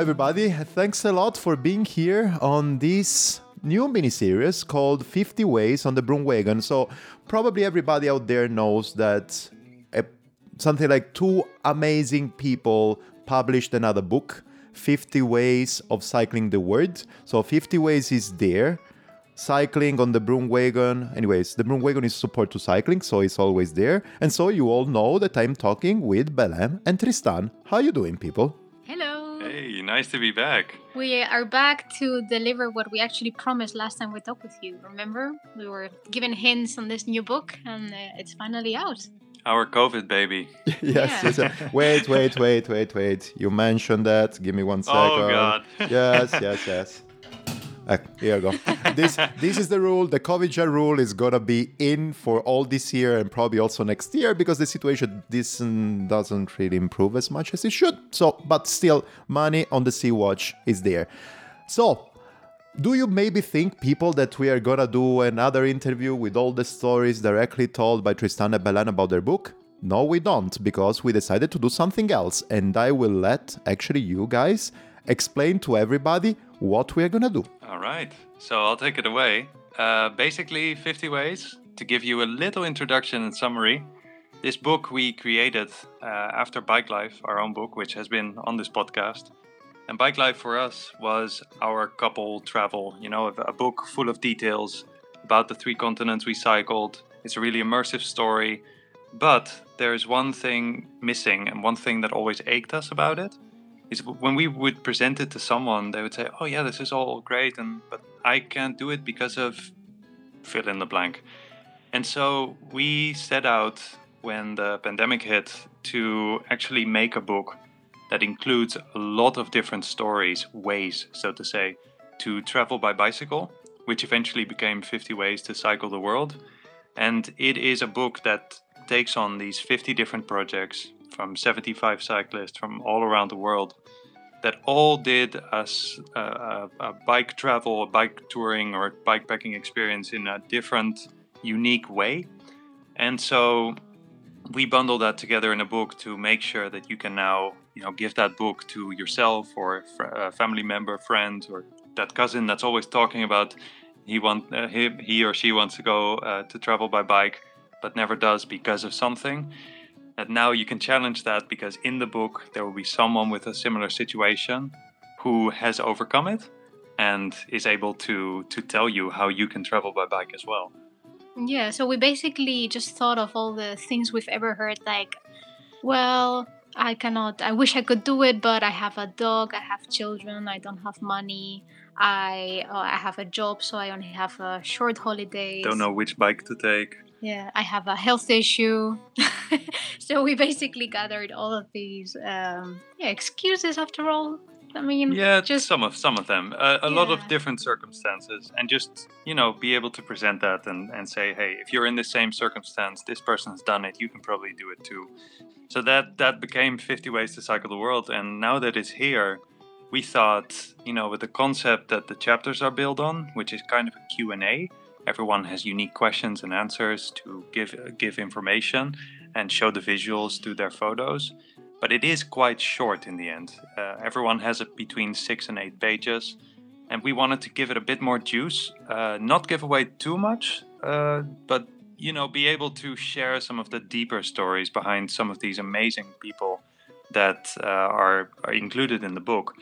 everybody. Thanks a lot for being here on this new mini series called 50 Ways on the Broomwagon. So, probably everybody out there knows that uh, something like two amazing people published another book 50 Ways of Cycling the World. So, 50 Ways is there. Cycling on the Broomwagon. Anyways, the Broomwagon is support to cycling, so it's always there. And so you all know that I'm talking with Belen and Tristan. How you doing, people? Hello. Hey, nice to be back. We are back to deliver what we actually promised last time we talked with you. Remember? We were given hints on this new book and uh, it's finally out. Our COVID baby. yes, Yeah. yes, yes. Wait, wait, wait, wait, wait. You mentioned that. Give me one second. Oh, God. yes, yes, yes. Uh, here you go. This this is the rule. The COVID rule is gonna be in for all this year and probably also next year because the situation this doesn't really improve as much as it should. So, but still, money on the Sea Watch is there. So, do you maybe think, people, that we are gonna do another interview with all the stories directly told by Tristan and Belen about their book? No, we don't, because we decided to do something else, and I will let actually you guys explain to everybody what we are gonna do. All right, so I'll take it away. Uh, basically, 50 ways to give you a little introduction and summary. This book we created uh, after Bike Life, our own book, which has been on this podcast. And Bike Life for us was our couple travel, you know, a, book full of details about the three continents we cycled. It's a really immersive story. But there's one thing missing, and one thing that always ached us about it is when we would present it to someone, they would say, "Oh yeah, this is all great, and but I can't do it because of fill in the blank." And so we set out when the pandemic hit to actually make a book that includes a lot of different stories, ways, so to say, to travel by bicycle, which eventually became 50 Ways to Cycle the World. And it is a book that takes on these 50 different projects from 75 cyclists from all around the world that all did a bike travel, a bike touring, or bikepacking experience in a different, unique way. And so we bundle that together in a book to make sure that you can now, you know, give that book to yourself or a family member, friend, or that cousin that's always talking about he want uh, he, he or she wants to go uh, to travel by bike but never does because of something that now you can challenge that because in the book there will be someone with a similar situation who has overcome it and is able to to tell you how you can travel by bike as well Yeah, so we basically just thought of all the things we've ever heard like, well, I cannot, I wish I could do it, but I have a dog, I have children, I don't have money, I uh, I have a job, so I only have a short holiday. don't know which bike to take Yeah, I have a health issue. so we basically gathered all of these um, yeah, excuses after all. I mean, yeah just some of some of them uh, a lot of different circumstances and just you know be able to present that and, and say hey if you're in the same circumstance this person's done it you can probably do it too so that that became 50 ways to cycle the world and now that it's here we thought you know with the concept that the chapters are built on which is kind of a q&a everyone has unique questions and answers to give give information and show the visuals to their photos but it is quite short in the end. Uh, everyone has it between six and eight pages, and we wanted to give it a bit more juice, uh, not give away too much, uh, but you know, be able to share some of the deeper stories behind some of these amazing people that uh, are, are included in the book.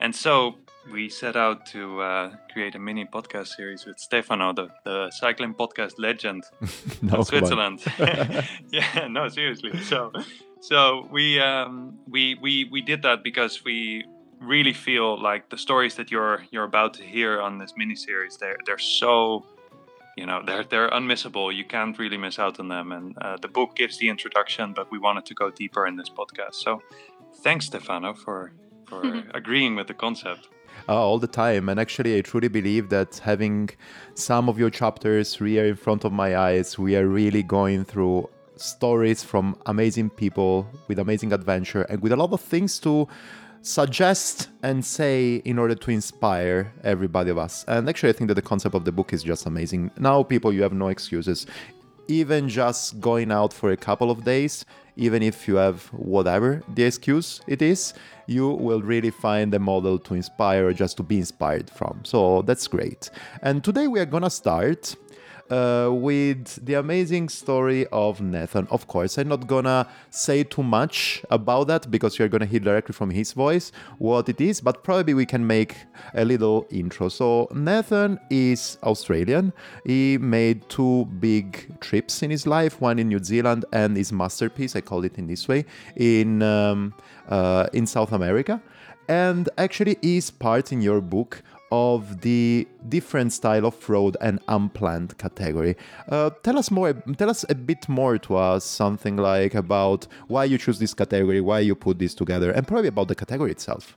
And so we set out to uh, create a mini podcast series with Stefano, the, the cycling podcast legend No, of. Switzerland. yeah, no, seriously. So, so we um, we we we did that because we really feel like the stories that you're you're about to hear on this mini series they're they're so you know they're they're unmissable you can't really miss out on them and uh, the book gives the introduction but we wanted to go deeper in this podcast so thanks stefano for for agreeing with the concept Uh, all the time. And actually, I truly believe that having some of your chapters here in front of my eyes, we are really going through stories from amazing people with amazing adventure and with a lot of things to suggest and say in order to inspire everybody of us. And actually, I think that the concept of the book is just amazing. Now, people, you have no excuses. Even just going out for a couple of days, even if you have whatever the excuse it is, you will really find a model to inspire or just to be inspired from. So that's great. And today we are gonna start uh, with the amazing story of Nathan. Of course, I'm not gonna say too much about that because you're gonna hear directly from his voice what it is, but probably we can make a little intro. So, Nathan is Australian. He made two big trips in his life one in New Zealand and his masterpiece, I call it in this way, in, um, uh, in South America. And actually, is part in your book of the different style of road and unplanned category. Uh, tell us more. Tell us a bit more to us, something like about why you choose this category, why you put this together, and probably about the category itself.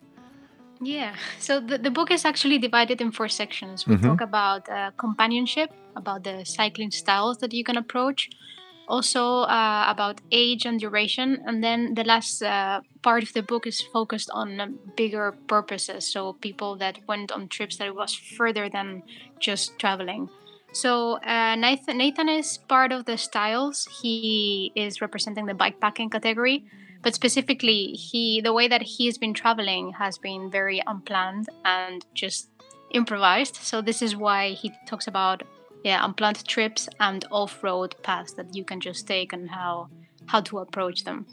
Yeah, so the, the book is actually divided in four sections. We mm-hmm. talk about uh, companionship, about the cycling styles that you can approach, also uh, about age and duration. And then the last uh, part of the book is focused on bigger purposes. So people that went on trips that was further than just traveling. So uh, Nathan, Nathan is part of the styles. He is representing the bikepacking category, but specifically, he the way that he's been traveling has been very unplanned and just improvised. So this is why he talks about yeah unplanned trips and off-road paths that you can just take and how how to approach them.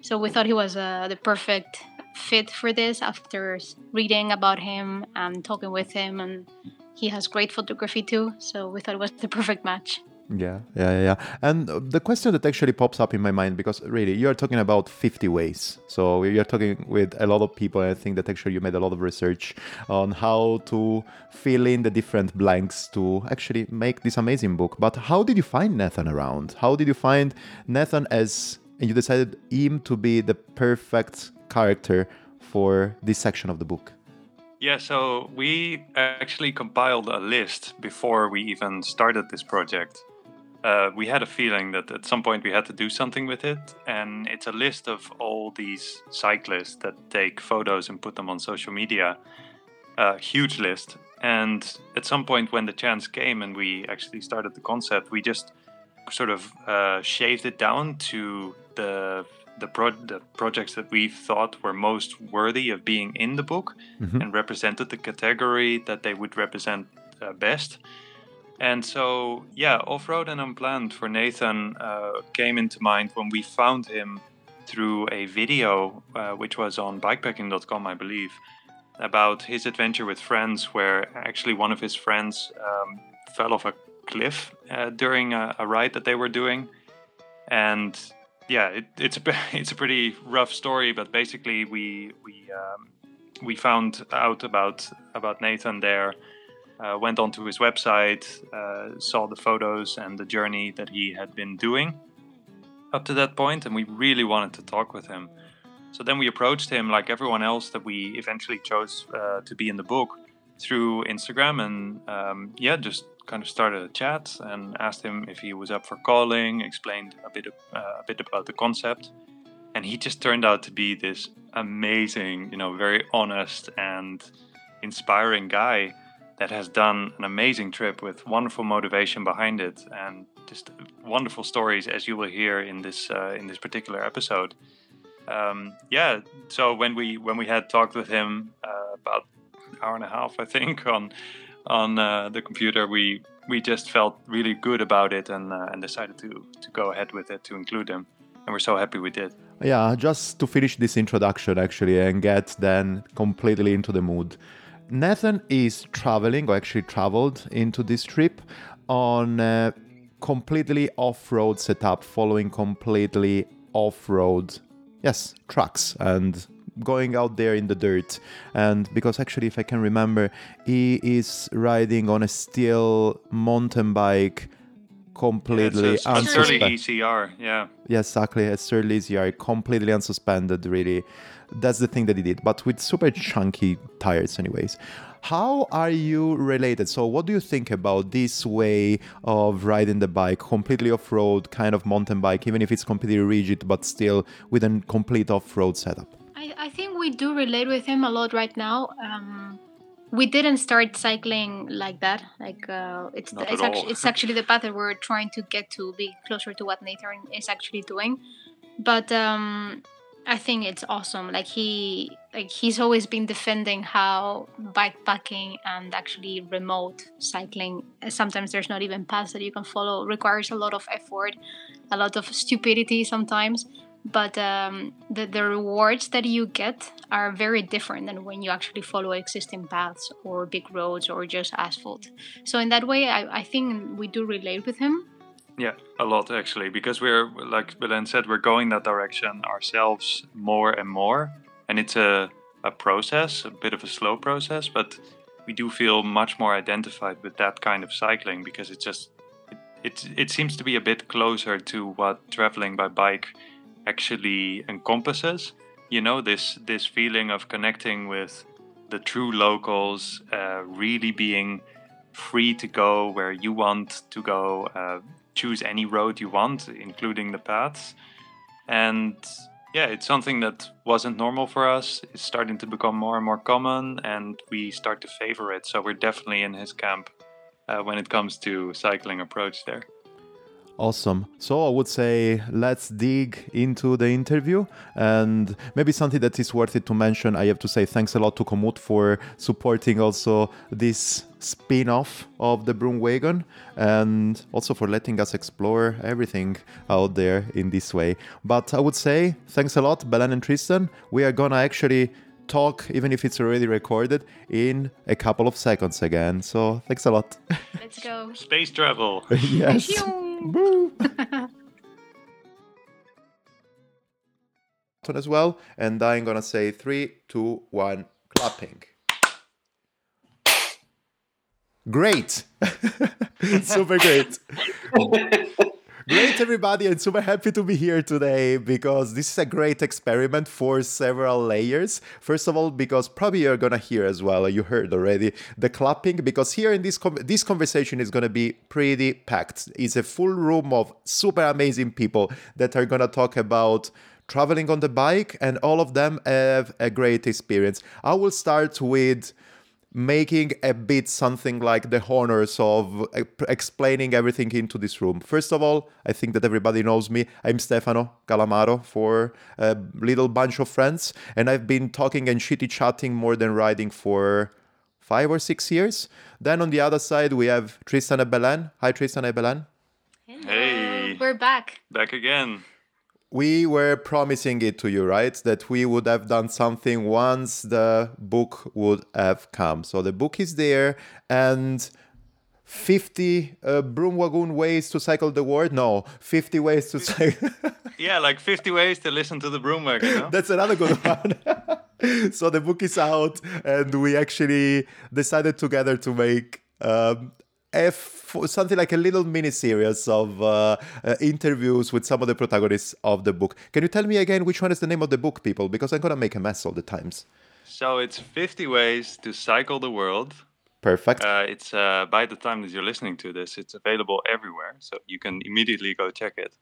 So we thought he was uh, the perfect fit for this after reading about him and talking with him and he has great photography too so we thought it was the perfect match yeah, yeah, yeah. And the question that actually pops up in my mind because really you are talking about 50 ways. So you're talking with a lot of people. And I think that actually you made a lot of research on how to fill in the different blanks to actually make this amazing book. But how did you find Nathan around? How did you find Nathan as, and you decided him to be the perfect character for this section of the book? Yeah, so we actually compiled a list before we even started this project uh, we had a feeling that at some point we had to do something with it. And it's a list of all these cyclists that take photos and put them on social media. A huge list. And at some point, when the chance came and we actually started the concept, we just sort of uh, shaved it down to the the, pro- the, projects that we thought were most worthy of being in the book mm-hmm. and represented the category that they would represent uh, best. And so, yeah, off road and unplanned for Nathan uh, came into mind when we found him through a video, uh, which was on bikepacking.com, I believe, about his adventure with friends, where actually one of his friends um, fell off a cliff uh, during a, a, ride that they were doing. And yeah, it, it's a it's a pretty rough story, but basically we we um, we found out about about Nathan there uh, went onto his website, uh, saw the photos and the journey that he had been doing up to that point, and we really wanted to talk with him. So then we approached him, like everyone else that we eventually chose uh, to be in the book, through Instagram, and um, yeah, just kind of started a chat and asked him if he was up for calling, explained a bit, uh, a bit about the concept, and he just turned out to be this amazing, you know, very honest and inspiring guy that has done an amazing trip with wonderful motivation behind it and just wonderful stories as you will hear in this uh, in this particular episode. Um, yeah, so when we when we had talked with him uh, about an hour and a half, I think on on uh, the computer, we we just felt really good about it and uh, and decided to to go ahead with it to include him, and we're so happy we did. Yeah, just to finish this introduction actually and get then completely into the mood. Nathan is traveling, or actually traveled into this trip on a completely off road setup, following completely off road, yes, trucks and going out there in the dirt. And because actually, if I can remember, he is riding on a steel mountain bike completely yeah, unsuspended. ECR, yeah. Yes, exactly. A Surly ECR, completely unsuspended, really that's the thing that he did, but with super chunky tires, anyways. How are you related? So, what do you think about this way of riding the bike, completely off road, kind of mountain bike, even if it's completely rigid, but still with a complete off road setup? I, I, think we do relate with him a lot right now. Um, we didn't start cycling like that. Like uh, it's it's actually, it's actually the path that we're trying to get to, be closer to what Nathan is actually doing but um, I think it's awesome. Like he like he's always been defending how bikepacking and actually remote cycling sometimes there's not even paths that you can follow requires a lot of effort, a lot of stupidity sometimes. But um, the, the rewards that you get are very different than when you actually follow existing paths or big roads or just asphalt. So, in that way, I, I think we do relate with him yeah, a lot actually, because we're like Belen said, we're going that direction ourselves more and more, and it's a a process, a bit of a slow process, but we do feel much more identified with that kind of cycling because it just it, it, it seems to be a bit closer to what traveling by bike actually encompasses. You know, this this feeling of connecting with the true locals, uh, really being free to go where you want to go, uh, choose any road you want, including the paths. And yeah, it's something that wasn't normal for us. It's starting to become more and more common, and we start to favor it. So we're definitely in his camp uh, when it comes to cycling approach there. Awesome. So I would say let's dig into the interview and maybe something that is worth it to mention. I have to say thanks a lot to Komoot for supporting also this spin-off of the Broomwagon and also for letting us explore everything out there in this way. But I would say thanks a lot, Belen and Tristan. We are gonna actually talk, even if it's already recorded, in a couple of seconds again. So thanks a lot. Let's go. Space travel. yes. as well, and I'm gonna say three, two, one, clapping. Great, super great. Great, everybody, and super happy to be here today because this is a great experiment for several layers. First of all, because probably you're gonna hear as well, you heard already the clapping, because here in this com- this conversation is gonna be pretty packed. It's a full room of super amazing people that are gonna talk about traveling on the bike, and all of them have a great experience. I will start with making a bit something like the honors of explaining everything into this room. First of all, I think that everybody knows me. I'm Stefano Calamaro for a little bunch of friends, and I've been talking and shitty chatting more than riding for five or six years. Then on the other side, we have Tristan and Belen. Hi, Tristan and Belen. Hey, we're back. Back again we were promising it to you, right? That we would have done something once the book would have come. So the book is there, and 50 uh, Broomwagon ways to cycle the world? No, 50 ways to cycle. yeah, like 50 ways to listen to the Broomwagon. You know? That's another good one. so the book is out, and we actually decided together to make um, F, something like a little mini series of uh, uh, interviews with some of the protagonists of the book. Can you tell me again which one is the name of the book, people? Because I'm gonna make a mess all the times. So it's 50 ways to cycle the world. Perfect. Uh, it's uh, by the time that you're listening to this, it's available everywhere, so you can immediately go check it.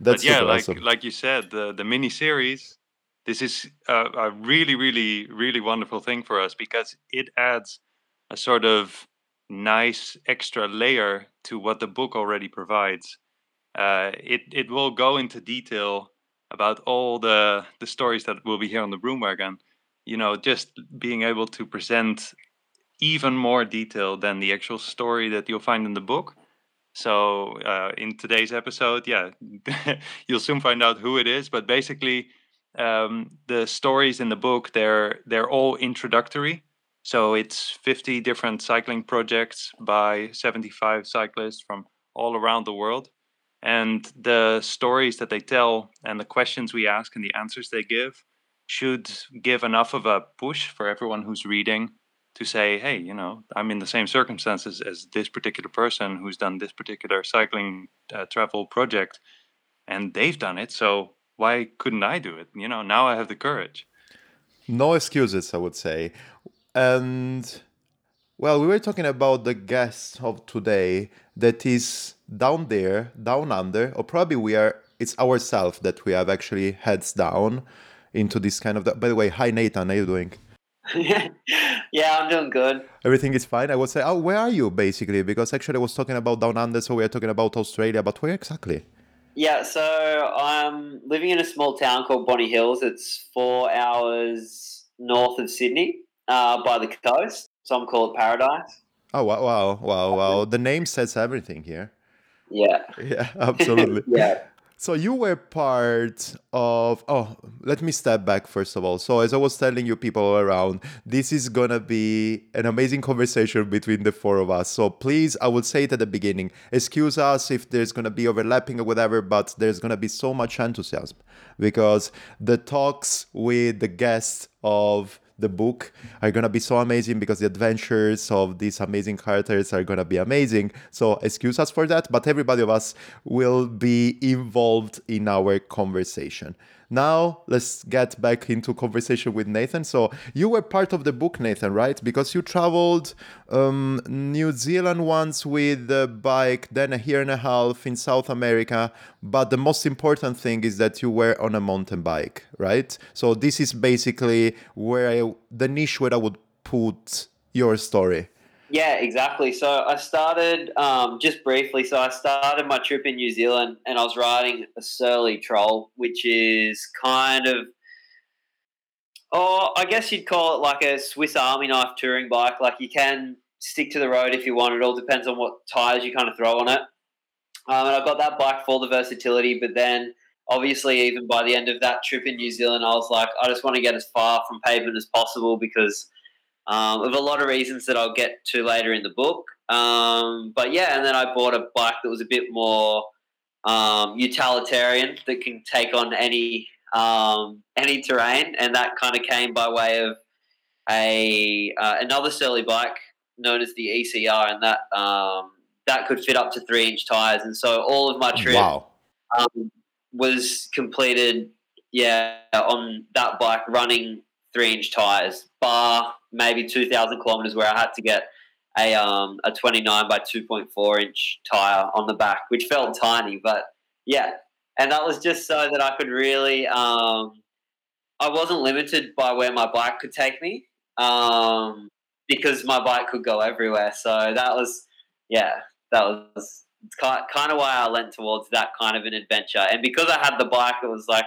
That's but yeah, like awesome. like you said, the the mini series. This is a, a really, really, really wonderful thing for us because it adds a sort of nice extra layer to what the book already provides. Uh, it it will go into detail about all the the stories that will be here on the Broomwagon. You know, just being able to present even more detail than the actual story that you'll find in the book. So uh, in today's episode, yeah, you'll soon find out who it is. But basically, um, the stories in the book they're they're all introductory so it's 50 different cycling projects by 75 cyclists from all around the world. And the stories that they tell and the questions we ask and the answers they give should give enough of a push for everyone who's reading to say, hey, you know, I'm in the same circumstances as this particular person who's done this particular cycling uh, travel project and they've done it. So why couldn't I do it? You know, now I have the courage. No excuses, I would say. And well, we were talking about the guest of today that is down there, down under, or probably we are, it's ourselves that we have actually heads down into this kind of. By the way, hi Nathan, how are you doing? yeah, I'm doing good. Everything is fine. I would say, oh, where are you basically? Because actually, I was talking about down under, so we are talking about Australia, but where exactly? Yeah, so I'm living in a small town called Bonny Hills. It's four hours north of Sydney uh, by the coast. Some call it paradise. Oh wow, wow, wow, wow! The name says everything here. Yeah. Yeah, absolutely. yeah. So you were part of. Oh, let me step back first of all. So as I was telling you, people around, this is gonna be an amazing conversation between the four of us. So please, I would say it at the beginning. Excuse us if there's gonna be overlapping or whatever, but there's gonna be so much enthusiasm because the talks with the guests of the book are gonna be so amazing because the adventures of these amazing characters are gonna be amazing. So excuse us for that, but everybody of us will be involved in our conversation. Now let's get back into conversation with Nathan. So you were part of the book, Nathan, right? Because you traveled um, New Zealand once with a bike, then a year and a half in South America. But the most important thing is that you were on a mountain bike, right? So this is basically where I, the niche where I would put your story. Yeah, exactly. So I started um, just briefly. So I started my trip in New Zealand, and I was riding a Surly Troll, which is kind of, oh, I guess you'd call it like a Swiss Army knife touring bike. Like you can stick to the road if you want. It all depends on what tires you kind of throw on it. Um, and I got that bike for the versatility, but then obviously, even by the end of that trip in New Zealand, I was like, I just want to get as far from pavement as possible because um, of a lot of reasons that I'll get to later in the book. Um, but yeah, and then I bought a bike that was a bit more um, utilitarian that can take on any um, any terrain, and that kind of came by way of a uh, another Surly bike known as the ECR, and that um, that could fit up to three inch tires, and so all of my trip Wow. um, was completed, yeah, on that bike running three inch tires, bar maybe 2,000 kilometers where I had to get a, um, a 29 by 2.4 inch tire on the back, which felt tiny, but yeah. And that was just so that I could really, um, I wasn't limited by where my bike could take me um, because my bike could go everywhere. So that was, yeah, that was kind of why I lent towards that kind of an adventure. And because I had the bike, it was like,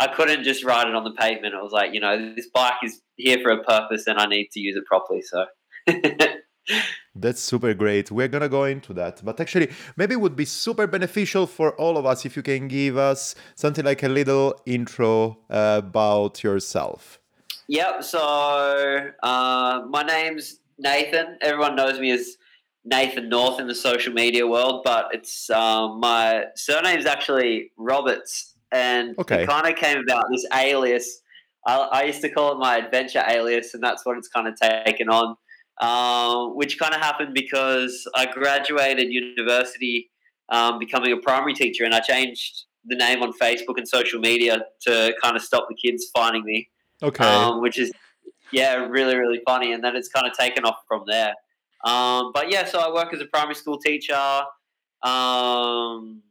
I couldn't just ride it on the pavement. It was like, you know, this bike is here for a purpose and I need to use it properly. So. That's super great. We're gonna go into that, but actually, maybe it would be super beneficial for all of us if you can give us something like a little intro uh, about yourself. Yep. So uh, my name's Nathan. Everyone knows me as Nathan North in the social media world, but it's um, my surname's actually Roberts, and Okay. it kind of came about this alias. I, I used to call it my adventure alias, and that's what it's kind of taken on. Um, which kind of happened because I graduated university, um, becoming a primary teacher, and I changed the name on Facebook and social media to kind of stop the kids finding me Okay. um, which is yeah, really really funny. And then it's kind of taken off from there. Um, but yeah, so I work as a primary school teacher. Um,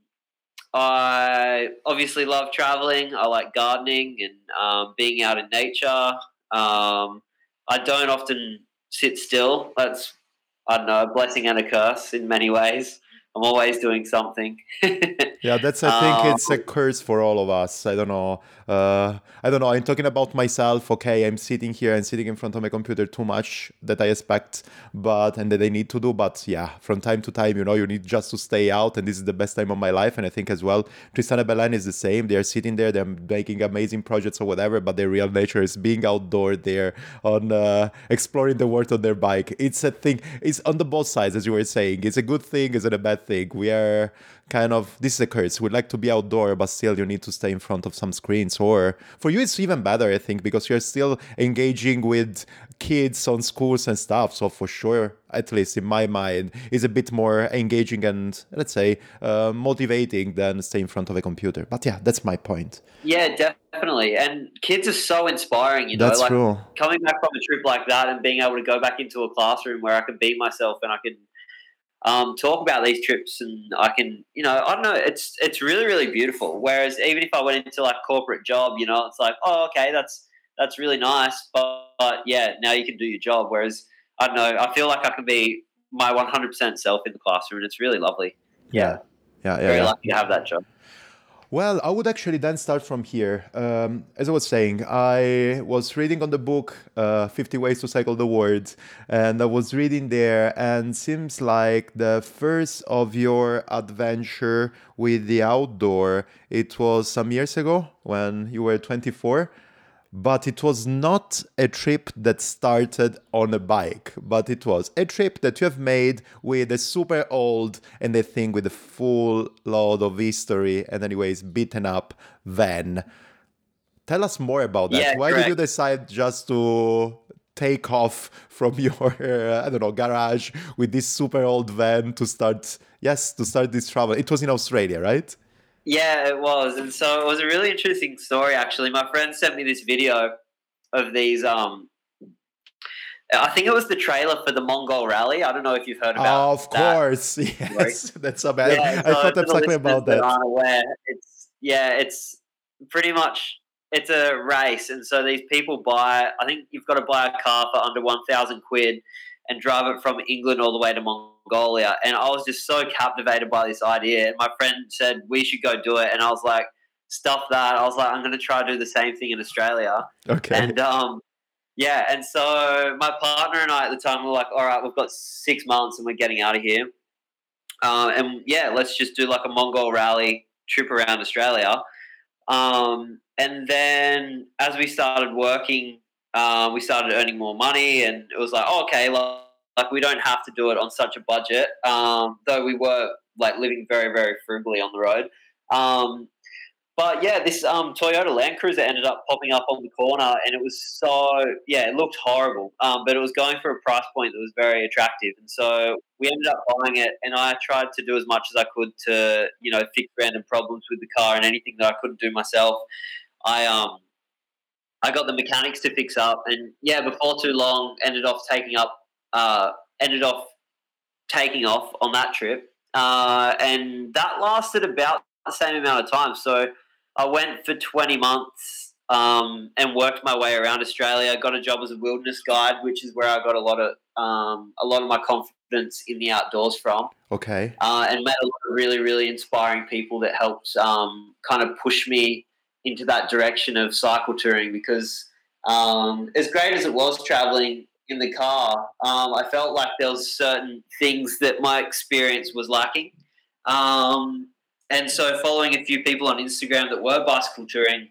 I obviously love traveling. I like gardening and um, being out in nature. Um, I don't often sit still. That's I don't know a blessing and a curse in many ways. I'm always doing something. Yeah, that's. I think Um, it's a curse for all of us. I don't know. Uh, I don't know. I'm talking about myself. Okay, I'm sitting here and sitting in front of my computer too much that I expect, but and that I need to do. But yeah, from time to time, you know, you need just to stay out, and this is the best time of my life. And I think as well, Tristana Belen is the same. They're sitting there, they're making amazing projects or whatever, but their real nature is being outdoor there on uh, exploring the world on their bike. It's a thing. It's on the both sides, as you were saying. It's a good thing. It's a bad thing. We are kind of this is a curse. We like to be outdoor, but still you need to stay in front of some screens. Or for you, it's even better, I think, because you're still engaging with kids on schools and stuff. So for sure, at least in my mind, is a bit more engaging and let's say uh, motivating than stay in front of a computer. But yeah, that's my point. yeah, definitely. And kids are so inspiring. You know, that's like true. coming back from a trip like that and being able to go back into a classroom where I can be myself and I can um, talk about these trips and I can, you know, I don't know, it's it's really really beautiful. Whereas even if I went into like corporate job, you know, it's like, oh, okay, that's that's really nice, but, but yeah, now you can do your job. Whereas I don't know, I feel like I can be my 100% self in the classroom, and it's really lovely. Yeah. Yeah, yeah, very yeah. lucky to have that job. Well, I would actually then start from here. Um, as I was saying, I was reading on the book uh, 50 Ways to Cycle the World, and I was reading there, and seems like the first of your adventure with the outdoor, it was some years ago when you were 24 but it was not a trip that started on a bike, but it was a trip that you have made with a super old and a thing with a full load of history and, anyways, beaten up van. Tell us more about that. Yeah, Why did you decide just to take off from your, uh, I don't know, garage with this super old van to start, yes, to start this travel? It was in Australia, right? Yeah, it was, and so it was a really interesting story. Actually, my friend sent me this video of these. Um, I think it was the trailer for the Mongol Rally. I don't know if you've heard about. Oh, of that. course, yes. That's so bad. Yeah, I thought exactly about that. Aren't aware, it's yeah, it's pretty much it's a race, and so these people buy. I think you've got to buy a car for under one thousand quid and drive it from England all the way to Mongolia. And I was just so captivated by this idea. And my friend said we should go do it, and I was like, stuff that. I was like, I'm going to try to do the same thing in Australia. Okay. And um, yeah, and so my partner and I at the time were like, all right, we've got six months and we're getting out of here. Uh, and yeah, let's just do like a Mongol rally trip around Australia. Um, and then as we started working, uh, we started earning more money, and it was like, oh, okay, like, like we don't have to do it on such a budget. Um, though we were like living very, very frugally on the road. Um, but yeah, this um, Toyota Land Cruiser ended up popping up on the corner, and it was so yeah, it looked horrible, um, but it was going for a price point that was very attractive, and so we ended up buying it. And I tried to do as much as I could to you know fix random problems with the car and anything that I couldn't do myself. I um I got the mechanics to fix up, and yeah, before too long, ended off taking up uh, ended off taking off on that trip, uh, and that lasted about the same amount of time. So I went for 20 months um, and worked my way around Australia. Got a job as a wilderness guide, which is where I got a lot of um, a lot of my confidence in the outdoors from, Okay. uh, and met a lot of really really inspiring people that helped um, kind of push me into that direction of cycle touring. Because um, as great as it was traveling in the car, um, I felt like there was certain things that my experience was lacking. Um, and so, following a few people on Instagram that were bicycle touring,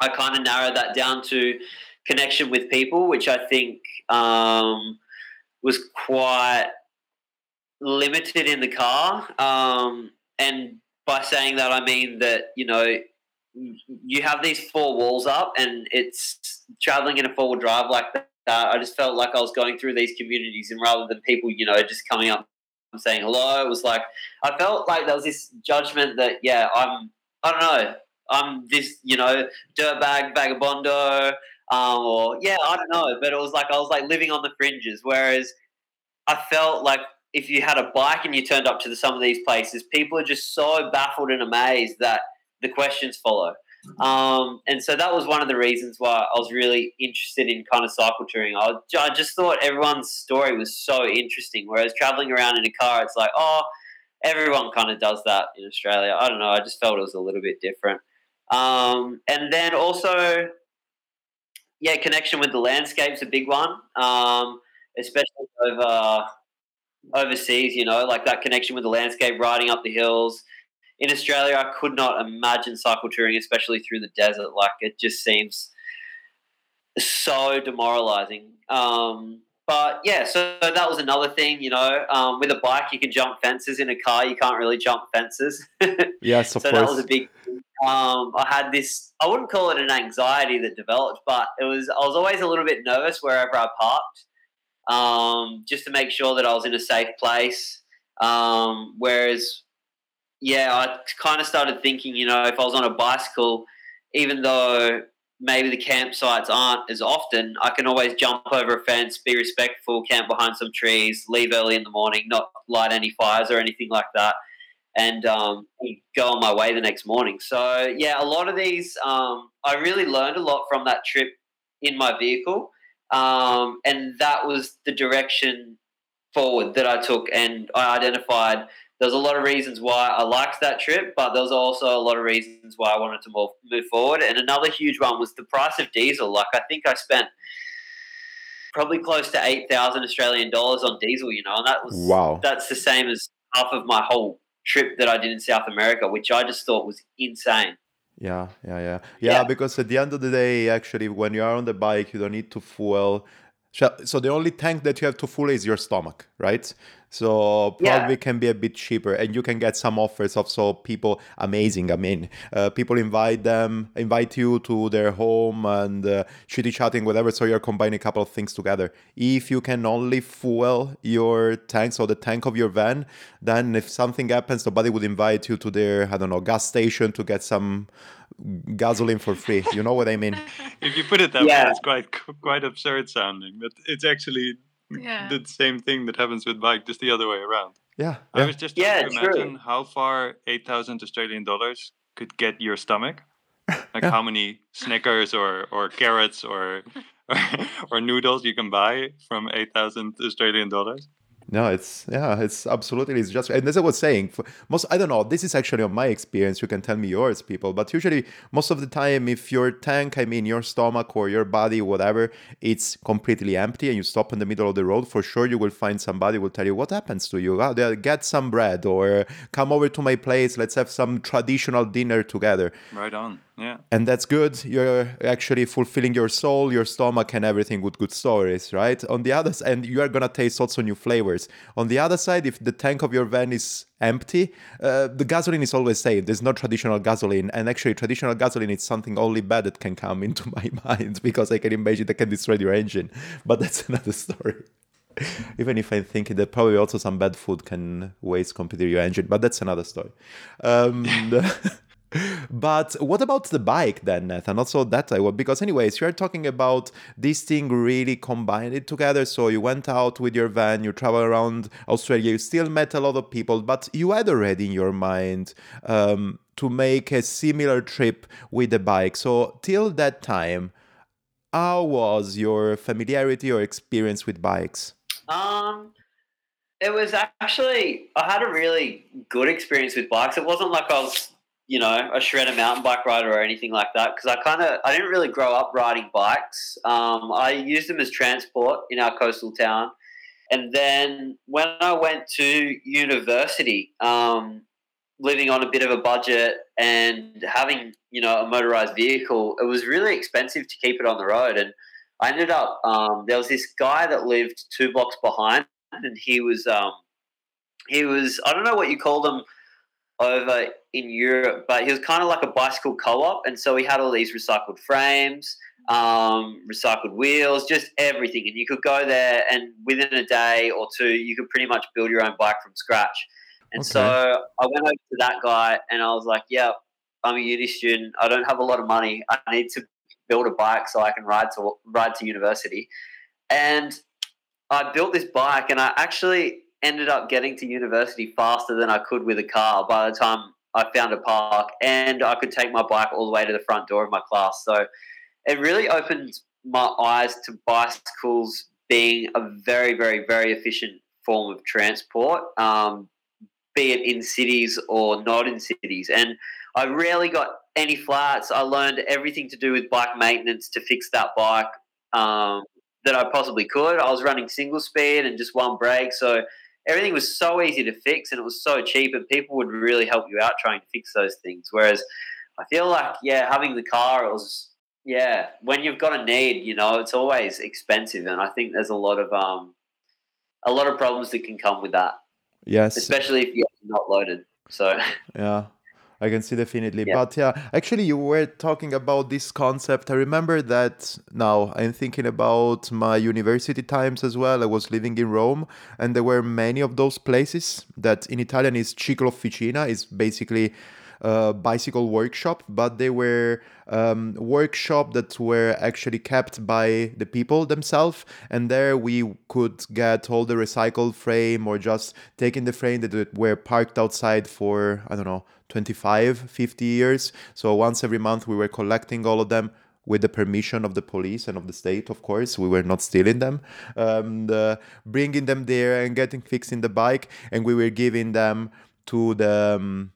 I kind of narrowed that down to connection with people, which I think um, was quite limited in the car. Um, and by saying that, I mean that, you know, you have these four walls up and it's traveling in a four wheel drive like that. I just felt like I was going through these communities and rather than people, you know, just coming up and saying hello, it was like, I felt like there was this judgment that, yeah, I'm, I don't know, I'm this, you know, dirtbag vagabondo, um, or yeah, I don't know, but it was like I was like living on the fringes. Whereas I felt like if you had a bike and you turned up to the, some of these places, people are just so baffled and amazed that the questions follow. Um, and so that was one of the reasons why I was really interested in kind of cycle touring. I, I just thought everyone's story was so interesting. Whereas traveling around in a car, it's like, oh, everyone kind of does that in Australia. I don't know. I just felt it was a little bit different. Um, and then also, yeah, connection with the landscape's a big one, um, especially over overseas. You know, like that connection with the landscape, riding up the hills. In Australia, I could not imagine cycle touring, especially through the desert. Like it just seems so demoralizing. Um, but yeah, so that was another thing. You know, um, with a bike, you can jump fences. In a car, you can't really jump fences. Yes, of course. so course. that was a big. Um, I had this. I wouldn't call it an anxiety that developed, but it was. I was always a little bit nervous wherever I parked, um, just to make sure that I was in a safe place. Um, whereas, yeah, I kind of started thinking, you know, if I was on a bicycle, even though maybe the campsites aren't as often, I can always jump over a fence, be respectful, camp behind some trees, leave early in the morning, not light any fires or anything like that, and um, go on my way the next morning. So, yeah, a lot of these, um, I really learned a lot from that trip in my vehicle. Um, and that was the direction forward that I took, and I identified there's a lot of reasons why I liked that trip, but there's also a lot of reasons why I wanted to move, move forward. And another huge one was the price of diesel. Like I think I spent probably close to eight thousand Australian dollars on diesel. You know, and that was Wow. That's the same as half of my whole trip that I did in South America, which I just thought was insane. Yeah, yeah, yeah, yeah. Yeah. Because at the end of the day, actually, when you are on the bike, you don't need to fuel. So so the only tank that you have to fuel is your stomach, right? So Yeah. probably can be a bit cheaper, and you can get some offers of so people amazing. I mean, uh, people invite them, invite you to their home and uh, chitty chatting, whatever. So you're combining a couple of things together. If you can only fuel your tank, so the tank of your van, then if something happens, somebody would invite you to their I don't know gas station to get some gasoline for free. You know what I mean? If you put it that way, it's quite quite absurd sounding, but it's actually Yeah. the same thing that happens with bike, just the other way around. Yeah. I yeah. was just Yeah, trying to true. imagine how far eight thousand Australian dollars could get your stomach. Like Yeah. how many Snickers or, or carrots or, or noodles you can buy from eight thousand Australian dollars. No, it's yeah, it's absolutely it's just and as I was saying, most I don't know. This is actually on my experience. You can tell me yours, people. But usually, most of the time, if your tank, I mean your stomach or your body, whatever, it's completely empty, and you stop in the middle of the road, for sure you will find somebody will tell you what happens to you. Oh, get some bread or come over to my place. Let's have some traditional dinner together. Right on. Yeah. and that's good. You're actually fulfilling your soul your stomach and everything with good stories right? On the other side and you are gonna taste also new flavors. On the other side if the tank of your van is empty uh, the gasoline is always safe. There's no traditional gasoline. And actually traditional gasoline is something only bad that can come into my mind because i can imagine that can destroy your engine. But that's another story. Even if I'm thinking that probably also some bad food can waste completely your engine, but that's another story. Um, but what about the bike then, Nathan? Also that I would because anyways, you're talking about this thing really combined it together. So you went out with your van, you travel around Australia, you still met a lot of people, but you had already in your mind um, to make a similar trip with the bike. So till that time, how was your familiarity or experience with bikes? Um, it was actually I had a really good experience with bikes. It wasn't like I was, you know, a shredder mountain bike rider or anything like that because I kind of I didn't really grow up riding bikes. Um, I used them as transport in our coastal town, and then when I went to university, um, living on a bit of a budget and having you know a motorized vehicle, it was really expensive to keep it on the road and. I ended up. Um, there was this guy that lived two blocks behind, and he was. Um, he was. I don't know what you call them over in Europe, but he was kind of like a bicycle co-op, and so he had all these recycled frames, um, recycled wheels, just everything, and you could go there, and within a day or two, you could pretty much build your own bike from scratch. And Okay. so I went over to that guy, and I was like, "Yeah, I'm a uni student. I don't have a lot of money. I need to build a bike so I can ride to ride to university." And I built this bike, and I actually ended up getting to university faster than I could with a car. By the time I found a park, and I could take my bike all the way to the front door of my class, so it really opened my eyes to bicycles being a very, very, very efficient form of transport. Um, be it in cities or not in cities. And I rarely got any flats. I learned everything to do with bike maintenance to fix that bike um, that I possibly could. I was running single speed and just one brake. So everything was so easy to fix and it was so cheap, and people would really help you out trying to fix those things. Whereas I feel like, yeah, having the car, it was. Yeah, when you've got a need, you know, it's always expensive, and I think there's a lot of um, a lot of problems that can come with that Yes. especially if you're not loaded. So Yeah, I can see definitely. Yeah. But yeah, actually, you were talking about this concept. I remember that now I'm thinking about my university times as well. I was living in Rome, and there were many of those places that in Italian is ciclofficina, is basically a bicycle workshop, but they were um, workshop that were actually kept by the people themselves. And there we could get all the recycled frame or just taking the frame that were parked outside for i don't know 25 50 years. So once every month we were collecting all of them with the permission of the police and of the state, of course. We were not stealing them, um, bringing them there and getting fixing the bike, and we were giving them to the um,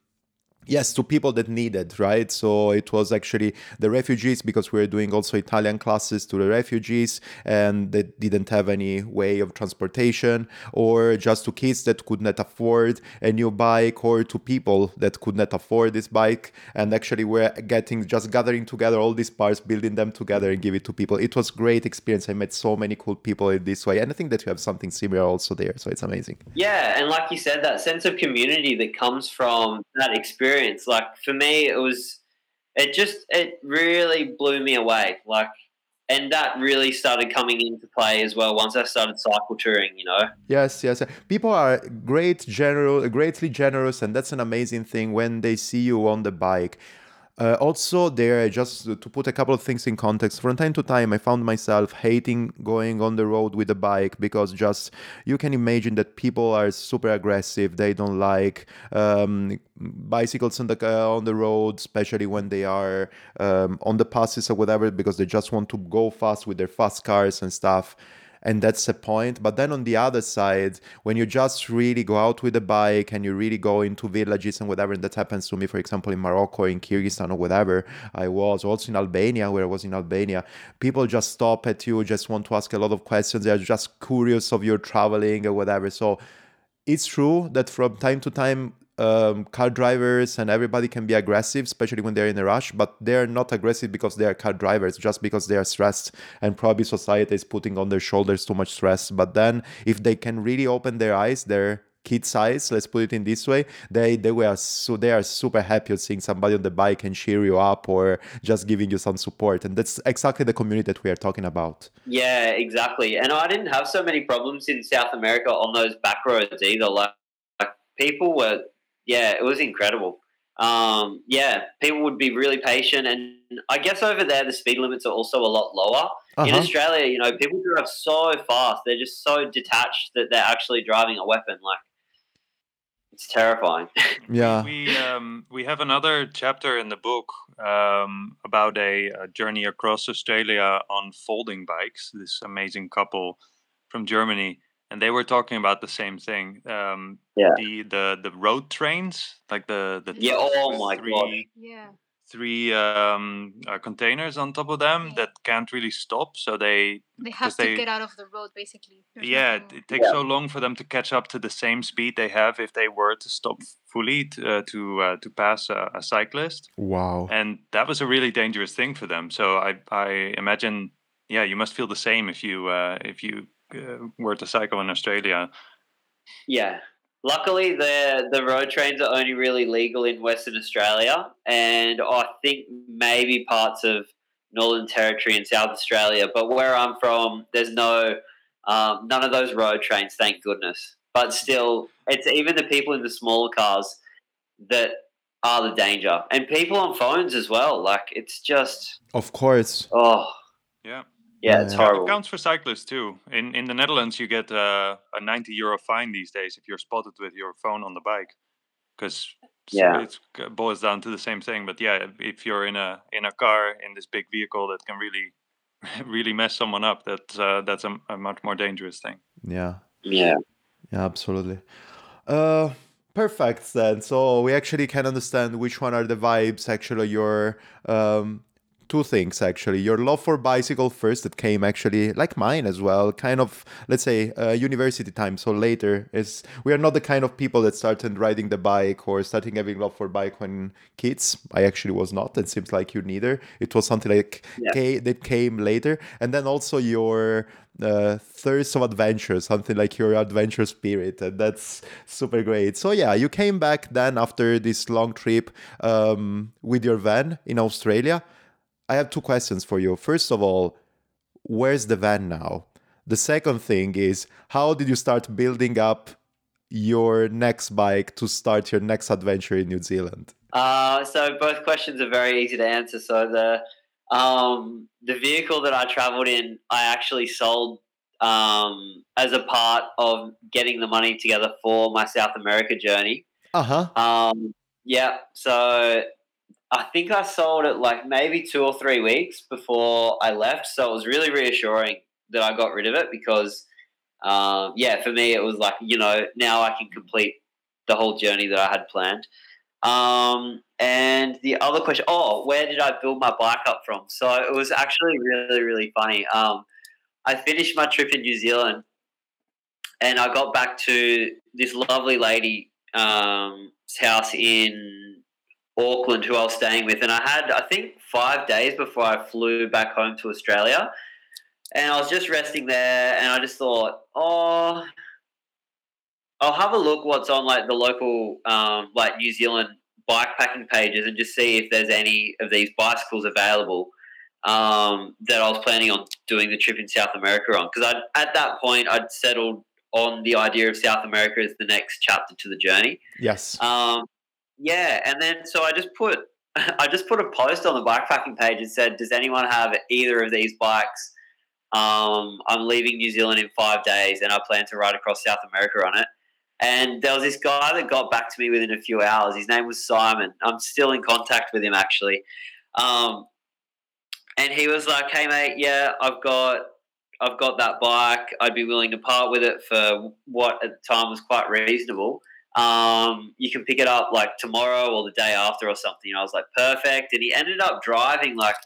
yes to people that needed right? So it was actually the refugees because we were doing also italian classes to the refugees and they didn't have any way of transportation or just to kids that could not afford a new bike or to people that could not afford this bike. And actually we're getting just gathering together all these parts building them together and give it to people. It was great experience. I met so many cool people in this way. And i think that you have something similar also there so it's amazing. Yeah and like you said that sense of community that comes from that experience experience. Like for me, it was, it just, it really blew me away. Like, and that really started coming into play as well once I started cycle touring. You know. Yes, yes. People are great, general, greatly generous, and that's an amazing thing when they see you on the bike. Uh, also, there, just to put a couple of things in context, from time to time, I found myself hating going on the road with a bike because just you can imagine that people are super aggressive. They don't like um, bicycles on the uh, on the road, especially when they are um, on the passes or whatever, because they just want to go fast with their fast cars and stuff and that's a point. But then on the other side, when you just really go out with a bike and you really go into villages and whatever, and that happens to me, for example, in Morocco, in Kyrgyzstan, or whatever, I was also in Albania, where I was in Albania, people just stop at you, just want to ask a lot of questions. They're just curious of your traveling or whatever. So it's true that from time to time um, car drivers and everybody can be aggressive, especially when they're in a rush, but they're not aggressive because they are car drivers, just because they are stressed and probably society is putting on their shoulders too much stress. But then if they can really open their eyes, their kids' eyes, let's put it in this way, they they were so they are super happy of seeing somebody on the bike and cheer you up or just giving you some support. And that's exactly the community that we are talking about. Yeah, exactly. And I didn't have so many problems in South America on those back roads either. Like, like people were yeah, it was incredible. Um, yeah, people would be really patient, and I guess over there the speed limits are also a lot lower. Uh-huh. In Australia, you know, people drive so fast; they're just so detached that they're actually driving a weapon. Like it's terrifying. Yeah, we um, we have another chapter in the book um, about a, a journey across Australia on folding bikes. This amazing couple from Germany and they were talking about the same thing. Um, yeah. The the the road trains, like the the yeah. Oh my three, god. Yeah. Three um, uh, containers on top of them yeah. that can't really stop, so they they have to they, get out of the road basically. There's yeah, it, it takes yeah. so long for them to catch up to the same speed they have if they were to stop fully to uh, to, uh, to pass a, a cyclist. Wow! And that was a really dangerous thing for them. So I I imagine yeah, you must feel the same if you uh, if you uh, were to cycle in Australia. Yeah. Luckily, the the road trains are only really legal in Western Australia, and I think maybe parts of Northern Territory and South Australia. But where I'm from, there's no um, none of those road trains. Thank goodness. But still, it's even the people in the smaller cars that are the danger, and people on phones as well. Like it's just, of course. Oh, yeah. Yeah, it's horrible. It counts for cyclists too. In in the Netherlands, you get uh, a 90 euro fine these days if you're spotted with your phone on the bike, because yeah, it boils down to the same thing. But yeah, if you're in a in a car in this big vehicle that can really really mess someone up, that's uh, that's a, a, much more dangerous thing. Yeah. Yeah. Yeah, absolutely. Uh, perfect then. So we actually can understand which one are the vibes actually you're um, two things actually your love for bicycle first that came actually like mine as well kind of let's say uh, university time so later is we are not the kind of people that started riding the bike or starting having love for bike when kids i actually was not it seems like you neither it was something like yeah. K- that came later and then also your uh, thirst of adventure, something like your adventure spirit, and that's super great. So yeah, you came back then after this long trip um, with your van in Australia. I have two questions for you. First of all, where's the van now? The second thing is, how did you start building up your next bike to start your next adventure in New Zealand? Uh, so both questions are very easy to answer. So the um, the vehicle that I traveled in, I actually sold um, as a part of getting the money together for my South America journey. Uh huh. Um, yeah. So I think I sold it like maybe two or three weeks before I left. So it was really reassuring that I got rid of it because, um, yeah, for me, it was like, you know, now I can complete the whole journey that I had planned. Um, and the other question, oh, where did I build my bike up from? So it was actually really, really funny. Um, I finished my trip in New Zealand and I got back to this lovely lady's um, house in Auckland who I was staying with. And I had, I think, five days before I flew back home to Australia. And I was just resting there and I just thought, oh, I'll have a look what's on like the local um, like New Zealand bike packing pages and just see if there's any of these bicycles available um, that I was planning on doing the trip in South America on. Because I at that point I'd settled on the idea of South America as the next chapter to the journey. Yes. Um, yeah, and then so I just put I just put a post on the bikepacking page and said, "Does anyone have either of these bikes?" Um, I'm leaving New Zealand in five days, and I plan to ride across South America on it. And there was this guy that got back to me within a few hours. His name was Simon. I'm still in contact with him actually. Um, and he was like, "Hey mate, yeah, I've got I've got that bike. I'd be willing to part with it for what at the time was quite reasonable. Um, you can pick it up like tomorrow or the day after or something." And I was like, "Perfect." And he ended up driving like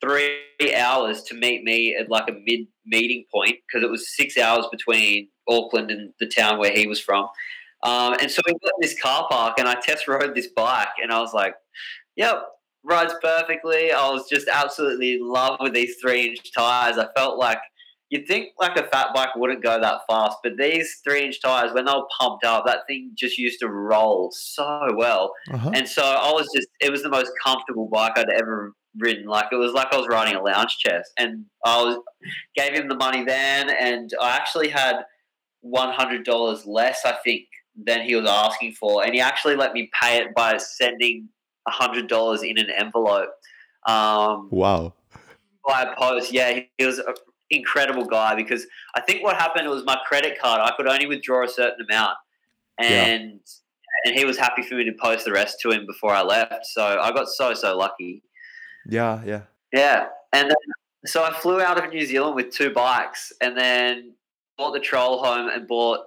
three hours to meet me at like a mid meeting point because it was six hours between Auckland and the town where he was from. Um, and so we got in this car park and I test rode this bike and I was like, yep, rides perfectly. I was just absolutely in love with these three inch tires. I felt like you'd think like a fat bike wouldn't go that fast, but these three inch tires, when they were pumped up, that thing just used to roll so well. Uh-huh. And so I was just, it was the most comfortable bike I'd ever ridden. Like it was like I was riding a lounge chest. And I was gave him the money then, and I actually had one hundred dollars less, I think, than he was asking for, and he actually let me pay it by sending hundred dollars in an envelope. Um, wow! By post, yeah, he, was incredible guy because I think what happened was my credit card. I could only withdraw a certain amount, and. Yeah. And he was happy for me to post the rest to him before I left. So I got so so lucky. Yeah, yeah. Yeah. And then, so I flew out of New Zealand with two bikes and then bought the troll home and bought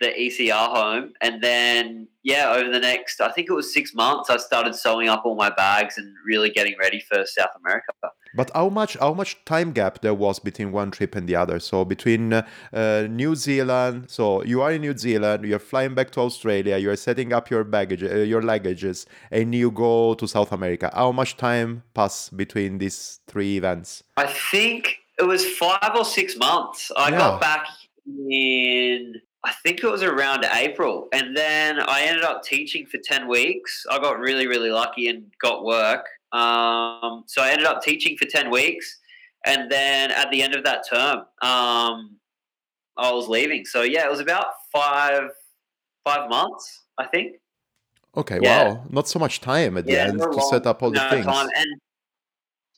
the ECR home. And then, yeah, over the next, I think it was six months, I started sewing up all my bags and really getting ready for South America. But how much how much time gap there was between one trip and the other? So between uh, uh, New Zealand, so you are in New Zealand, you're flying back to Australia, you're setting up your baggage, uh, your luggages, and you go to South America. How much time passed between these three events? I think it was five or six months. I yeah. got back in I think it was around April. And then I ended up teaching for 10 weeks. I got really, really lucky and got work. Um, so I ended up teaching for 10 weeks. And then at the end of that term, um, I was leaving. So yeah, it was about five, five months, I think. Okay, yeah. wow. Not so much time at yeah, the end to long, set up all no the things. And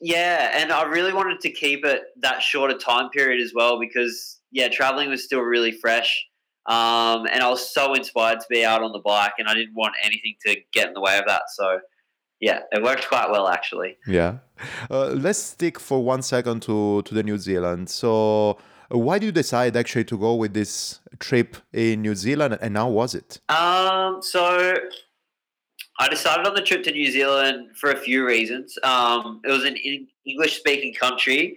yeah, and I really wanted to keep it that shorter time period as well because yeah, traveling was still really fresh. Um, and I was so inspired to be out on the bike, and I didn't want anything to get in the way of that. So, yeah, it worked quite well actually. Yeah. Uh, let's stick for one second to to the New Zealand. So, why did you decide actually to go with this trip in New Zealand, and how was it? Um, so I decided on the trip to New Zealand for a few reasons. Um, it was an English speaking country.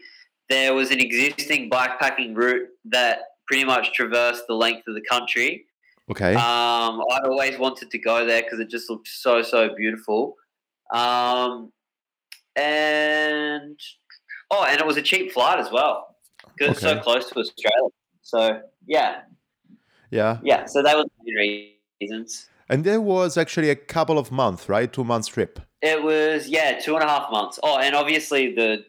There was an existing bikepacking route that pretty much traversed the length of the country. Okay. Um, I'd always wanted to go there because it just looked so so beautiful. Um, and oh, and it was a cheap flight as well because okay. it's so close to Australia. So yeah, yeah, yeah. So that was the reasons. And there was actually a couple of months, right? Two months trip. It was yeah, two and a half months. Oh, and obviously the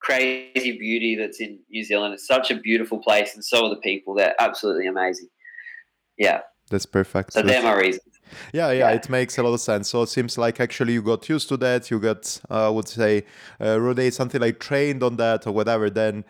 crazy beauty that's in New Zealand. It's such a beautiful place, and so are the people. They're absolutely amazing. Yeah. That's perfect. So they're my reasons. Yeah, yeah, yeah, it makes a lot of sense. So it seems like actually you got used to that. You got, uh, I would say, uh, Rode something like trained on that or whatever. Then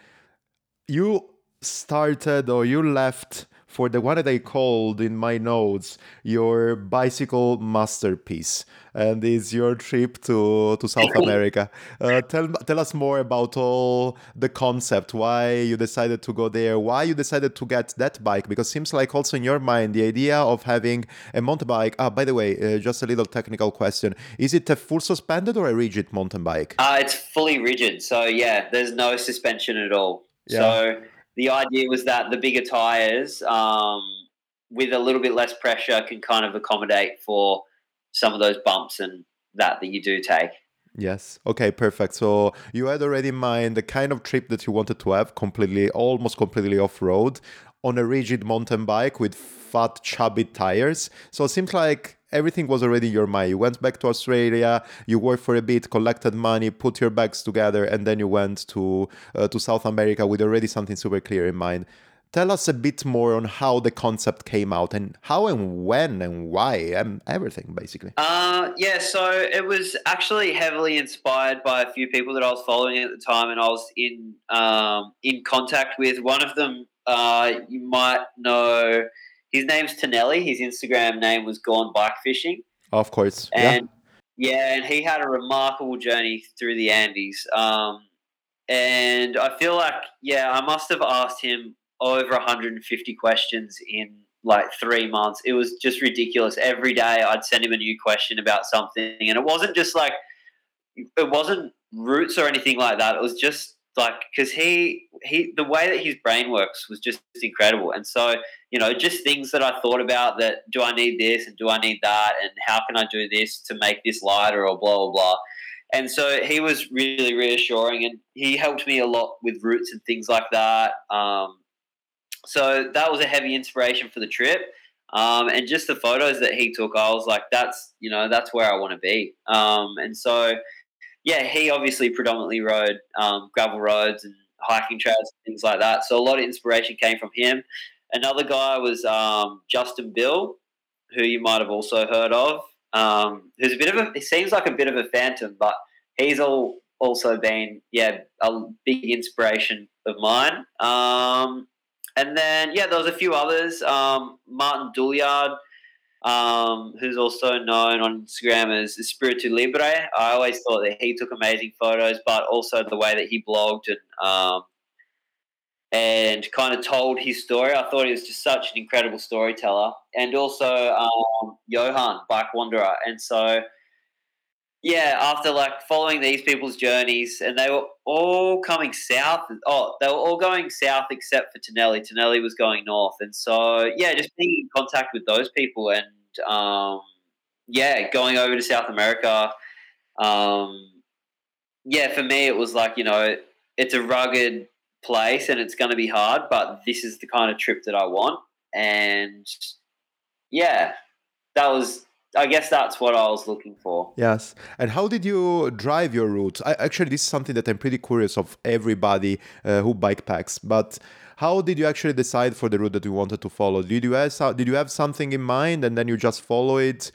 you started or you left for the one that I called in my notes your bicycle masterpiece, and it's your trip to, to South America. Uh, tell, tell us more about all the concept, why you decided to go there, why you decided to get that bike, because it seems like also in your mind the idea of having a mountain bike. Ah, by the way, uh, just a little technical question: Is it a full suspended or a rigid mountain bike? Uh, it's fully rigid, so yeah, there's no suspension at all. Yeah. So the idea was that the bigger tires, um, with a little bit less pressure, can kind of accommodate for some of those bumps and that that you do take. Yes. Okay, perfect. So you had already in mind the kind of trip that you wanted to have completely, almost completely off road on a rigid mountain bike with fat, chubby tires. So it seems like everything was already in your mind. You went back to Australia, you worked for a bit, collected money, put your bags together, and then you went to uh, to South America with already something super clear in mind. Tell us a bit more on how the concept came out and how and when and why and everything basically. Uh, yeah, so it was actually heavily inspired by a few people that I was following at the time, and I was in um, in contact with. One of them, uh, you might know his name's Tonelli. His Instagram name was Gone Bike Fishing. Of course. And yeah, yeah and he had a remarkable journey through the Andes. Um, and I feel like, yeah, I must have asked him over 150 questions in like three months. It was just ridiculous. Every day I'd send him a new question about something. And it wasn't just like, it wasn't routes or anything like that. It was just like because he he the way that his brain works was just incredible. And so you know just things that i thought about that do i need this and do i need that and how can i do this to make this lighter or blah blah blah. And so he was really reassuring and he helped me a lot with routes and things like that. Um, so that was a heavy inspiration for the trip. Um, and just the photos that he took i was like that's you know that's where i want to be. Um, and so yeah, he obviously predominantly rode um, gravel roads and hiking trails and things like that. So a lot of inspiration came from him. Another guy was um, Justin Bill, who you might have also heard of. Um, who's a bit of a, he seems like a bit of a phantom, but he's all also been, yeah, a big inspiration of mine. Um, and then, yeah, there was a few others. Um, Martin Douillard, um, who's also known on Instagram as Espiritu Libre. I always thought that he took amazing photos, but also the way that he blogged and um, and kind of told his story. I thought he was just such an incredible storyteller, and also um, Johan Bike Wanderer. And so, yeah, after like following these people's journeys, and they were all coming south. Oh, they were all going south except for Tonelli. Tonelli was going north, and so yeah, just being in contact with those people, and um, yeah, going over to South America. Um, yeah, for me, it was like you know, it's a rugged place and it's going to be hard, but this is the kind of trip that I want, and yeah, that was I guess that's what I was looking for. Yes. And how did you drive your route? I, actually, this is something that I'm pretty curious of everybody uh, who bike packs. But how did you actually decide for the route that you wanted to follow? Did you have did you have something in mind and then you just follow it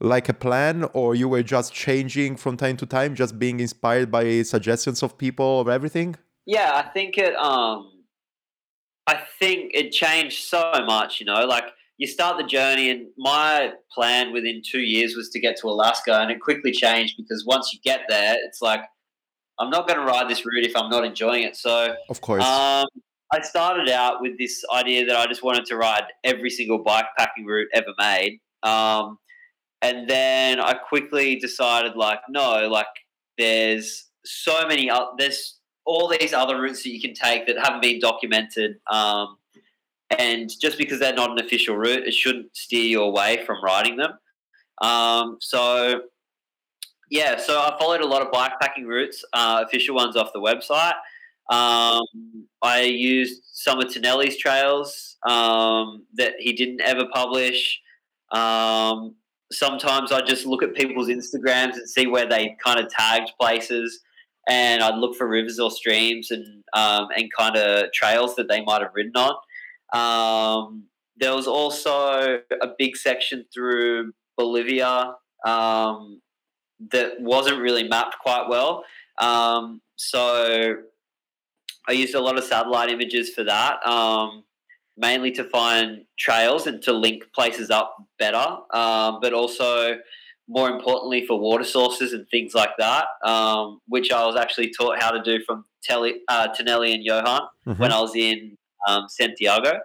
like a plan, or you were just changing from time to time, just being inspired by suggestions of people or everything? Yeah, I think it. Um, I think it changed so much. You know, like you start the journey, and my plan within two years was to get to Alaska, and it quickly changed because once you get there, it's like I'm not going to ride this route if I'm not enjoying it. So, of course, um, I started out with this idea that I just wanted to ride every single bike packing route ever made, um, and then I quickly decided, like, no, like there's so many, there's all these other routes that you can take that haven't been documented. Um, and just because they're not an official route, it shouldn't steer you away from riding them. Um, so, yeah, so I followed a lot of bikepacking routes, uh, official ones off the website. Um, I used some of Tonelli's trails um, that he didn't ever publish. Um, sometimes I just look at people's Instagrams and see where they kind of tagged places, and I'd look for rivers or streams and um, and kind of trails that they might have ridden on. Um, there was also a big section through Bolivia um, that wasn't really mapped quite well. Um, so I used a lot of satellite images for that. Um, mainly to find trails and to link places up better, um, but also more importantly for water sources and things like that, um, which I was actually taught how to do from Telly, uh, Tonelli and Johan Mhm. when I was in um, Santiago.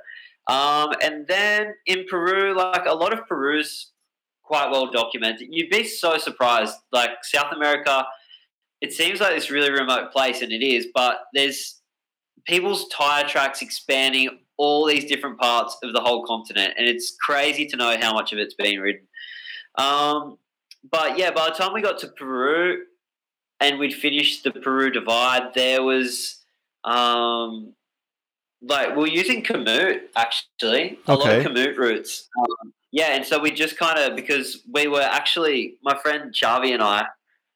Um, and then in Peru, like a lot of Peru's quite well documented. You'd be so surprised. Like South America, it seems like this really remote place, and it is, but there's people's tire tracks expanding all these different parts of the whole continent, and it's crazy to know how much of it's being ridden. Um, but yeah, by the time we got to Peru and we'd finished the Peru divide, there was um, like we we're using Komoot actually, a lot of Okay. Komoot routes. Um, yeah, and so we just kind of because we were actually my friend Chavi and I,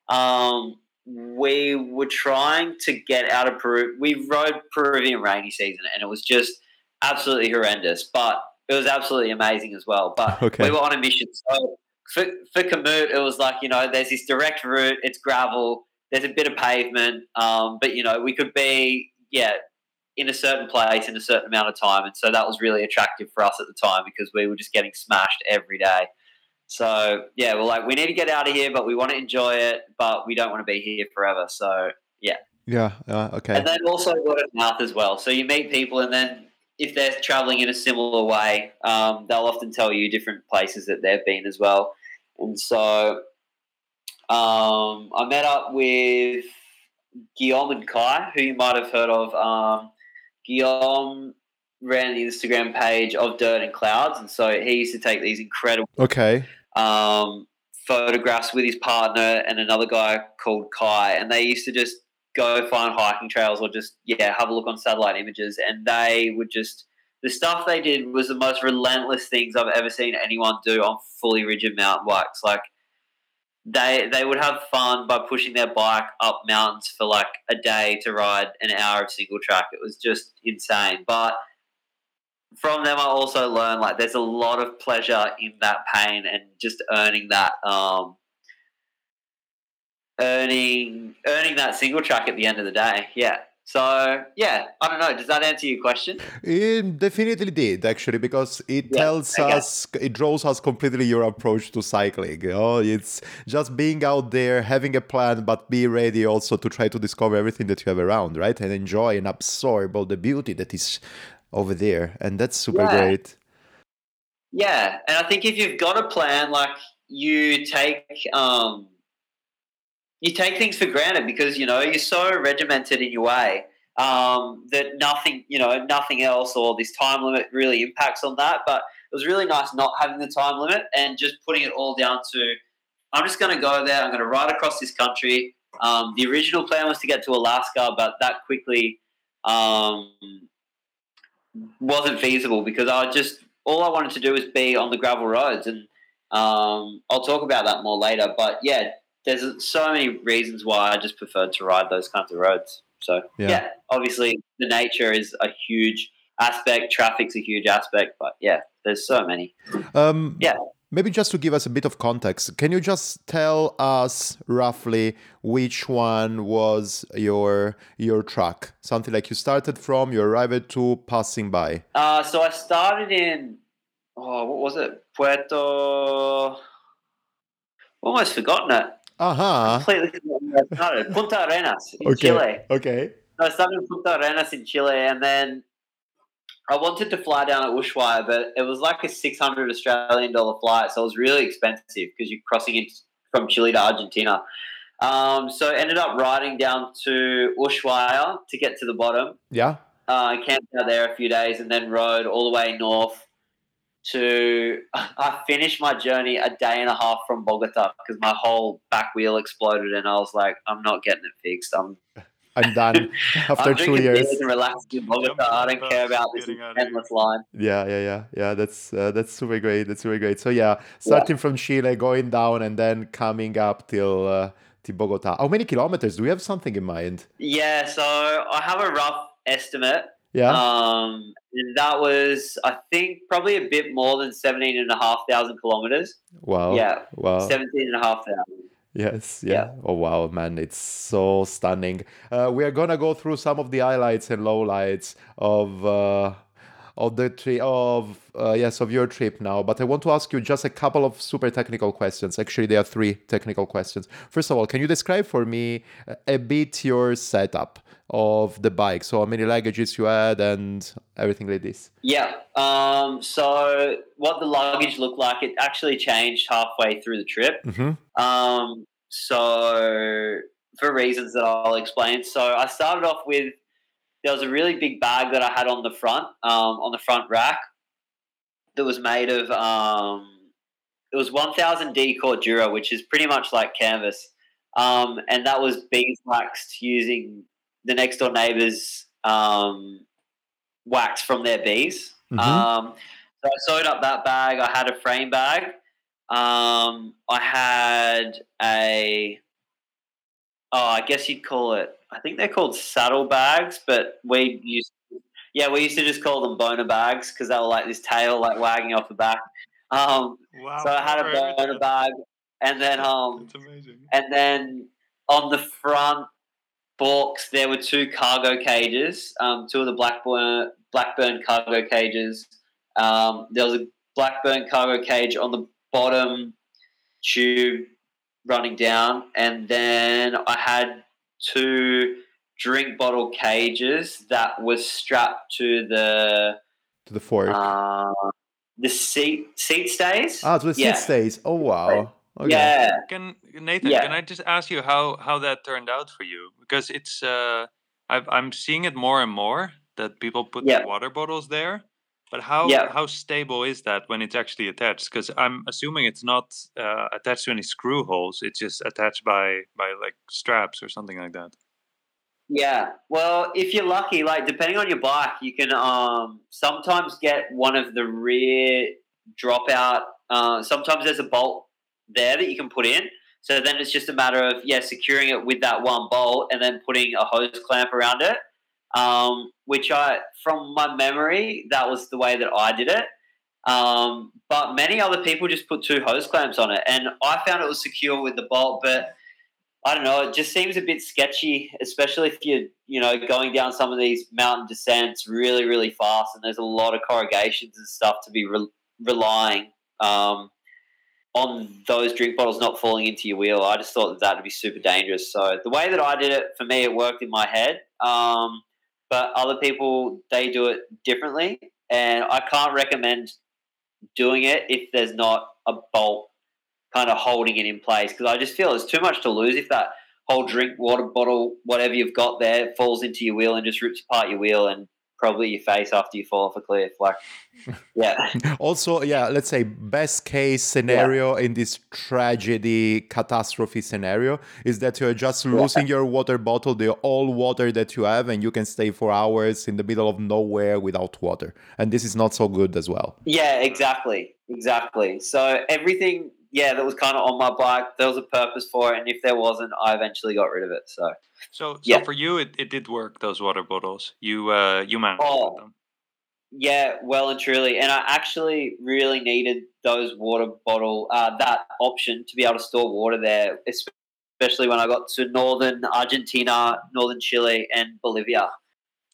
um, we were trying to get out of Peru. We rode Peruvian rainy season, and it was just absolutely horrendous, but it was absolutely amazing as well. But Okay. we were on a mission, so for for Komoot, it was like you know, there's this direct route. It's gravel. There's a bit of pavement, um, but you know, we could be yeah in a certain place in a certain amount of time, and so that was really attractive for us at the time because we were just getting smashed every day. So yeah, we're like, we need to get out of here, but we want to enjoy it, but we don't want to be here forever. So Yeah. Uh, okay. and then also word of mouth as well. So you meet people, and then if they're traveling in a similar way, um, they'll often tell you different places that they've been as well. And so um, I met up with Guillaume and Kai, who you might have heard of. Um, Guillaume ran the Instagram page of Dirt and Clouds, and so he used to take these incredible Okay. um, photographs with his partner and another guy called Kai, and they used to just go find hiking trails or just yeah have a look on satellite images, and they would just the stuff they did was the most relentless things I've ever seen anyone do on fully rigid mountain bikes. Like they they would have fun by pushing their bike up mountains for like a day to ride an hour of single track. It was just insane, but from them I also learned like there's a lot of pleasure in that pain and just earning that um earning earning that single track at the end of the day. Yeah. So yeah, I don't know. Does that answer your question? It definitely did actually because it Yeah, tells okay. us it draws us completely your approach to cycling. You know, it's just being out there, having a plan, but be ready also to try to discover everything that you have around, right? And enjoy and absorb all the beauty that is over there. And that's super Yeah. great. Yeah, and I think if you've got a plan, like you take um, you take things for granted because you know you're so regimented in your way um, that nothing, you know, nothing else or this time limit really impacts on that. But it was really nice not having the time limit and just putting it all down to I'm just going to go there. I'm going to ride across this country. Um, the original plan was to get to Alaska, but that quickly um, wasn't feasible because I just all I wanted to do was be on the gravel roads, and um, I'll talk about that more later. But yeah, there's so many reasons why I just preferred to ride those kinds of roads. So Yeah. yeah, obviously the nature is a huge aspect, traffic's a huge aspect, but yeah, there's so many. Um, Yeah. Maybe just to give us a bit of context, can you just tell us roughly which one was your your truck? Something like you started from, you arrived to, passing by. Uh, so I started in oh, what was it? Puerto. Almost forgotten it. Aha. Completely forgotten where I started. Punta Arenas in Okay. Chile. Okay. So I started in Punta Arenas in Chile, and then I wanted to fly down at Ushuaia, but it was like a six hundred Australian dollar flight, so it was really expensive because you're crossing it from Chile to Argentina. Um, so I ended up riding down to Ushuaia to get to the bottom. Yeah. Uh, camped out there a few days, and then rode all the way north to. I finished my journey a day and a half from Bogota because my whole back wheel exploded, and I was like, "I'm not getting it fixed. I'm I'm done after I'm two years. and relaxing in Bogota. I don't care about this getting out of here. endless line. Yeah, yeah, yeah, yeah. That's uh, that's super great. That's super great. So yeah, starting from Chile, going down, and then coming up till uh, till Bogota. How many kilometers? Do we have something in mind? Yeah, so I have a rough estimate. Yeah. Um, and that was, I think, probably a bit more than 17,500 kilometers. wow. yeah. Wow. 17,500. Yes, yeah. Oh wow, man, it's so stunning. Uh, we are gonna go through some of the highlights and lowlights of uh, of the trip of uh, yes of your trip now but i want to ask you just a couple of super technical questions actually there are three technical questions first of all can you describe for me a bit your setup of the bike so how many luggages you had and everything like this yeah um, so what the luggage looked like it actually changed halfway through the trip mm-hmm. um, so for reasons that i'll explain so i started off with there was a really big bag that I had on the front, um, on the front rack, that was made of. Um, it was 1000D Cordura, which is pretty much like canvas, um, and that was beeswaxed using the next door neighbor's um, wax from their bees. Mhm. Um, so I sewed up that bag. I had a frame bag. Um, I had a oh, I guess you'd call it. I think they're called saddle bags, but we used, yeah, we used to just call them boner bags because they were like this tail like wagging off the back. Um, Wow. so I had a boner bag, and then um, That's amazing. and then on the front forks there were two cargo cages, um, two of the Blackburn Blackburn cargo cages. Um, there was a Blackburn cargo cage on the bottom tube running down, and then I had two drink bottle cages that was strapped to the to the fork uh, the seat seat stays. ah to the yeah. seat stays oh wow okay. Yeah, Can Nathan? Yeah. Can I just ask you how how that turned out for you? Because it's uh, I've, I'm seeing it more and more that people put Yeah. the water bottles there. But how Yeah. how stable is that when it's actually attached? Because I'm assuming it's not uh, attached to any screw holes. It's just attached by by like straps or something like that. Yeah. Well, if you're lucky, like depending on your bike, you can um sometimes get one of the rear dropout. Uh, sometimes there's a bolt there that you can put in. So then it's just a matter of yeah securing it with that one bolt and then putting a hose clamp around it. Um, which I, from my memory, that was the way that I did it. Um, but many other people just put two hose clamps on it, and I found it was secure with the bolt, but I don't know. It just seems a bit sketchy, especially if you're, you know, going down some of these mountain descents really, really fast, and there's a lot of corrugations and stuff to be re- relying um, on those drink bottles not falling into your wheel. I just thought that that would be super dangerous. So the way that I did it, for me, it worked in my head. Um, but other people, they do it differently, and I can't recommend doing it if there's not a bolt kind of holding it in place because I just feel there's too much to lose if that whole drink water bottle, whatever you've got there, falls into your wheel and just rips apart your wheel and probably your face after you fall off a cliff. Like, yeah, also yeah let's say best case scenario in this tragedy catastrophe scenario is that you're just losing your water bottle the all water that you have and you can stay for hours in the middle of nowhere without water and this is not so good as well yeah, exactly, exactly. So everything, yeah, that was kind of on my bike. There was a purpose for it, and if there wasn't, I eventually got rid of it. So So so Yeah. for you, it, it did work. Those water bottles. You uh you managed Oh. them. Yeah, well and truly, and I actually really needed those water bottle uh, that option to be able to store water there, especially when I got to northern Argentina, northern Chile, and Bolivia.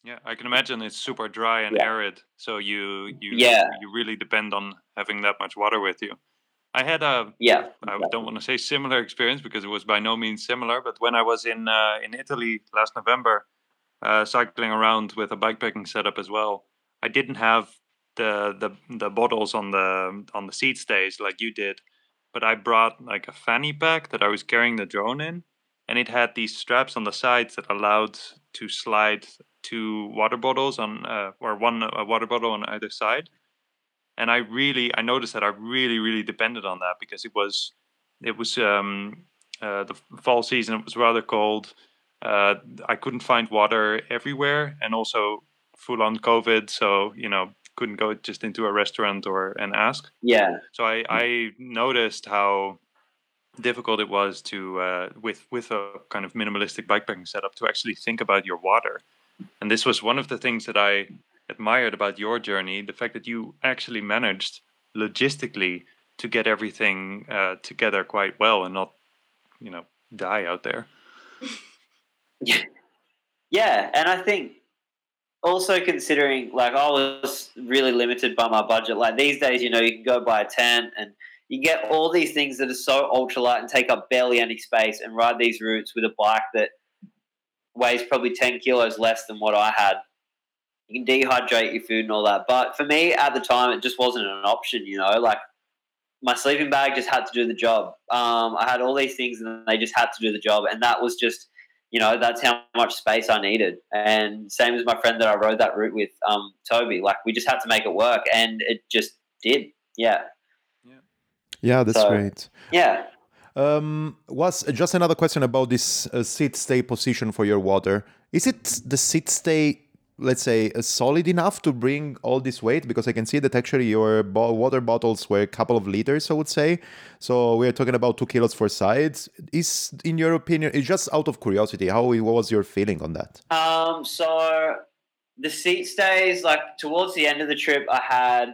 Yeah, I can imagine it's super dry and Yeah. arid, so you you Yeah. you really depend on having that much water with you. I had a Yeah, I don't want to say similar experience because it was by no means similar, but when I was in uh, in Italy last November, uh, cycling around with a bikepacking setup as well, I didn't have the the the bottles on the on the seat stays like you did, but I brought like a fanny pack that I was carrying the drone in, and it had these straps on the sides that allowed to slide two water bottles on uh, or one a water bottle on either side and I really I noticed that I really really depended on that because it was it was um, uh, the fall season. It was rather cold. Uh, I couldn't find water everywhere, and also full on COVID. So you know couldn't go just into a restaurant or and ask. yeah, So I I noticed how difficult it was to uh, with with a kind of minimalistic bikepacking setup to actually think about your water. And this was one of the things that I admired about your journey the fact that you actually managed logistically to get everything uh, together quite well and not you know die out there yeah, and I think also considering like I was really limited by my budget. Like these days, you know, you can go buy a tent and you get all these things that are so ultralight and take up barely any space and ride these routes with a bike that weighs probably 10 kilos less than what I had. You can dehydrate your food and all that. But for me at the time, it just wasn't an option, you know, like my sleeping bag just had to do the job. Um, I had all these things and they just had to do the job. And that was just, you know, that's how much space I needed. And same as my friend that I rode that route with, um, Toby, like we just had to make it work and it just did. Yeah. Yeah, that's So- great. Yeah. Um, was just another question about this uh, sit stay position for your water. Is it the sit stay, let's say, uh, solid enough to bring all this weight? Because I can see that actually your bo- water bottles were a couple of liters, I would say. So we are talking about two kilos for sides. Is, in your opinion, it's just out of curiosity, how what was your feeling on that? Um, so the seat stays like towards the end of the trip, I had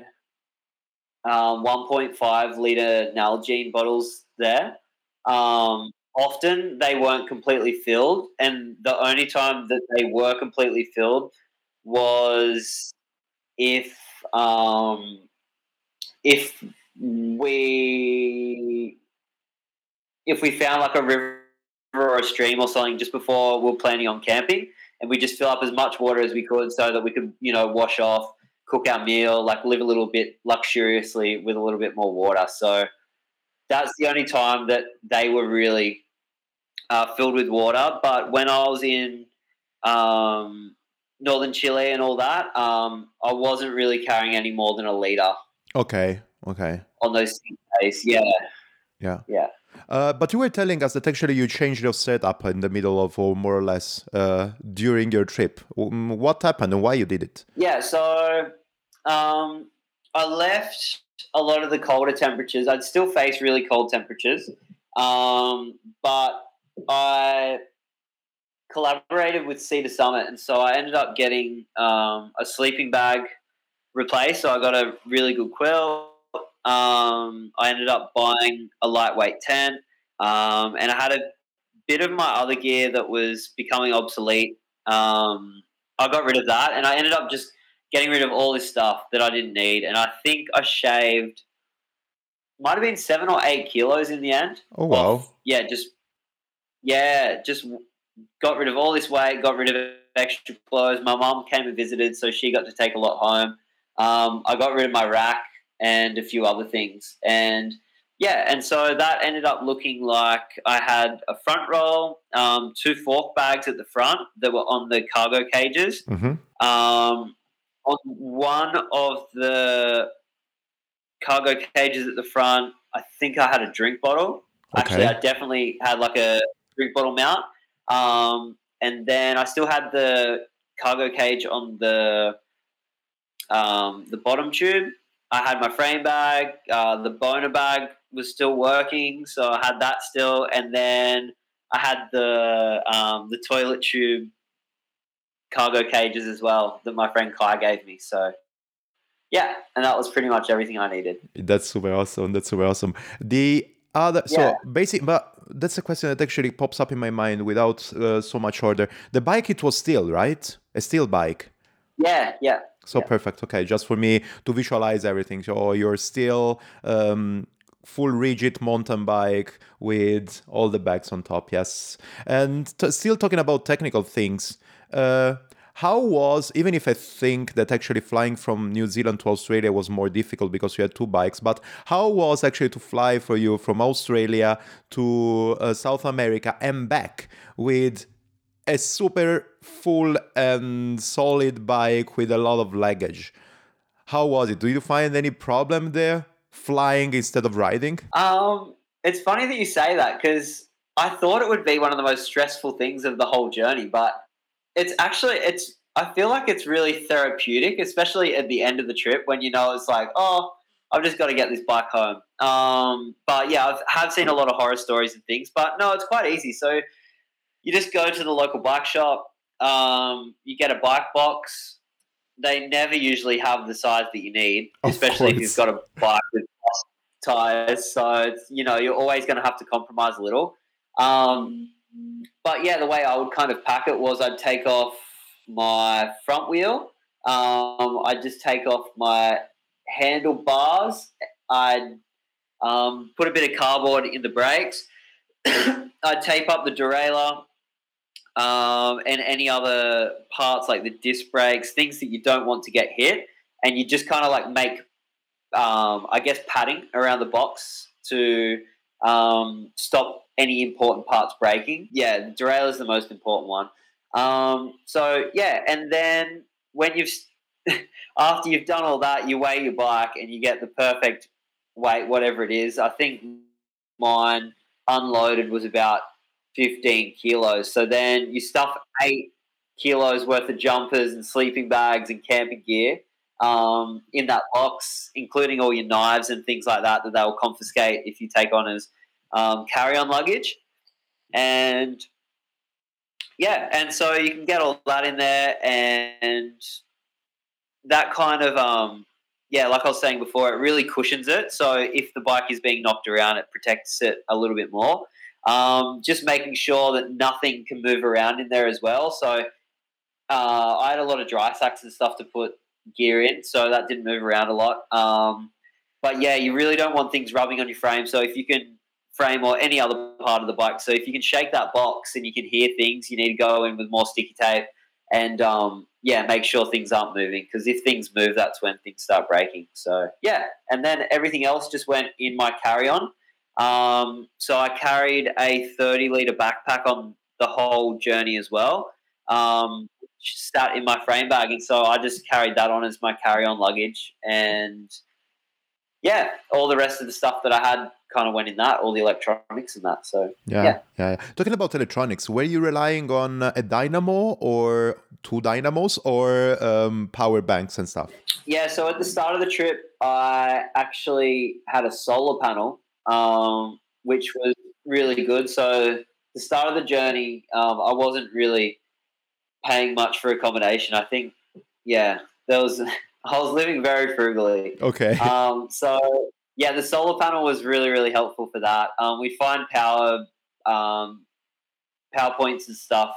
um, 1.5 liter Nalgene bottles there. Um, often they weren't completely filled, and the only time that they were completely filled was if um, if we if we found like a river or a stream or something just before we are planning on camping and we just fill up as much water as we could so that we could you know wash off cook our meal like live a little bit luxuriously with a little bit more water. So that's the only time that they were really uh, filled with water. But when i was in um, northern chile and all that um, i wasn't really carrying any more than a liter Okay, okay. on those days yeah Yeah. yeah Uh, but you were telling us that actually you changed your setup in the middle of, or more or less, uh, during your trip. What happened and why you did it? Yeah, so um, I left a lot of the colder temperatures. I'd still face really cold temperatures, um, but I collaborated with Sea to Summit, and so I ended up getting um, a sleeping bag replaced. So I got a really good quilt. Um, I ended up buying a lightweight tent, um, and I had a bit of my other gear that was becoming obsolete. Um, I got rid of that, and I ended up just getting rid of all this stuff that I didn't need. And I think I shaved, might have been seven or eight kilos in the end. Oh, wow. off- yeah, just yeah, just got rid of all this weight, got rid of extra clothes. My mom came and visited, so she got to take a lot home. Um, I got rid of my rack and a few other things, and yeah, and so that ended up looking like I had a front roll, um, two fork bags at the front that were on the cargo cages. hmm Um, on one of the cargo cages at the front, I think I had a drink bottle. Actually, I definitely had like a drink bottle mount. Um, and then I still had the cargo cage on the um, the bottom tube. I had my frame bag. Uh, the boner bag was still working, so I had that still. And then I had the um, the toilet tube cargo cages as well that my friend Kai gave me. So yeah, and that was pretty much everything I needed. That's super awesome. That's super awesome. The other, so Yeah. basic, but that's a question that actually pops up in my mind without uh, so much order. The bike, it was steel, right? A steel bike. Yeah, yeah. So Yeah. perfect. Okay, just for me to visualize everything. So you're still um, full rigid mountain bike with all the bags on top. Yes, and t- still talking about technical things. Uh, how was even if I think that actually flying from New Zealand to Australia was more difficult because you had two bikes, but how was actually to fly for you from Australia to uh, South America and back with a super full and solid bike with a lot of luggage. How was it? Do you find any problem there flying instead of riding? Um, it's funny that you say that because I thought it would be one of the most stressful things of the whole journey, but it's actually it's. I feel like it's really therapeutic, especially at the end of the trip when you know it's like, oh, I've just got to get this bike home. Um, but yeah, I've have seen a lot of horror stories and things, but no, it's quite easy. So you just go to the local bike shop, um, you get a bike box. They never usually have the size that you need, Of especially if you've got a bike with tires. So it's, you know you're always going to have to compromise a little. Um, but yeah, the way I would kind of pack it was I'd take off my front wheel. Um, I just take off my handlebars. I um, put a bit of cardboard in the brakes. I'd tape up the derailleur um, and any other parts like the disc brakes, things that you don't want to get hit, and you just kind of like make, um, I guess, padding around the box to um, stop any important parts breaking. Yeah, the derailleur is the most important one. Um, so yeah, and then when you've after you've done all that, you weigh your bike and you get the perfect weight, whatever it is. I think mine unloaded was about 15 kilos. So then you stuff eight kilos worth of jumpers and sleeping bags and camping gear um, in that box, including all your knives and things like that that they will confiscate if you take on as um, carry-on luggage. And yeah, and so you can get all that in there, and that kind of um, yeah, like I was saying before, it really cushions it. So if the bike is being knocked around, it protects it a little bit more. Um, just making sure that nothing can move around in there as well. So uh, I had a lot of dry sacks and stuff to put gear in, so that didn't move around a lot. Um, but yeah, you really don't want things rubbing on your frame. So if you can frame or any other part of the bike, so if you can shake that box and you can hear things, you need to go in with more sticky tape and um, yeah, make sure things aren't moving because if things move, that's when things start breaking. So yeah, and then everything else just went in my carry-on. Um, so I carried a 30 liter backpack on the whole journey as well. Um, sat in my frame bag, and so I just carried that on as my carry-on luggage, and yeah, all the rest of the stuff that I had kind of went in that, all the electronics and that. So yeah, yeah. yeah. Talking about electronics, were you relying on a dynamo or two dynamos or um, power banks and stuff? Yeah. So at the start of the trip, I actually had a solar panel, um, which was really good. So the start of the journey, um, I wasn't really paying much for accommodation. I think, yeah, there was. I was living very frugally. Okay. Um, so yeah, the solar panel was really really helpful for that. Um, we find power um, power points and stuff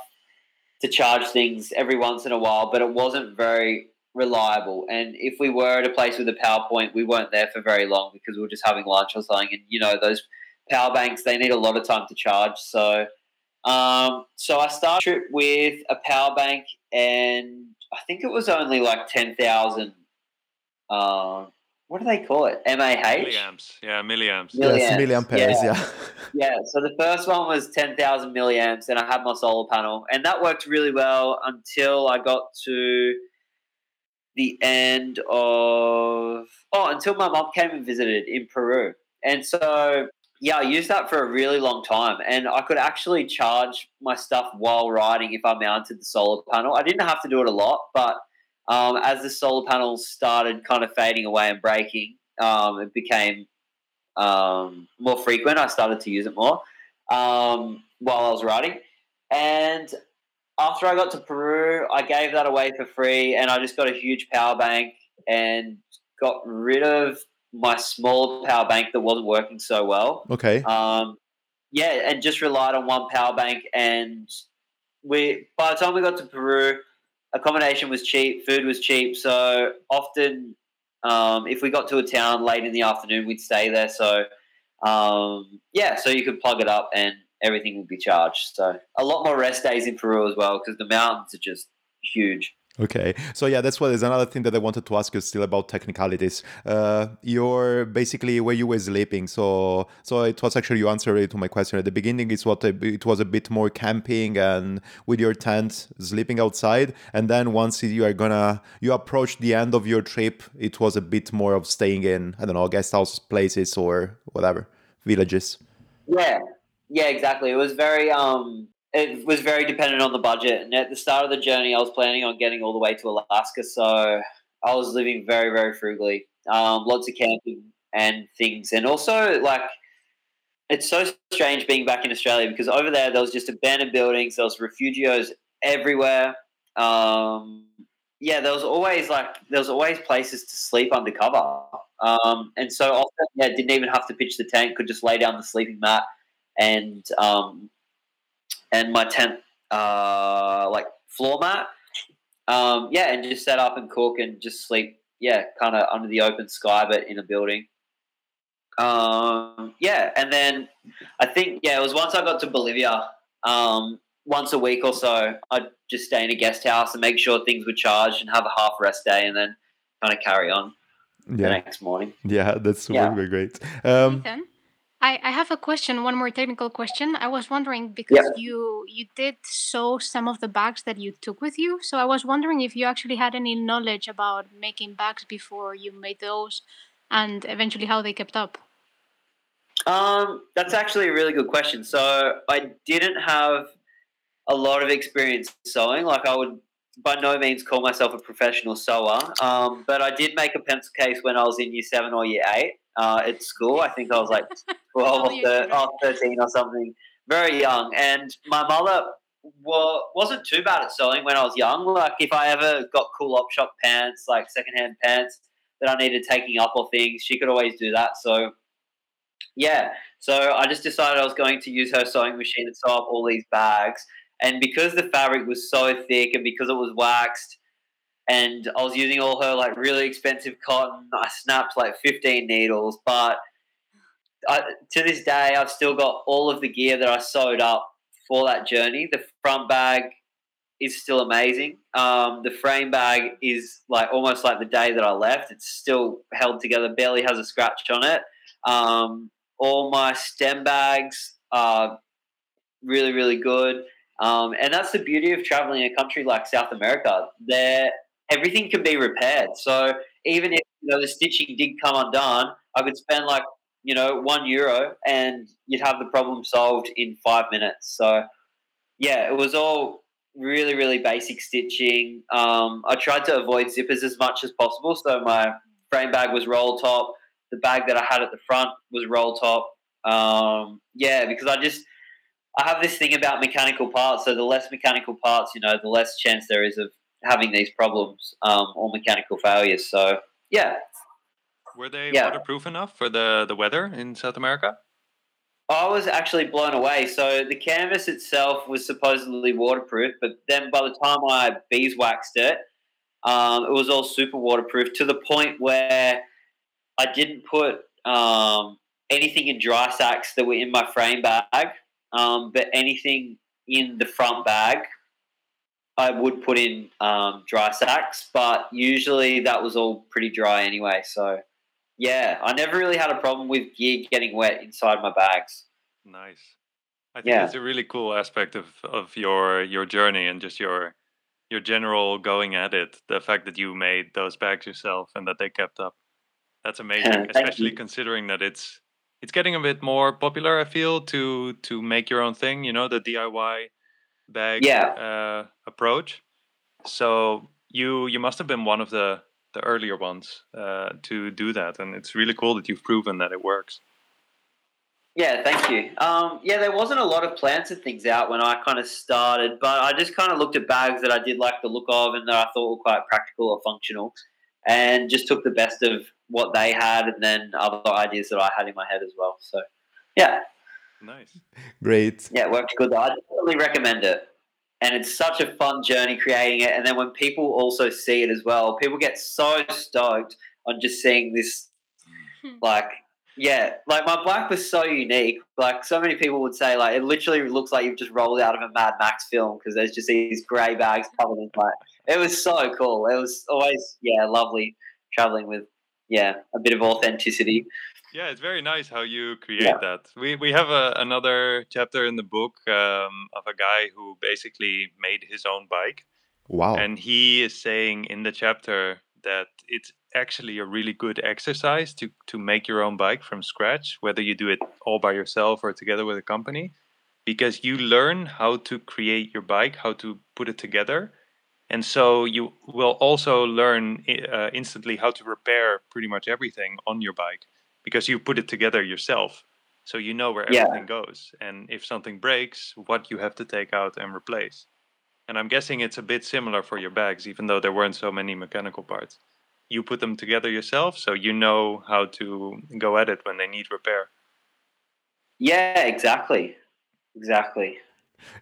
to charge things every once in a while, but it wasn't very reliable. And if we were at a place with a power point, we weren't there for very long because we were just having lunch or something. And you know those power banks they need a lot of time to charge. So um, so I started trip with a power bank, and I think it was only like ten thousand. What do they call it? MAH. Milliamps. Yeah, milliamps. milliamps. Yes, milliamperes. Yeah. yeah. yeah. So the first one was ten thousand milliamps, and I had my solar panel, and that worked really well until I got to the end of oh, until my mom came and visited in Peru, and so yeah, I used that for a really long time, and I could actually charge my stuff while riding if I mounted the solar panel. I didn't have to do it a lot, but um, as the solar panels started kind of fading away and breaking, um, it became um, more frequent. I started to use it more um, while I was riding, and after I got to Peru, I gave that away for free, and I just got a huge power bank and got rid of my small power bank that wasn't working so well. Okay. Um, yeah, and just relied on one power bank. And we, by the time we got to Peru, accommodation was cheap, food was cheap. So often, um, if we got to a town late in the afternoon, we'd stay there. So um, yeah, so you could plug it up and everything would be charged. So a lot more rest days in Peru as well because the mountains are just huge. Okay, so yeah, that's what is another thing that I wanted to ask you still about technicalities. Uh, you're basically where you were sleeping, so so it was actually you answered to my question at the beginning. It's what it was a bit more camping and with your tent sleeping outside, and then once you are gonna you approach the end of your trip, it was a bit more of staying in I don't know guest house places or whatever villages. Yeah, yeah, exactly. It was very um it was very dependent on the budget. And at the start of the journey, I was planning on getting all the way to Alaska, so I was living very, very frugally. Um, lots of camping and things, and also like it's so strange being back in Australia because over there there was just abandoned buildings, there was refugios everywhere. Um, yeah, there was always like there was always places to sleep undercover, um, and so often yeah, didn't even have to pitch the tent, could just lay down the sleeping mat and um, and my tent uh, like floor mat. um, yeah, and just set up and cook and just sleep. Yeah, kind of under the open sky, but in a building. Um, yeah, and then I think yeah, it was once I got to Bolivia. Um, once a week or so, I'd just stay in a guest house and make sure things were charged and have a half rest day, and then kind of carry on yeah. the next morning. yeah, that's Yeah. really great. Um, Nathan, I, I have a question, one more technical question. I was wondering because you you did sew some of the bags that you took with you. So I was wondering if you actually had any knowledge about making bags before you made those and eventually how they kept up. Um, that's actually a really good question. So I didn't have a lot of experience sewing. Like I would by no means call myself a professional sewer. Um, but I did make a pencil case when I was in year seven or year eight uh, at school. I think I was like 12 or thir- yeah. oh, 13 or something, very young. And my mother wa- wasn't too bad at sewing when I was young. Like if I ever got cool op shop pants, like secondhand pants that I needed taking up or things, she could always do that. So yeah, so I just decided I was going to use her sewing machine to sew up all these bags. And because the fabric was so thick and because it was waxed, and I was using all her like really expensive cotton, I snapped like 15 needles. But I, to this day, I've still got all of the gear that I sewed up for that journey. The front bag is still amazing. Um, the frame bag is like almost like the day that I left. It's still held together, barely has a scratch on it. Um, all my stem bags are really, really good. Um, and that's the beauty of traveling a country like South America. There, everything can be repaired. So even if you know the stitching did come undone, I could spend like you know one euro and you'd have the problem solved in five minutes. So yeah, it was all really, really basic stitching. Um, I tried to avoid zippers as much as possible. So my frame bag was roll top. The bag that I had at the front was roll top. Um, yeah, because I just I have this thing about mechanical parts. So the less mechanical parts, you know, the less chance there is of having these problems um, or mechanical failures. So yeah, Were they Yeah. waterproof enough for the, the weather in South America? I was actually blown away. So the canvas itself was supposedly waterproof, but then by the time I beeswaxed it, um, it was all super waterproof to the point where I didn't put um, anything in dry sacks that were in my frame bag, um, but anything in the front bag, I would put in um, dry sacks. But usually that was all pretty dry anyway. So yeah, I never really had a problem with gear getting wet inside my bags. Nice. I think Yeah. it's a really cool aspect of, of your your journey and just your your general going at it. The fact that you made those bags yourself and that they kept up. That's amazing, especially you. considering that it's it's getting a bit more popular. I feel to to make your own thing. You know, the DIY bag Yeah. uh, approach. So you you must have been one of the the earlier ones uh, to do that, and it's really cool that you've proven that it works. Yeah, thank you. Um, yeah, there wasn't a lot of plants and things out when I kind of started, but I just kind of looked at bags that I did like the look of and that I thought were quite practical or functional, and just took the best of what they had and then other ideas that I had in my head as well. So, yeah, Nice. great. yeah, it worked good. I definitely recommend it. And it's such a fun journey creating it. And then when people also see it as well, people get so stoked on just seeing this hmm. like yeah like my black was so unique. Like so many people would say like it literally looks like you've just rolled out of a mad max film because there's just these gray bags covered in like it was so cool. It was always yeah lovely traveling with yeah a bit of authenticity Yeah, it's very nice how you create Yeah. that. We we have a, another chapter in the book um, of a guy who basically made his own bike, Wow. and he is saying in the chapter that it's actually a really good exercise to to make your own bike from scratch, whether you do it all by yourself or together with a company, because you learn how to create your bike, how to put it together, and so you will also learn uh, instantly how to repair pretty much everything on your bike because you put it together yourself so you know where Yeah. everything goes. And if something breaks what you have to take out and replace. And i'm guessing it's a bit similar for your bags even though there weren't so many mechanical parts. You put them together yourself so you know how to go at it when they need repair. Yeah exactly. Exactly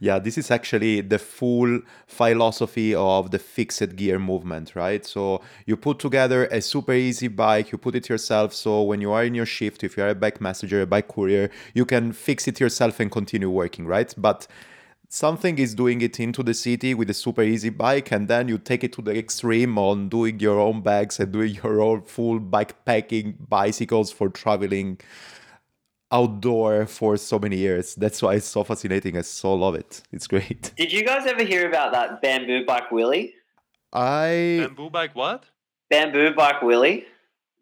Yeah, this is actually the full philosophy of the fixed gear movement, right? So you put together a super easy bike, you put it yourself. So when you are in your shift, if you are a bike messenger, a bike courier, you can fix it yourself and continue working, right? But something is doing it into the city with a super easy bike and then you take it to the extreme on doing your own bags and doing your own full bike packing bicycles for traveling outdoor for so many years that's why it's so fascinating i so love it it's great Did you guys ever hear about that bamboo bike Willie? i Bamboo bike what? Bamboo bike Willie?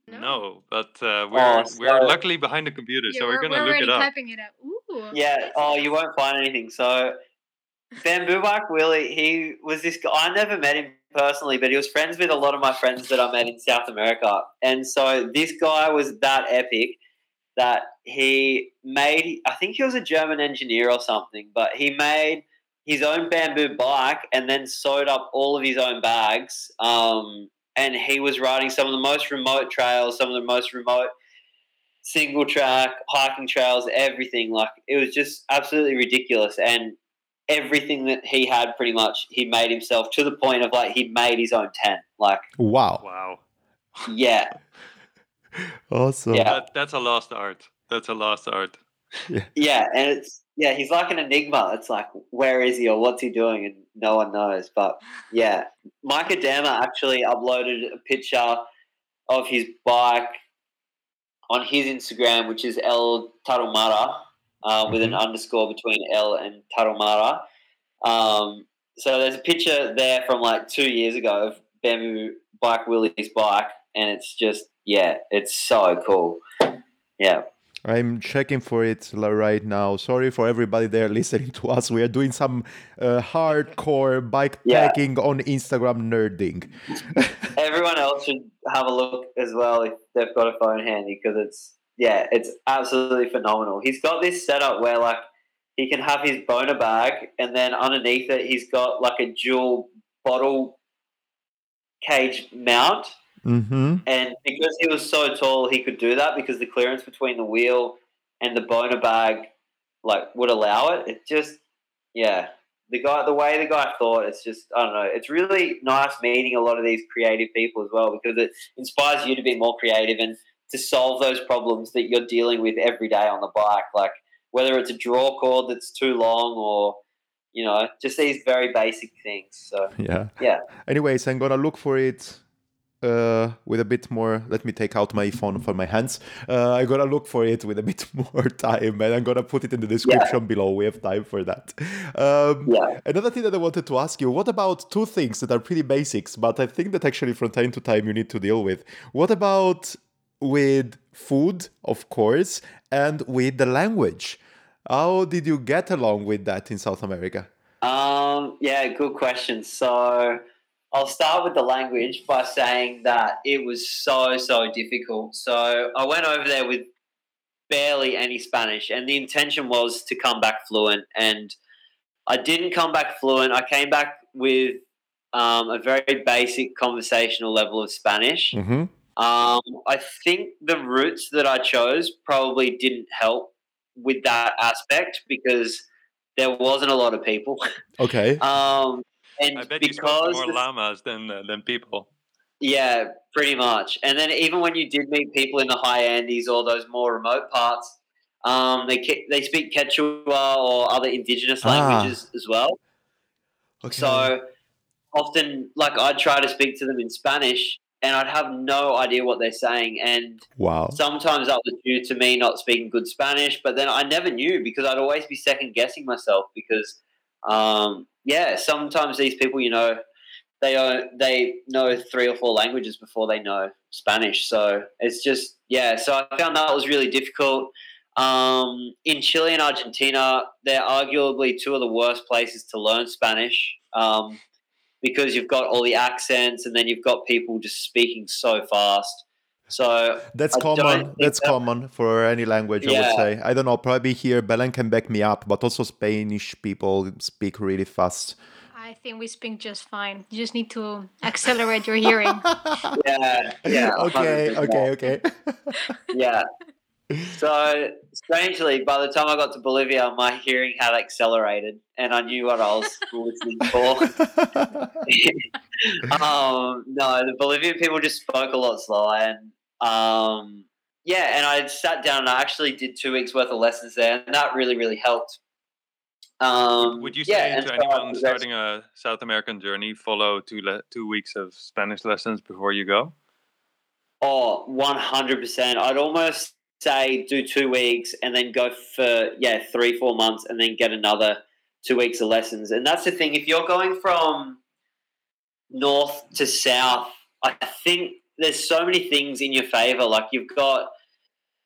No, but uh, we're Oh, we're luckily behind the computer, Yeah, so we're, gonna look it up. typing it up. Ooh. Yeah. Oh, you won't find anything. So, Bamboo Bike Willie, he was this guy. I never met him personally, but he was friends with a lot of my friends that I met in South America. And so this guy was that epic that he made. I think he was a German engineer or something, but he made his own bamboo bike and then sewed up all of his own bags. Um, and he was riding some of the most remote trails, some of the most remote single track hiking trails, everything. Like it was just absolutely ridiculous, and everything that he had, pretty much, he made himself to the point of like he made his own tent. Like, wow Wow, yeah, awesome Yeah. that, that's a lost art. That's a lost art. yeah, and it's yeah, he's like an enigma. It's like where is he or what's he doing, and no one knows. But yeah, Mike Adama actually uploaded a picture of his bike on his Instagram, which is El Tarumara, uh, with an underscore between L and Tarumara. Um, so there's a picture there from like two years ago of Bamboo Bike Willie's bike, and it's just yeah, it's so cool. Yeah. I'm checking for it right now. Sorry for everybody there listening to us. We are doing some uh, hardcore bike Yeah. packing on Instagram nerding. Everyone else should have a look as well if they've got a phone handy because it's yeah, it's absolutely phenomenal. He's got this setup where like he can have his boner bag and then underneath it he's got like a dual bottle cage mount Mm-hmm. and because he was so tall he could do that because the clearance between the wheel and the boner bag like would allow it. It just yeah. The guy the way the guy thought it's just I don't know, it's really nice meeting a lot of these creative people as well because it inspires you to be more creative and to solve those problems that you're dealing with every day on the bike. Like whether it's a draw cord that's too long or you know, just these very basic things. So Yeah. Yeah. Anyways, I'm gonna look for it uh, with a bit more. Let me take out my phone from my hands. Uh, I'm gonna look for it with a bit more time, and I'm gonna put it in the description below. We have time for that. Um, Yeah. Another thing that I wanted to ask you: What about two things that are pretty basics, but I think that actually from time to time you need to deal with? What about with food, of course, and with the language? How did you get along with that in South America? Um, yeah, good question. So I'll start with the language by saying that it was so, so difficult. So I went over there with barely any Spanish, and the intention was to come back fluent. And I didn't come back fluent. I came back with um, a very basic conversational level of Spanish. Mm-hmm. Um, I think the routes that I chose probably didn't help with that aspect because there wasn't a lot of people. Okay. Um, and I bet you spoke to more the- llamas than uh, than people. yeah, pretty much. And then even when you did meet people in the high Andes or those more remote parts, um, they they speak Quechua or other indigenous Ah. languages as well. okay. So often, like I'd try to speak to them in Spanish, and I'd have no idea what they're saying. And wow. sometimes that was due to me not speaking good Spanish, but then I never knew because I'd always be second guessing myself because, um, yeah, sometimes these people, you know, they are, they know three or four languages before they know Spanish. So it's just yeah. So I found that was really difficult. Um, in Chile and Argentina, they're arguably two of the worst places to learn Spanish. Um, because you've got all the accents and then you've got people just speaking so fast. So That's I common. That's that- common for any language, I would say. I don't know. Probably here, Belen can back me up, but also Spanish people speak really fast. I think we speak just fine. You just need to accelerate your hearing. yeah, yeah. okay, 100%. okay, okay. yeah. So strangely, by the time I got to Bolivia, my hearing had accelerated, and I knew what I was listening for. um, no, the Bolivian people just spoke a lot slower, and um, yeah, and I sat down and I actually did two weeks worth of lessons there, and that really, really helped. Um, Would you say yeah, to anyone starting a South American journey, follow two le- two weeks of Spanish lessons before you go? Oh, 100%. I'd almost say do two weeks and then go for, yeah, three, four months and then get another two weeks of lessons. And that's the thing. If you're going from north to south, I think there's so many things in your favor. Like you've got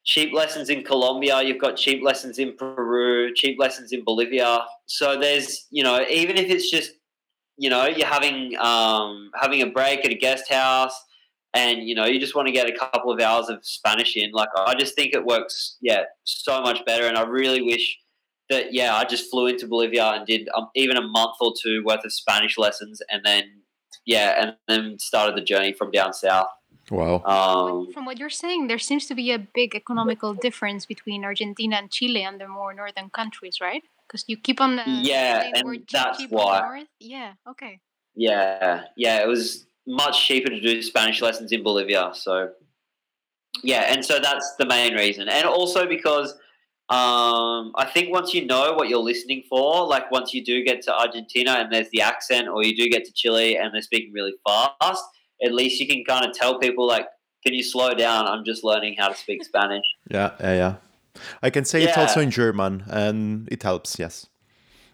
cheap lessons in Colombia, you've got cheap lessons in Peru, cheap lessons in Bolivia. So there's, you know, even if it's just, you know, you're having um, having a break at a guest house and you know you just want to get a couple of hours of Spanish in. Like I just think it works, yeah, so much better. And I really wish that yeah, I just flew into Bolivia and did um, even a month or two worth of Spanish lessons, and then yeah, and then started the journey from down south. Wow. Um, From what you're saying, there seems to be a big economical difference between Argentina and Chile and the more northern countries, right? Because you keep on uh, Yeah, and that's cheap why. north. Yeah. Okay. yeah, yeah, it was much cheaper to do Spanish lessons in Bolivia. So yeah, and so that's the main reason, and also because. Um, I think once you know what you're listening for, like once you do get to Argentina and there's the accent, or you do get to Chile and they're speaking really fast, at least you can kind of tell people like, "Can you slow down? I'm just learning how to speak Spanish." Yeah, yeah, yeah. I can say it Yeah. also in German, and it helps. Yes.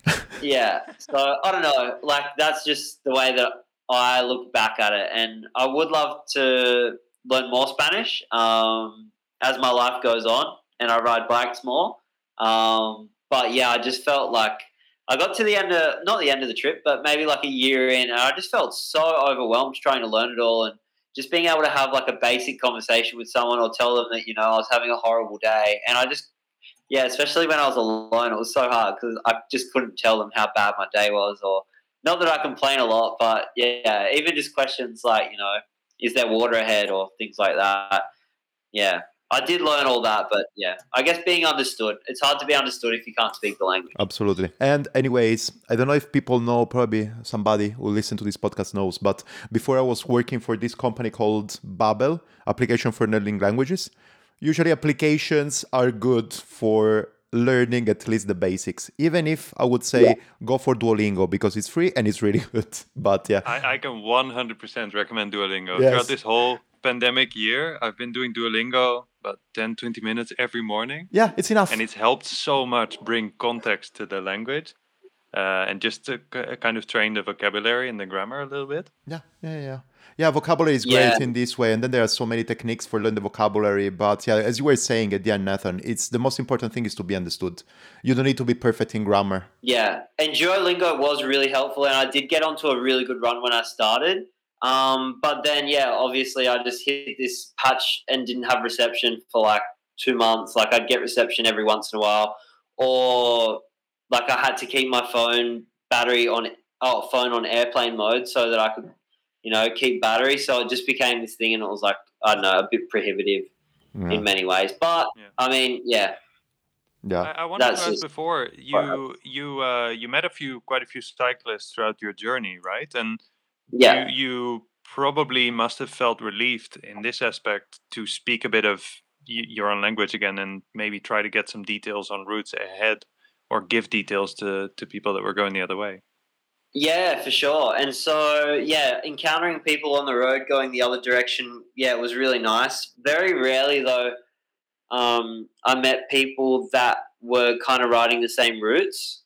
yeah. So I don't know. Like that's just the way that I look back at it, and I would love to learn more Spanish um, as my life goes on, and I ride bikes more. Um, but yeah, I just felt like I got to the end of not the end of the trip, but maybe like a year in, and I just felt so overwhelmed trying to learn it all, and just being able to have like a basic conversation with someone or tell them that you know I was having a horrible day, and I just yeah, especially when I was alone, it was so hard because I just couldn't tell them how bad my day was, or not that I complain a lot, but yeah, even just questions like you know, is there water ahead or things like that. Yeah, I did learn all that, but yeah, I guess being understood. It's hard to be understood if you can't speak the language. Absolutely. And anyways, I don't know if people know, probably somebody who listen to this podcast knows, but before I was working for this company called Babbel, application for learning languages. Usually applications are good for learning at least the basics. Even if I would say go for Duolingo because it's free and it's really good. But yeah. I, I can 100% recommend Duolingo. Yes. Throughout this whole pandemic year, I've been doing Duolingo about 10, 20 minutes every morning. Yeah, it's enough. And it's helped so much bring context to the language uh, and just to k- kind of train the vocabulary and the grammar a little bit. Yeah, yeah, yeah. Yeah, vocabulary is great Yeah. in this way. And then there are so many techniques for learning the vocabulary. But yeah, as you were saying at the end, Nathan, it's the most important thing is to be understood. You don't need to be perfect in grammar. Yeah, and Duolingo was really helpful, and I did get onto a really good run when I started. Um, but then, yeah, obviously, I just hit this patch and didn't have reception for like two months. Like, I'd get reception every once in a while, or like I had to keep my phone battery on oh phone on airplane mode so that I could, you know, keep battery. So it just became this thing, and it was like I don't know, a bit prohibitive Yeah. in many ways. But Yeah. I mean, yeah, yeah. I, I wanted That's to ask before you you uh, you met a few quite a few cyclists throughout your journey, right? And yeah. you, you probably must have felt relieved in this aspect to speak a bit of y- your own language again and maybe try to get some details on routes ahead or give details to, to people that were going the other way. Yeah, for sure. And so, yeah, encountering people on the road going the other direction, yeah, it was really nice. Very rarely, though, um, I met people that were kind of riding the same routes.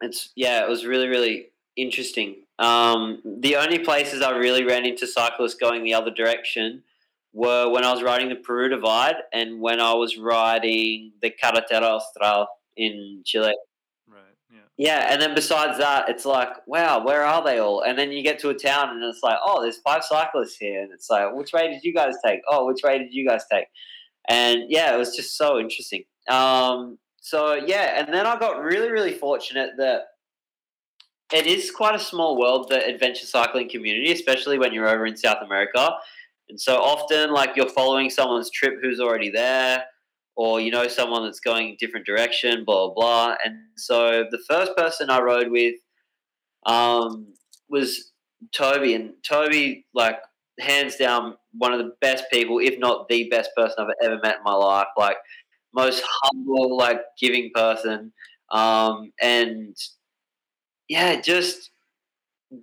It's yeah, it was really really interesting. Um, the only places I really ran into cyclists going the other direction were when I was riding the Peru Divide and when I was riding the Carretera Austral in Chile. Right. Yeah. Yeah, and then besides that, it's like, wow, where are they all? And then you get to a town and it's like, oh, there's five cyclists here. And it's like, which way did you guys take? Oh, which way did you guys take? And yeah, it was just so interesting. Um, so yeah, and then I got really, really fortunate that it is quite a small world, the adventure cycling community, especially when you're over in South America. And so often, like, you're following someone's trip who's already there, or you know someone that's going a different direction, blah blah. And so the first person I rode with um, was Toby, and Toby like hands down one of the best people, if not the best person I've ever met in my life. Like most humble, like giving person, um, and yeah, just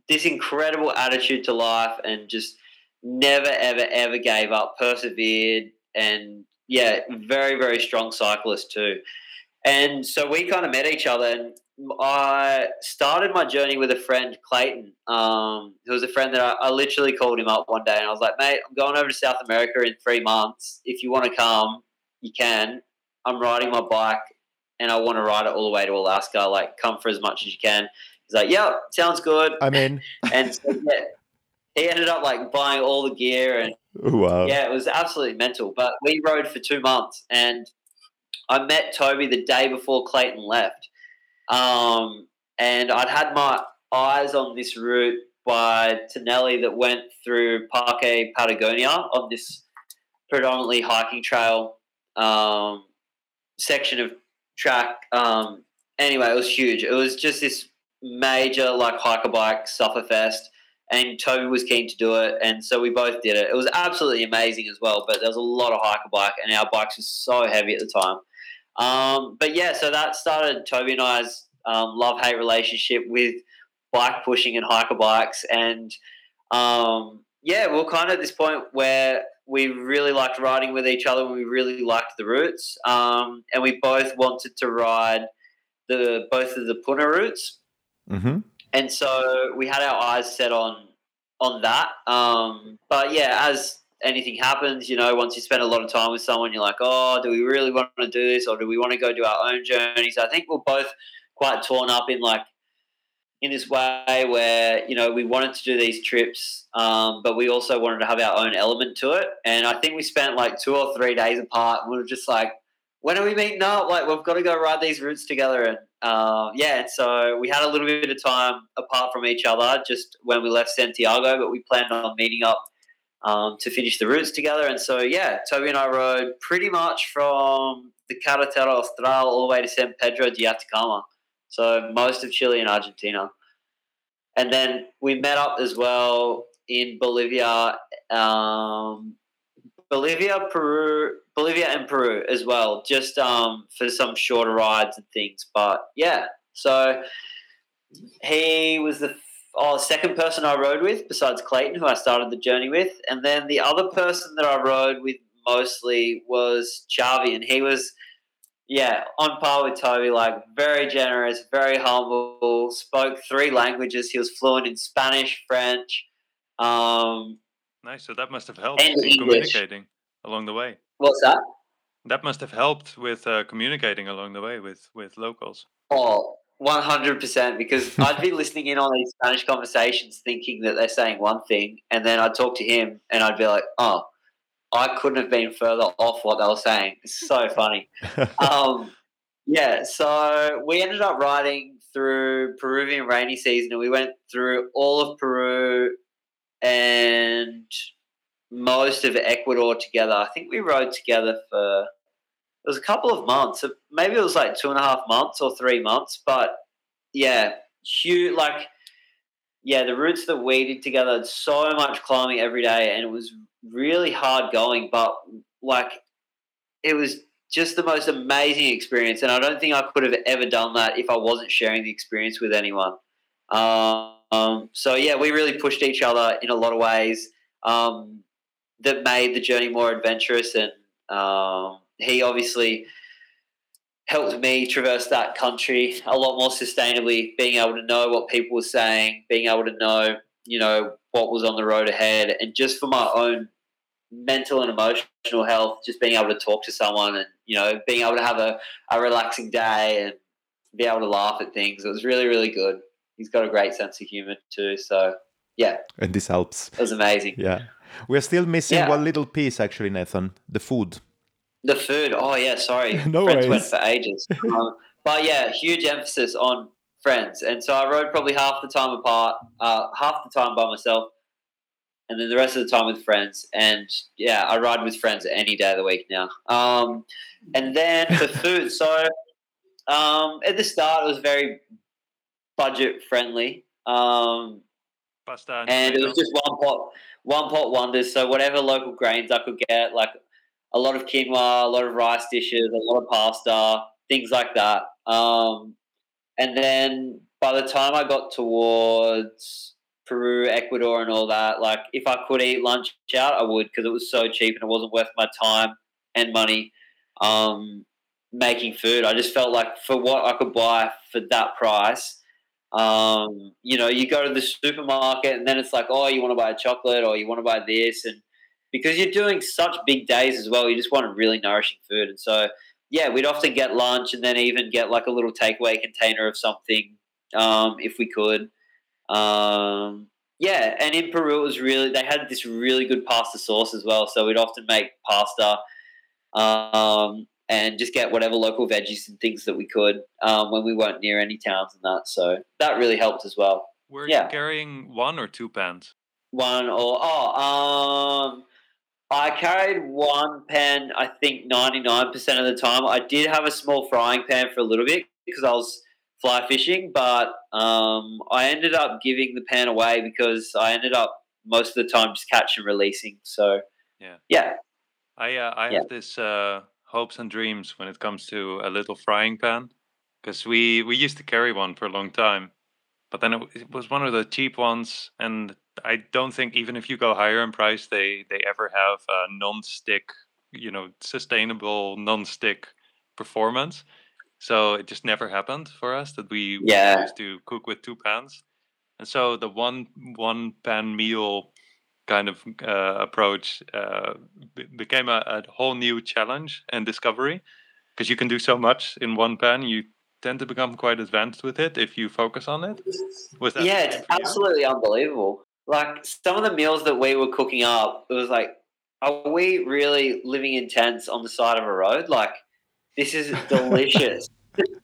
this incredible attitude to life, and just never, ever, ever gave up, persevered, and yeah, very, very strong cyclist too. And so we kind of met each other, and I started my journey with a friend, Clayton. Um, who was a friend that I, I, literally called him up one day, and I was like, "Mate, I'm going over to South America in three months. If you want to come, you can. I'm riding my bike, and I want to ride it all the way to Alaska. Like, come for as much as you can." He's like, "Yeah, sounds good." I'm in. and so, yeah, he ended up like buying all the gear, and wow. yeah, it was absolutely mental. But we rode for two months, and I met Toby the day before Clayton left um, and I'd had my eyes on this route by Tonelli that went through Parque Patagonia on this predominantly hiking trail um, section of track. Um, anyway, it was huge. It was just this major like hike-a-bike sufferfest and Toby was keen to do it, and so we both did it. It was absolutely amazing as well, but there was a lot of hike-a-bike, and our bikes were so heavy at the time. Um, but yeah, so that started Toby and I's um, love hate relationship with bike pushing and hike-a-bikes. And um, yeah, we are kind of at this point where we really liked riding with each other and we really liked the routes. Um, and we both wanted to ride the both of the Puna routes. Mm-hmm. And so we had our eyes set on on that. Um, but yeah, as anything happens, you know, once you spend a lot of time with someone, you're like, oh, do we really want to do this or do we want to go do our own journeys? I think we're both quite torn up in like in this way where you know we wanted to do these trips, um, but we also wanted to have our own element to it. And I think we spent like two or three days apart. And we were just like, when are we meeting up? Like we've got to go ride these routes together. And uh, yeah, so we had a little bit of time apart from each other just when we left Santiago, but we planned on meeting up um, to finish the routes together. And so, yeah, Toby and I rode pretty much from the Carretera Austral all the way to San Pedro de Atacama. So most of Chile and Argentina. And then we met up as well in Bolivia, um, Bolivia, Peru, Bolivia and Peru as well, just um, for some shorter rides and things. But yeah, so he was the oh, second person I rode with besides Clayton, who I started the journey with, and then the other person that I rode with mostly was Chavi, and he was yeah, on par with Toby, like very generous, very humble, spoke three languages. He was fluent in Spanish, French. Um, nice. So that must have helped in English. communicating along the way. What's that? That must have helped with uh, communicating along the way with, with locals. Oh, 100% because I'd be listening in on these Spanish conversations thinking that they're saying one thing, and then I'd talk to him and I'd be like, oh, I couldn't have been further off what they were saying. It's so funny. um, yeah, so we ended up riding through Peruvian rainy season, and we went through all of Peru and most of Ecuador together. I think we rode together for it was a couple of months. Maybe it was like two and a half months or three months, but yeah, huge. Like, yeah, the routes that we did together, so much climbing every day, and it was really hard going, but like it was just the most amazing experience. And I don't think I could have ever done that if I wasn't sharing the experience with anyone. Um, so yeah, we really pushed each other in a lot of ways um, that made the journey more adventurous. And um, he obviously helped me traverse that country a lot more sustainably, being able to know what people were saying, being able to know, you know, what was on the road ahead, and just for my own mental and emotional health, just being able to talk to someone and you know being able to have a, a relaxing day and be able to laugh at things. It was really really good. He's got a great sense of humor too. So yeah, and this helps. It was amazing. Yeah, we're still missing yeah. one little piece actually, Nathan. The food. The food. Oh yeah, sorry. no Friends worries. went for ages. um, but yeah, huge emphasis on friends. And so I rode probably half the time apart, uh, half the time by myself, and then the rest of the time with friends. And yeah, I ride with friends any day of the week now. Um, and then for food, so um, at the start it was very budget friendly. Um, Pasta and it was just one pot, one pot wonders. So whatever local grains I could get, like a lot of quinoa, a lot of rice dishes, a lot of pasta, things like that. Um, and then by the time I got towards Peru, Ecuador, and all that, like if I could eat lunch out, I would because it was so cheap and it wasn't worth my time and money um, making food. I just felt like for what I could buy for that price, um, you know, you go to the supermarket and then it's like, oh, you want to buy a chocolate or you want to buy this, and because you're doing such big days as well, you just want a really nourishing food, and so yeah, we'd often get lunch and then even get like a little takeaway container of something um, if we could. Um, yeah, and in Peru it was really they had this really good pasta sauce as well, so we'd often make pasta um, and just get whatever local veggies and things that we could um, when we weren't near any towns and that. So that really helped as well. Were yeah. you carrying one or two pans? One or oh, um, I carried one pan. I think ninety nine percent of the time. I did have a small frying pan for a little bit because I was fly fishing, but um, I ended up giving the pan away because I ended up most of the time just catch and releasing. So Yeah. yeah, I uh, I Yeah. have this uh, hopes and dreams when it comes to a little frying pan, because we we used to carry one for a long time, but then it, it was one of the cheap ones, and I don't think even if you go higher in price, they they ever have a non-stick, you know, sustainable non-stick performance. So it just never happened for us that we, Yeah. used to cook with two pans, and so the one one pan meal kind of uh, approach uh, be- became a, a whole new challenge and discovery because you can do so much in one pan. You tend to become quite advanced with it if you focus on it. Was that yeah, it's for you? absolutely unbelievable. Like some of the meals that we were cooking up, it was like, are we really living in tents on the side of a road? Like, this is delicious.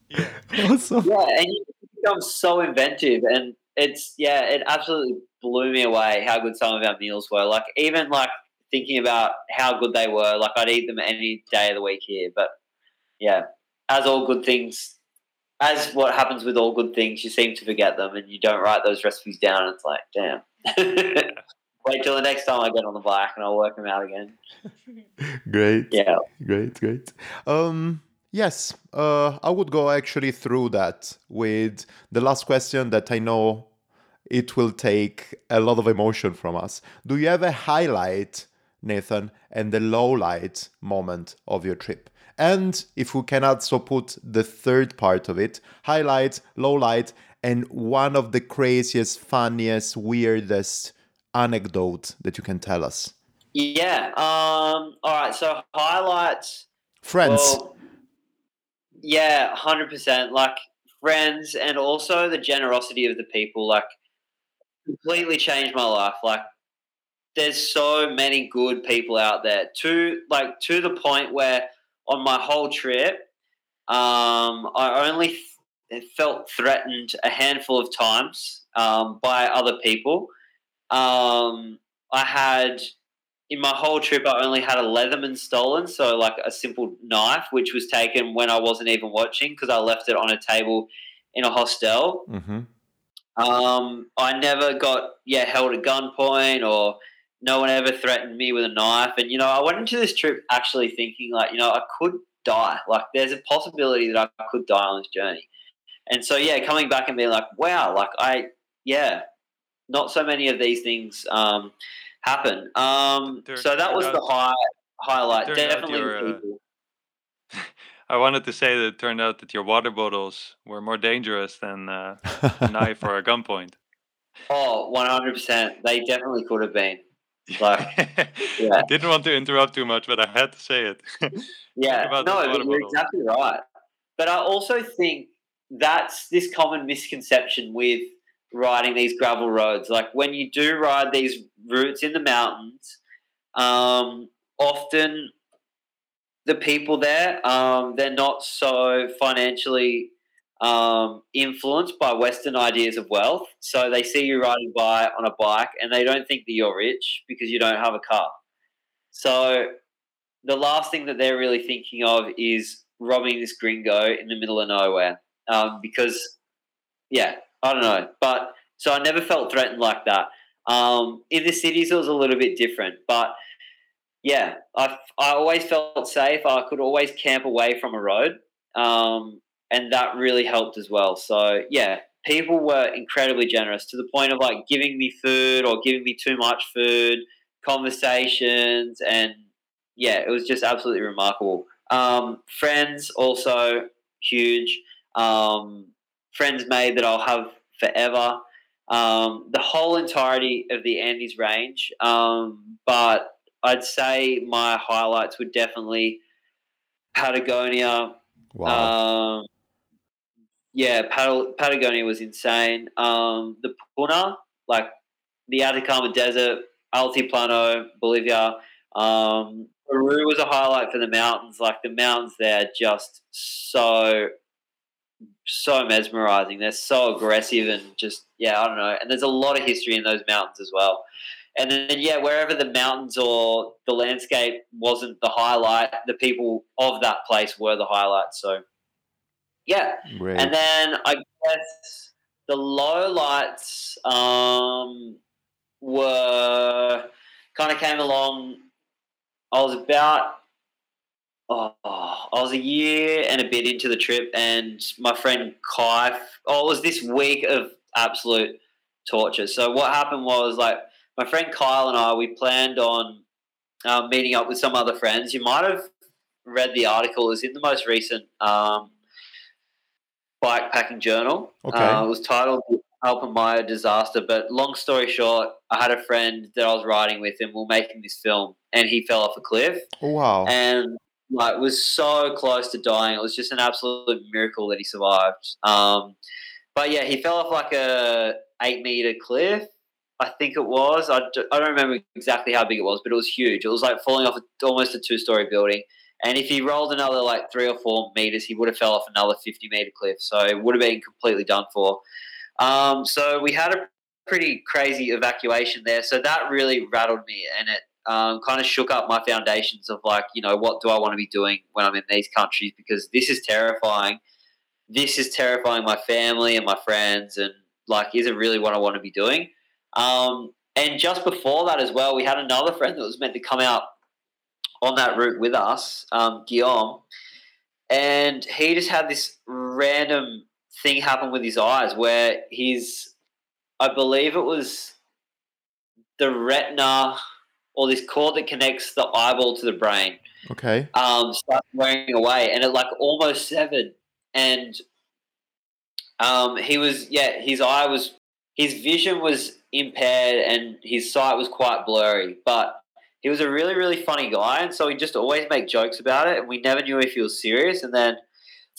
Yeah. awesome. yeah, and you become so inventive, and it's yeah, it absolutely blew me away how good some of our meals were. Like even like thinking about how good they were, like I'd eat them any day of the week here. But yeah, as all good things, as what happens with all good things, you seem to forget them, and you don't write those recipes down. And it's like, damn. Wait till the next time I get on the bike, and I'll work them out again. Great. Yeah. Great, great. Um, yes, uh, I would go actually through that with the last question that I know it will take a lot of emotion from us. Do you have a highlight, Nathan, and the low light moment of your trip? And if we can also put the third part of it, highlight, low light, and one of the craziest, funniest, weirdest anecdote that you can tell us. Yeah. Um. All right. So highlights. Friends. Well, yeah, hundred percent. Like friends, and also the generosity of the people. Like completely changed my life. Like there's so many good people out there. To like to the point where on my whole trip, um, I only f- felt threatened a handful of times um, by other people. Um, I had in my whole trip, I only had a Leatherman stolen, so like a simple knife, which was taken when I wasn't even watching because I left it on a table in a hostel. hmm Um, I never got yeah held at gunpoint or no one ever threatened me with a knife. And you know, I went into this trip actually thinking like you know I could die. Like there's a possibility that I could die on this journey. And so yeah, coming back and being like, wow, like I yeah, not so many of these things um, happen. Um, so that was the high highlight. Definitely uh. I wanted to say that it turned out that your water bottles were more dangerous than uh, a knife or a gunpoint. Oh, 100%. They definitely could have been. Like, yeah. I didn't want to interrupt too much, but I had to say it. Yeah, no, you're bottles. exactly right. But I also think that's this common misconception with riding these gravel roads. Like when you do ride these routes in the mountains, um, often the people there, um, they're not so financially um, influenced by Western ideas of wealth. So they see you riding by on a bike and they don't think that you're rich because you don't have a car. So the last thing that they're really thinking of is robbing this gringo in the middle of nowhere. Um, because, yeah, I don't know. But so I never felt threatened like that. Um, in the cities, it was a little bit different. But yeah, I, I always felt safe. I could always camp away from a road. Um, and that really helped as well. So yeah, people were incredibly generous to the point of like giving me food or giving me too much food, conversations, and yeah, it was just absolutely remarkable. Um, friends also huge. Um, friends made that I'll have forever. Um, the whole entirety of the Andes range, um, but I'd say my highlights would definitely Patagonia. Wow. Um, yeah, Pat- Patagonia was insane. Um, the Puna, like the Atacama Desert, Altiplano, Bolivia. Um, Peru was a highlight for the mountains. Like the mountains there, just so so mesmerizing. They're so aggressive and just yeah, I don't know. And there's a lot of history in those mountains as well. And then yeah, wherever the mountains or the landscape wasn't the highlight, the people of that place were the highlight. So yeah. Great. And then I guess the low lights um, were kind of came along. I was about, oh, I was a year and a bit into the trip, and my friend Kai, oh, it was this week of absolute torture. So what happened was like my friend Kyle and I, we planned on um, meeting up with some other friends. You might have read the article. It's in the most recent um, bike packing journal. Okay. Uh, it was titled Alpamayo Disaster. But long story short, I had a friend that I was riding with, and we are making this film, and he fell off a cliff, Oh, wow. and like was so close to dying. It was just an absolute miracle that he survived. Um, but yeah, he fell off like a eight meter cliff. I think it was. I, I don't remember exactly how big it was, but it was huge. It was like falling off almost a two story building. And if he rolled another like three or four meters, he would have fell off another 50 meter cliff. So it would have been completely done for. Um, so we had a pretty crazy evacuation there. So that really rattled me and it um, kind of shook up my foundations of like, you know, what do I want to be doing when I'm in these countries? Because this is terrifying. This is terrifying my family and my friends. And like, is it really what I want to be doing? Um, and just before that as well, we had another friend that was meant to come out on that route with us, um, Guillaume, and he just had this random thing happen with his eyes where his, I believe it was the retina or this cord that connects the eyeball to the brain, Okay. um, started wearing away, and it like almost severed, and um, he was yeah, his eye was his vision was impaired and his sight was quite blurry, but he was a really really funny guy, and so he just always make jokes about it, and we never knew if he was serious, and then.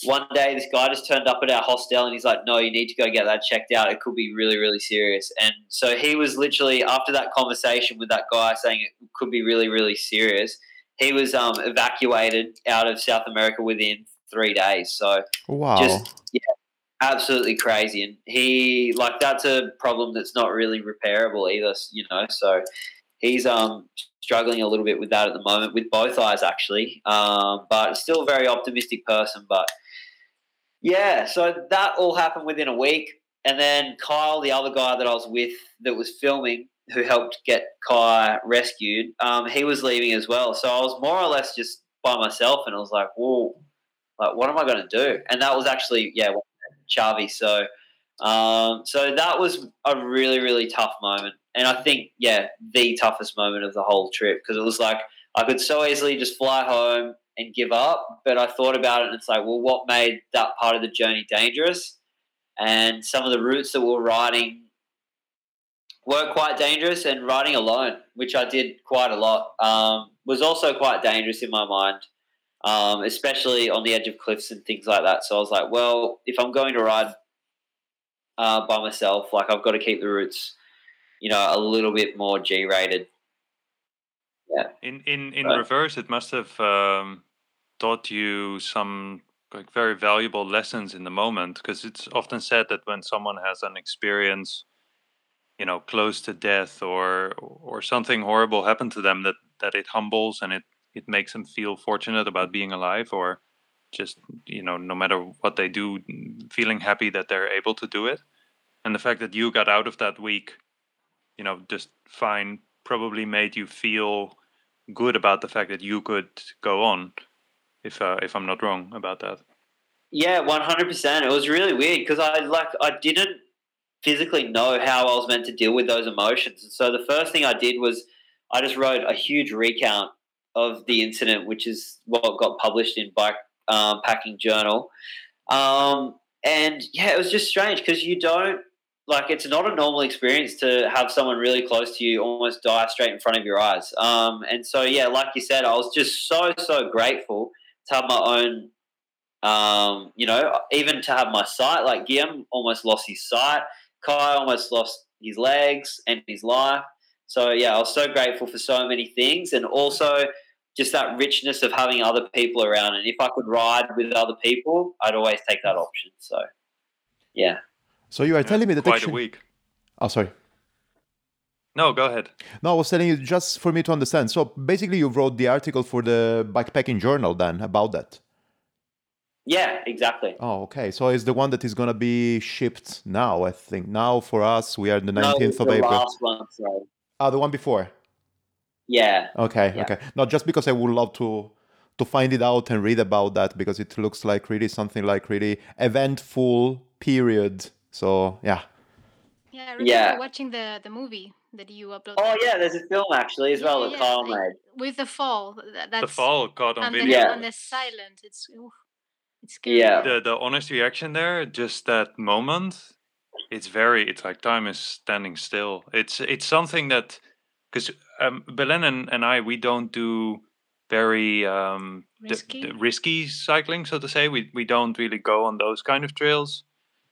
One day, this guy just turned up at our hostel and he's like, No, you need to go get that checked out. It could be really, really serious. And so he was literally, after that conversation with that guy saying it could be really, really serious, he was um, evacuated out of South America within three days. So Wow. just yeah, absolutely crazy. And he like that's a problem that's not really repairable either. You know, so he's um struggling a little bit with that at the moment with both eyes actually. Um, but still a very optimistic person. But yeah, so that all happened within a week. And then Kyle, the other guy that I was with that was filming, who helped get Kai rescued, um, he was leaving as well. So I was more or less just by myself, and I was like, "Whoa, like what am I going to do?" And that was actually yeah, Chavi. So, um, so that was a really really tough moment, and I think yeah, the toughest moment of the whole trip because it was like I could so easily just fly home and give up, but I thought about it, and it's like, well, what made that part of the journey dangerous? And some of the routes that we were riding were quite dangerous and riding alone, which I did quite a lot, um, was also quite dangerous in my mind, um, especially on the edge of cliffs and things like that. So I was like, well, if I'm going to ride uh, by myself, like I've got to keep the routes, you know, a little bit more G rated. Yeah. In in in Right. reverse, it must have um, taught you some like very valuable lessons in the moment because it's often said that when someone has an experience you know close to death or or something horrible happened to them that that it humbles and it it makes them feel fortunate about being alive or just you know no matter what they do feeling happy that they're able to do it and the fact that you got out of that week you know just fine probably made you feel good about the fact that you could go on if uh, if i'm not wrong about that Yeah, one hundred percent. It was really weird because I like I didn't physically know how I was meant to deal with those emotions. And so the first thing I did was I just wrote a huge recount of the incident, which is what got published in Bike um, Packing Journal. Um, and yeah, it was just strange because you don't like it's not a normal experience to have someone really close to you almost die straight in front of your eyes. Um, and so yeah, like you said, I was just so so grateful to have my own um, you know, even to have my sight, like Guillaume almost lost his sight. Kai almost lost his legs and his life. So yeah, I was so grateful for so many things, and also just that richness of having other people around. And if I could ride with other people, I'd always take that option. So yeah, So you are telling me that quite actually... a week Oh, sorry. no go ahead No, I was telling you just for me to understand. So basically, you wrote the article for the Bikepacking Journal then about that. yeah, exactly. Oh, okay. So it's the one that is going to be shipped now, I think. Now for us, we are the No, 19th of the April. last one. Sorry. Ah, the one before. Yeah, Okay, Yeah. okay. Not just because I would love to to find it out and read about that because it looks like really something like really eventful period. So yeah. Yeah, I remember Yeah. watching the the movie that you uploaded. Oh yeah, there's a film actually as well Yeah, that yeah, Kyle I- made. with the fall. That's the fall caught on video Yeah. and the silence. It's oof, it's scary. Yeah. the the honest reaction there just that moment it's very it's like time is standing still it's it's something that because um, Belen and, and I we don't do very um d- Risky? d- risky cycling so to say we we don't really go on those kind of trails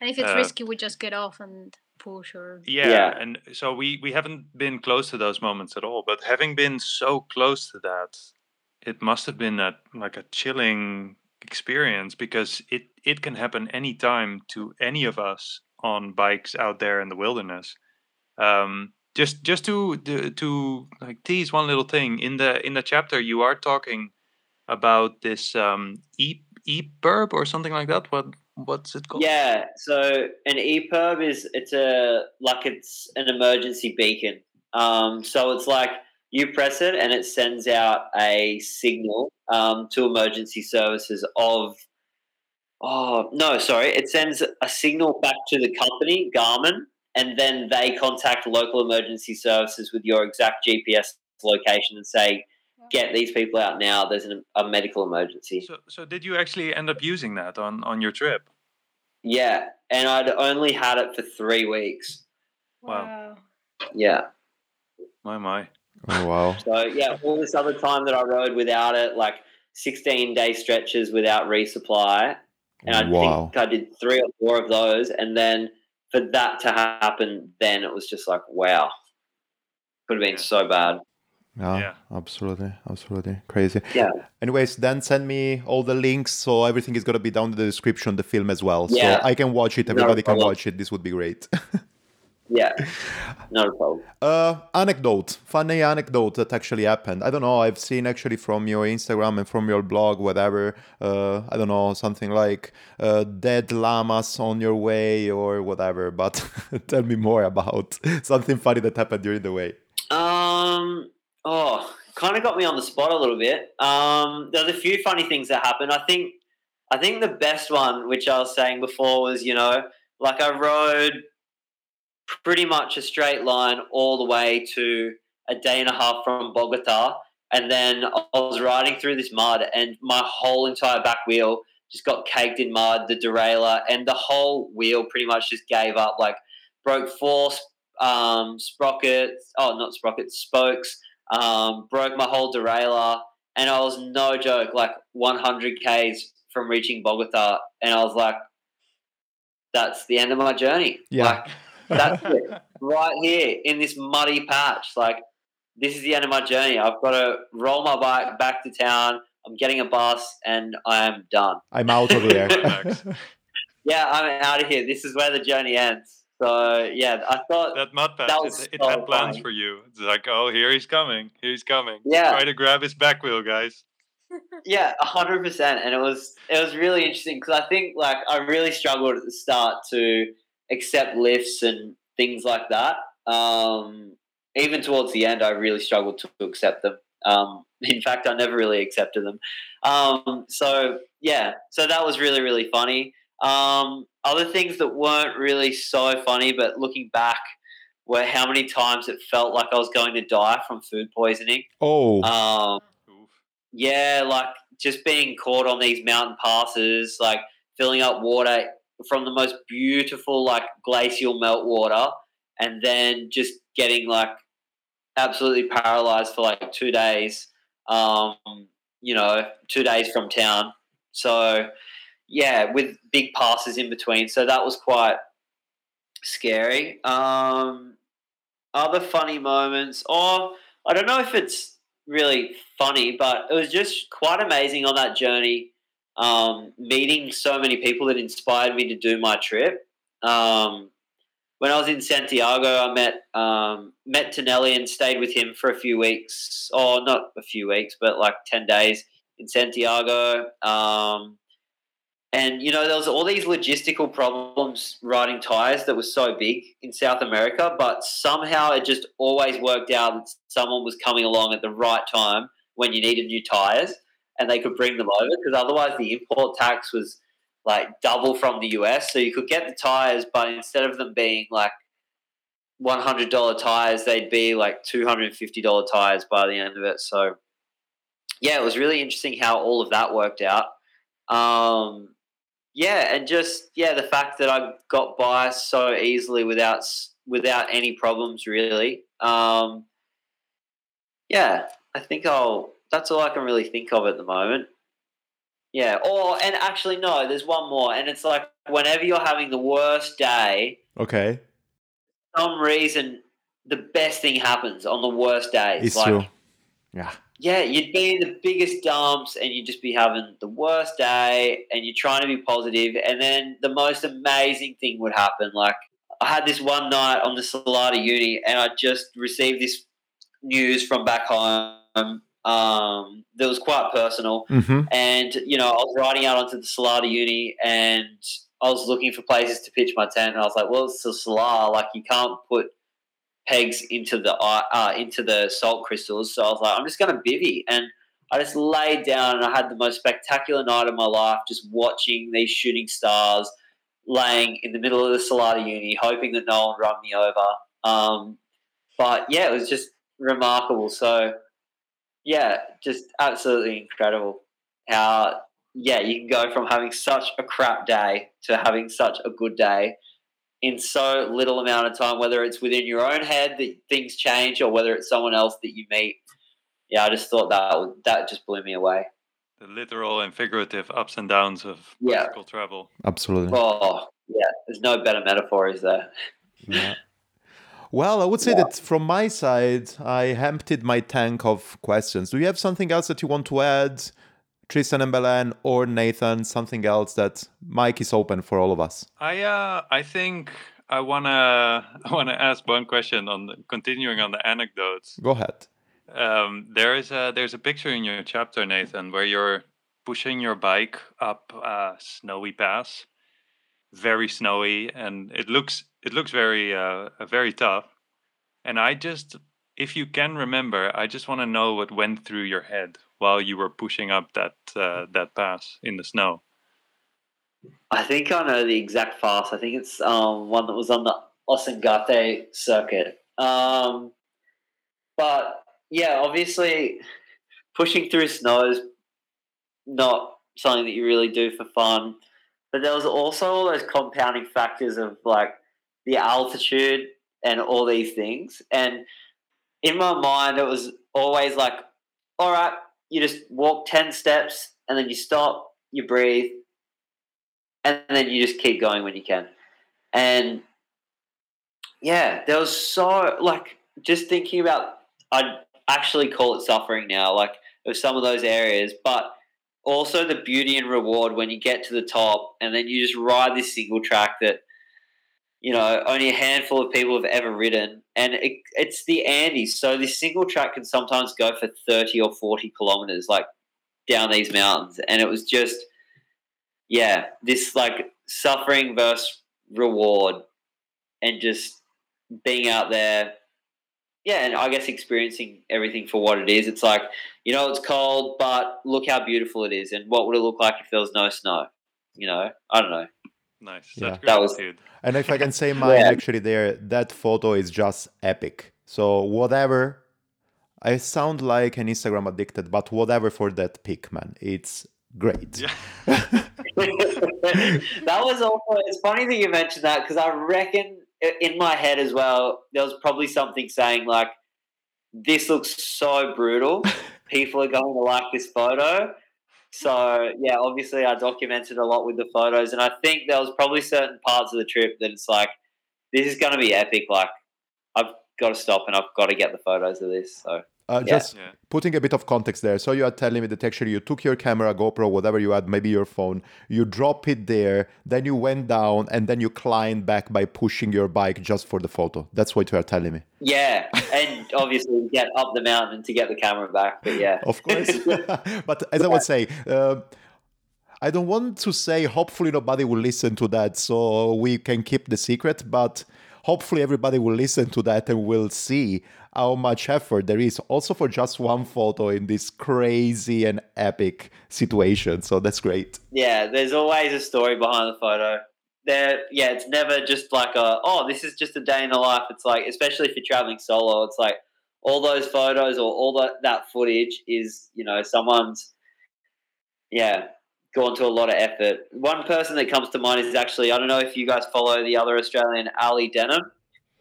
And if it's Uh, risky, we just get off and push or. yeah, Yeah. and so we we haven't been close to those moments at all but having been so close to that it must have been a like a chilling experience because it it can happen anytime to any of us on bikes out there in the wilderness um just just to to, like tease one little thing in the in the chapter you are talking about this um e EPIRB or something like that what what's it called Yeah, so an EPIRB is it's a like it's an emergency beacon. Um, so it's like you press it and it sends out a signal um, to emergency services of. Oh no, sorry! It sends a signal back to the company Garmin, and then they contact local emergency services with your exact GPS location and say, "Get these people out now. There's an, a medical emergency." so so did you actually end up using that on on your trip Yeah, and I'd only had it for three weeks. Wow. Yeah. my my Oh wow. So yeah, all this other time that I rode without it, like sixteen day stretches without resupply, and I wow. think I did three or four of those, and then for that to happen, then it was just like wow, could have been Yeah. so bad. Yeah, Yeah. absolutely, absolutely crazy. Yeah. Anyways, then send me all the links, so everything is gonna be down in the description, the film as well, Yeah. so I can watch it. No Everybody can watch it. This would be great. Yeah, not a problem. uh, anecdote, funny anecdote that actually happened. I don't know. I've seen actually from your Instagram and from your blog, whatever. Uh, I don't know something like uh, dead llamas on your way or whatever. But tell me more about something funny that happened during the way. Um, oh, kind of got me on the spot a little bit. Um, there's a few funny things that happened. I think, I think the best one, which I was saying before, was you know, like I rode pretty much a straight line all the way to a day and a half from Bogota, and then I was riding through this mud, and my whole entire back wheel just got caked in mud. The derailleur and the whole wheel pretty much just gave up. Like broke four um, sprockets. Oh, not sprockets, spokes. Um, broke my whole derailleur, and I was no joke, like 100 k's from reaching Bogota, and I was like, "That's the end of my journey." Yeah. Like, that's it. right here in this muddy patch. Like, this is the end of my journey. I've got to roll my bike back to town. I'm getting a bus, and I am done. I'm out of here. Max. Yeah, I'm out of here. This is where the journey ends. So yeah, I thought that mud patch, That was it, it so had plans funny. for you. It's like, oh, here he's coming. Here he's coming. Yeah. Try to grab his back wheel, guys. Yeah, hundred percent, and it was it was really interesting because I think like I really struggled at the start to accept lifts and things like that. Um, even towards the end, I really struggled to accept them. Um, in fact, I never really accepted them. Um, so yeah, so that was really really funny. Um, other things that weren't really so funny, but looking back, were how many times it felt like I was going to die from food poisoning. oh, Um, yeah, like just being caught on these mountain passes, like filling up water from the most beautiful, like glacial meltwater, and then just getting like absolutely paralyzed for like two days. Um, you know, two days from town. So, yeah, with big passes in between. So that was quite scary. Um, other funny moments, or I don't know if it's really funny, but it was just quite amazing on that journey. Um, meeting so many people that inspired me to do my trip. Um, when I was in Santiago, I met um, met Tonelli and stayed with him for a few weeks, or not a few weeks, but like ten days in Santiago. Um, and you know, there was all these logistical problems riding tires that were so big in South America, but somehow it just always worked out that someone was coming along at the right time when you needed new tires, and they could bring them over because otherwise the import tax was like double from the US. So you could get the tires, but instead of them being like one hundred dollar tires, they'd be like two hundred and fifty dollar tires by the end of it. So yeah, it was really interesting how all of that worked out. Um, yeah, and just yeah, the fact that I got by so easily without without any problems really. Um, yeah, I think I'll. That's all I can really think of at the moment. Yeah. Or and actually no, there's one more, and it's like whenever you're having the worst day, okay. some reason the best thing happens on the worst days. It's like, true. Yeah. yeah, you'd be in the biggest dumps and you'd just be having the worst day and you're trying to be positive and then the most amazing thing would happen. Like I had this one night on the Salar de Uyuni and I just received this news from back home um, that was quite personal. Mm-hmm. And, you know, I was riding out onto the Salar de Uyuni and I was looking for places to pitch my tent and I was like, well, it's the Salar, like you can't put pegs into the uh, into the salt crystals. So I was like, I'm just going to bivvy, and I just laid down and I had the most spectacular night of my life, just watching these shooting stars, laying in the middle of the Salar de Uyuni, hoping that no one run me over. Um, but yeah, it was just remarkable. So yeah, just absolutely incredible how yeah you can go from having such a crap day to having such a good day in so little amount of time, whether it's within your own head that things change or whether it's someone else that you meet. Yeah, I just thought that that just blew me away. The literal and figurative ups and downs of Yeah. bicycle travel. Absolutely. Oh, yeah, there's no better metaphor, is there? Yeah. Well, I would say that from my side, I emptied my tank of questions. Do you have something else that you want to add, Tristan and Belen, or Nathan? Something else that Mike is open for all of us? I uh, I think I wanna I wanna ask one question on the, continuing on the anecdotes. Go ahead. Um, there is a there's a picture in your chapter, Nathan, where you're pushing your bike up a snowy pass, very snowy, and it looks it looks very uh, very tough. And I just, if you can remember, I just want to know what went through your head while you were pushing up that uh, that pass in the snow. I think I know the exact pass. I think it's um, one that was on the Ausangate circuit. Um, but yeah, obviously, pushing through snow is not something that you really do for fun. But there was also all those compounding factors of like the altitude and all these things. And in my mind, it was always like, all right, you just walk 10 steps and then you stop, you breathe, and then you just keep going when you can. And yeah, there was so like just thinking about I'd actually call it suffering now, like of some of those areas, but also the beauty and reward when you get to the top and then you just ride this single track that you know only a handful of people have ever ridden. And it, it's the andes. So this single track can sometimes go for 30 or 40 kilometers like down these mountains. And it was just yeah this like suffering versus reward and just being out there. Yeah and i guess experiencing everything for what it is. It's like you know it's cold but look how beautiful it is. And what would it look like if there was no snow? You know i don't know Nice. Yeah. That's That was- gratitude. And if I can say mine, Yeah. actually, there, that photo is just epic. So, whatever, I sound like an Instagram addicted, but whatever for that pic, man, it's great. Yeah. that was also it's funny that you mentioned that because i reckon in my head as well there was probably something saying like this looks so brutal people are going to like this photo so yeah obviously i documented a lot with the photos and i think there was probably certain parts of the trip that it's like this is going to be epic like i've got to stop and i've got to get the photos of this so Uh, Yeah. Just Yeah. putting a bit of context there. So, you are telling me that actually you took your camera, GoPro, whatever you had, maybe your phone, you drop it there, then you went down, and then you climbed back by pushing your bike just for the photo. That's what you are telling me. yeah and obviously get up the mountain to get the camera back but yeah Of course. but as I was saying, uh, I don't want to say hopefully nobody will listen to that so we can keep the secret, but hopefully everybody will listen to that and will see how much effort there is also for just one photo in this crazy and epic situation. So that's great. Yeah, there's always a story behind the photo. There, yeah, it's never just like a oh, this is just a day in the life. It's like, especially if you're traveling solo, it's like all those photos or all that that footage is you know someone's yeah gone to a lot of effort. One person that comes to mind is actually I don't know if you guys follow the other Australian Alee Denham,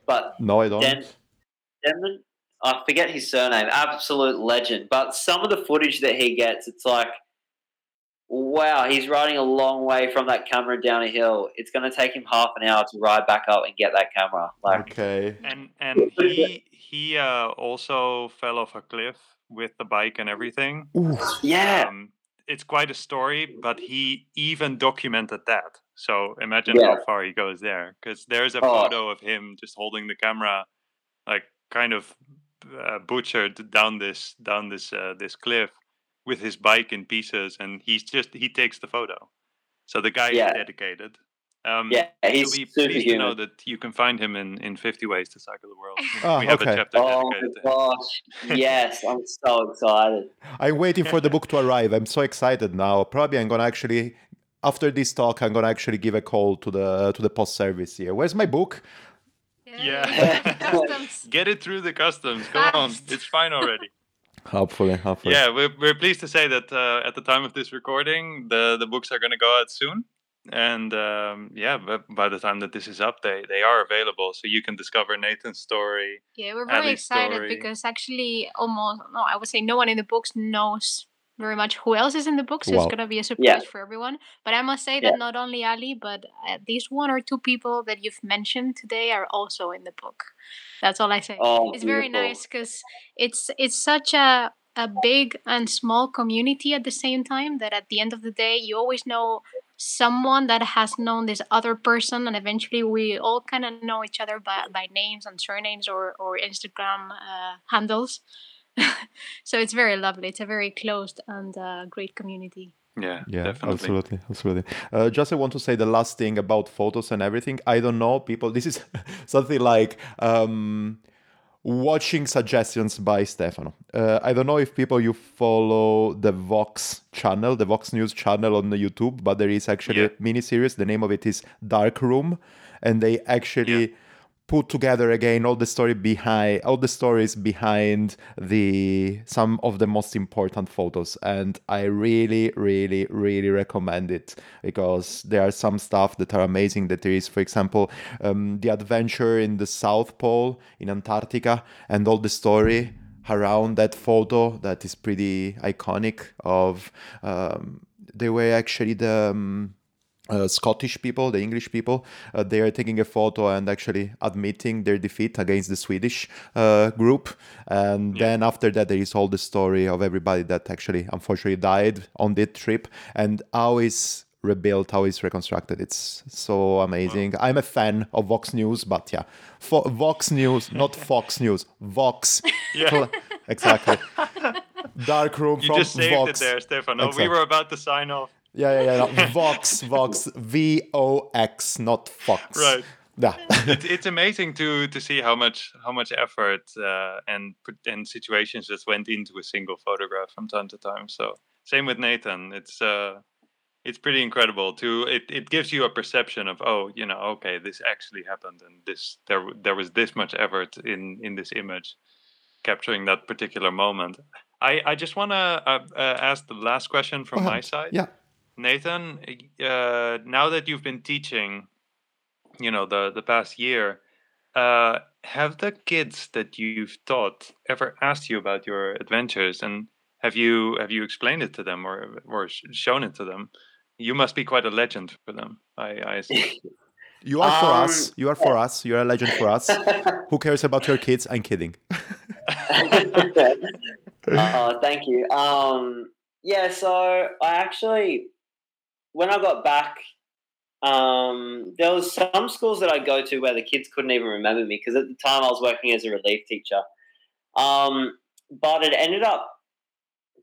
but No, I don't. Den- Denman, I forget his surname, absolute legend. But some of the footage that he gets, it's like, wow, he's riding a long way from that camera down a hill. It's going to take him half an hour to ride back up and get that camera. Like, okay. And and he he uh, also fell off a cliff with the bike and everything. Ooh, yeah, Um, it's quite a story, but he even documented that. So imagine Yeah. how far he goes there, because there's a Oh. photo of him just holding the camera, like kind of uh, butchered down this down this uh, this cliff with his bike in pieces, and he's just he takes the photo. So the guy Yeah. is dedicated. Um, yeah, he's You'll be pleased to know that you can find him in, in 50 Ways to Cycle the World. Ah, we have okay. a chapter Oh dedicated my gosh, yes, I'm so excited. I'm waiting for the book to arrive. I'm so excited now. Probably I'm gonna actually after this talk I'm gonna actually give a call to the to the post service here. Where's my book? Yeah. Customs. Get it through the customs. Come on, it's fine already. Hopefully, hopefully. yeah, we're, we're pleased to say that uh, at the time of this recording, the, the books are going to go out soon. And um, yeah, but by the time that this is up, they, they are available. So you can discover Nathan's story. Yeah, we're very Alee's excited story. because actually, almost no, I would say no one in the books knows very much who else is in the book, so Wow. it's gonna be a surprise for everyone. But I must say Yeah. that not only Alee, but at least one or two people that you've mentioned today are also in the book. That's all I say. Oh, it's very nice because it's it's such a a big and small community at the same time that at the end of the day you always know someone that has known this other person and eventually we all kind of know each other by, by names and surnames or, or instagram uh, handles so it's very lovely it's a very closed and uh, great community Yeah, Yeah, definitely. absolutely, absolutely. Uh, just I want to say the last thing about photos and everything. I don't know, people. This is something like um, watching suggestions by Stefano. Uh, I don't know if people you follow the Vox channel, the Vox News channel on the YouTube, but there is actually Yeah. a mini series. The name of it is Dark Room, and they actually. Put together again all the story behind all the stories behind the some of the most important photos, and I really, really, really recommend it because there are some stuff that are amazing. That there is, for example, um, the adventure in the South Pole in Antarctica, and all the story around that photo that is pretty iconic. Of um, they were actually the um, uh, Scottish people, the English people, uh, they are taking a photo and actually admitting their defeat against the Swedish uh, group. And Yeah. then after that, there is all the story of everybody that actually unfortunately died on that trip and how is rebuilt, how is reconstructed. It's so amazing. I'm a fan of Vox News, but yeah, Fo- Vox News, not Fox News, Vox. Yeah. Exactly. Dark room You from just saved Vox. it there, Stefano. We Exactly. were about to sign off. Yeah, yeah, yeah. No. Vox, Vox, V O X, not Fox. Right. Yeah. it, it's amazing to to see how much how much effort uh, and and situations just went into a single photograph from time to time. So same with Nathan. It's uh, it's pretty incredible to it. It gives you a perception of oh, you know, okay, this actually happened, and this there there was this much effort in in this image, capturing that particular moment. I I just want to uh, uh, ask the last question from my side. yeah. Nathan, uh, now that you've been teaching, you know, the the past year, uh, have the kids that you've taught ever asked you about your adventures, and have you have you explained it to them or or shown it to them? You must be quite a legend for them. I, I assume. You are for Um, us. You are for us. You are a legend for us. Who cares about your kids? I'm kidding. oh, thank you. Um, yeah, so I actually, when I got back, um, there was some schools that I go to where the kids couldn't even remember me because at the time I was working as a relief teacher. Um, but it ended up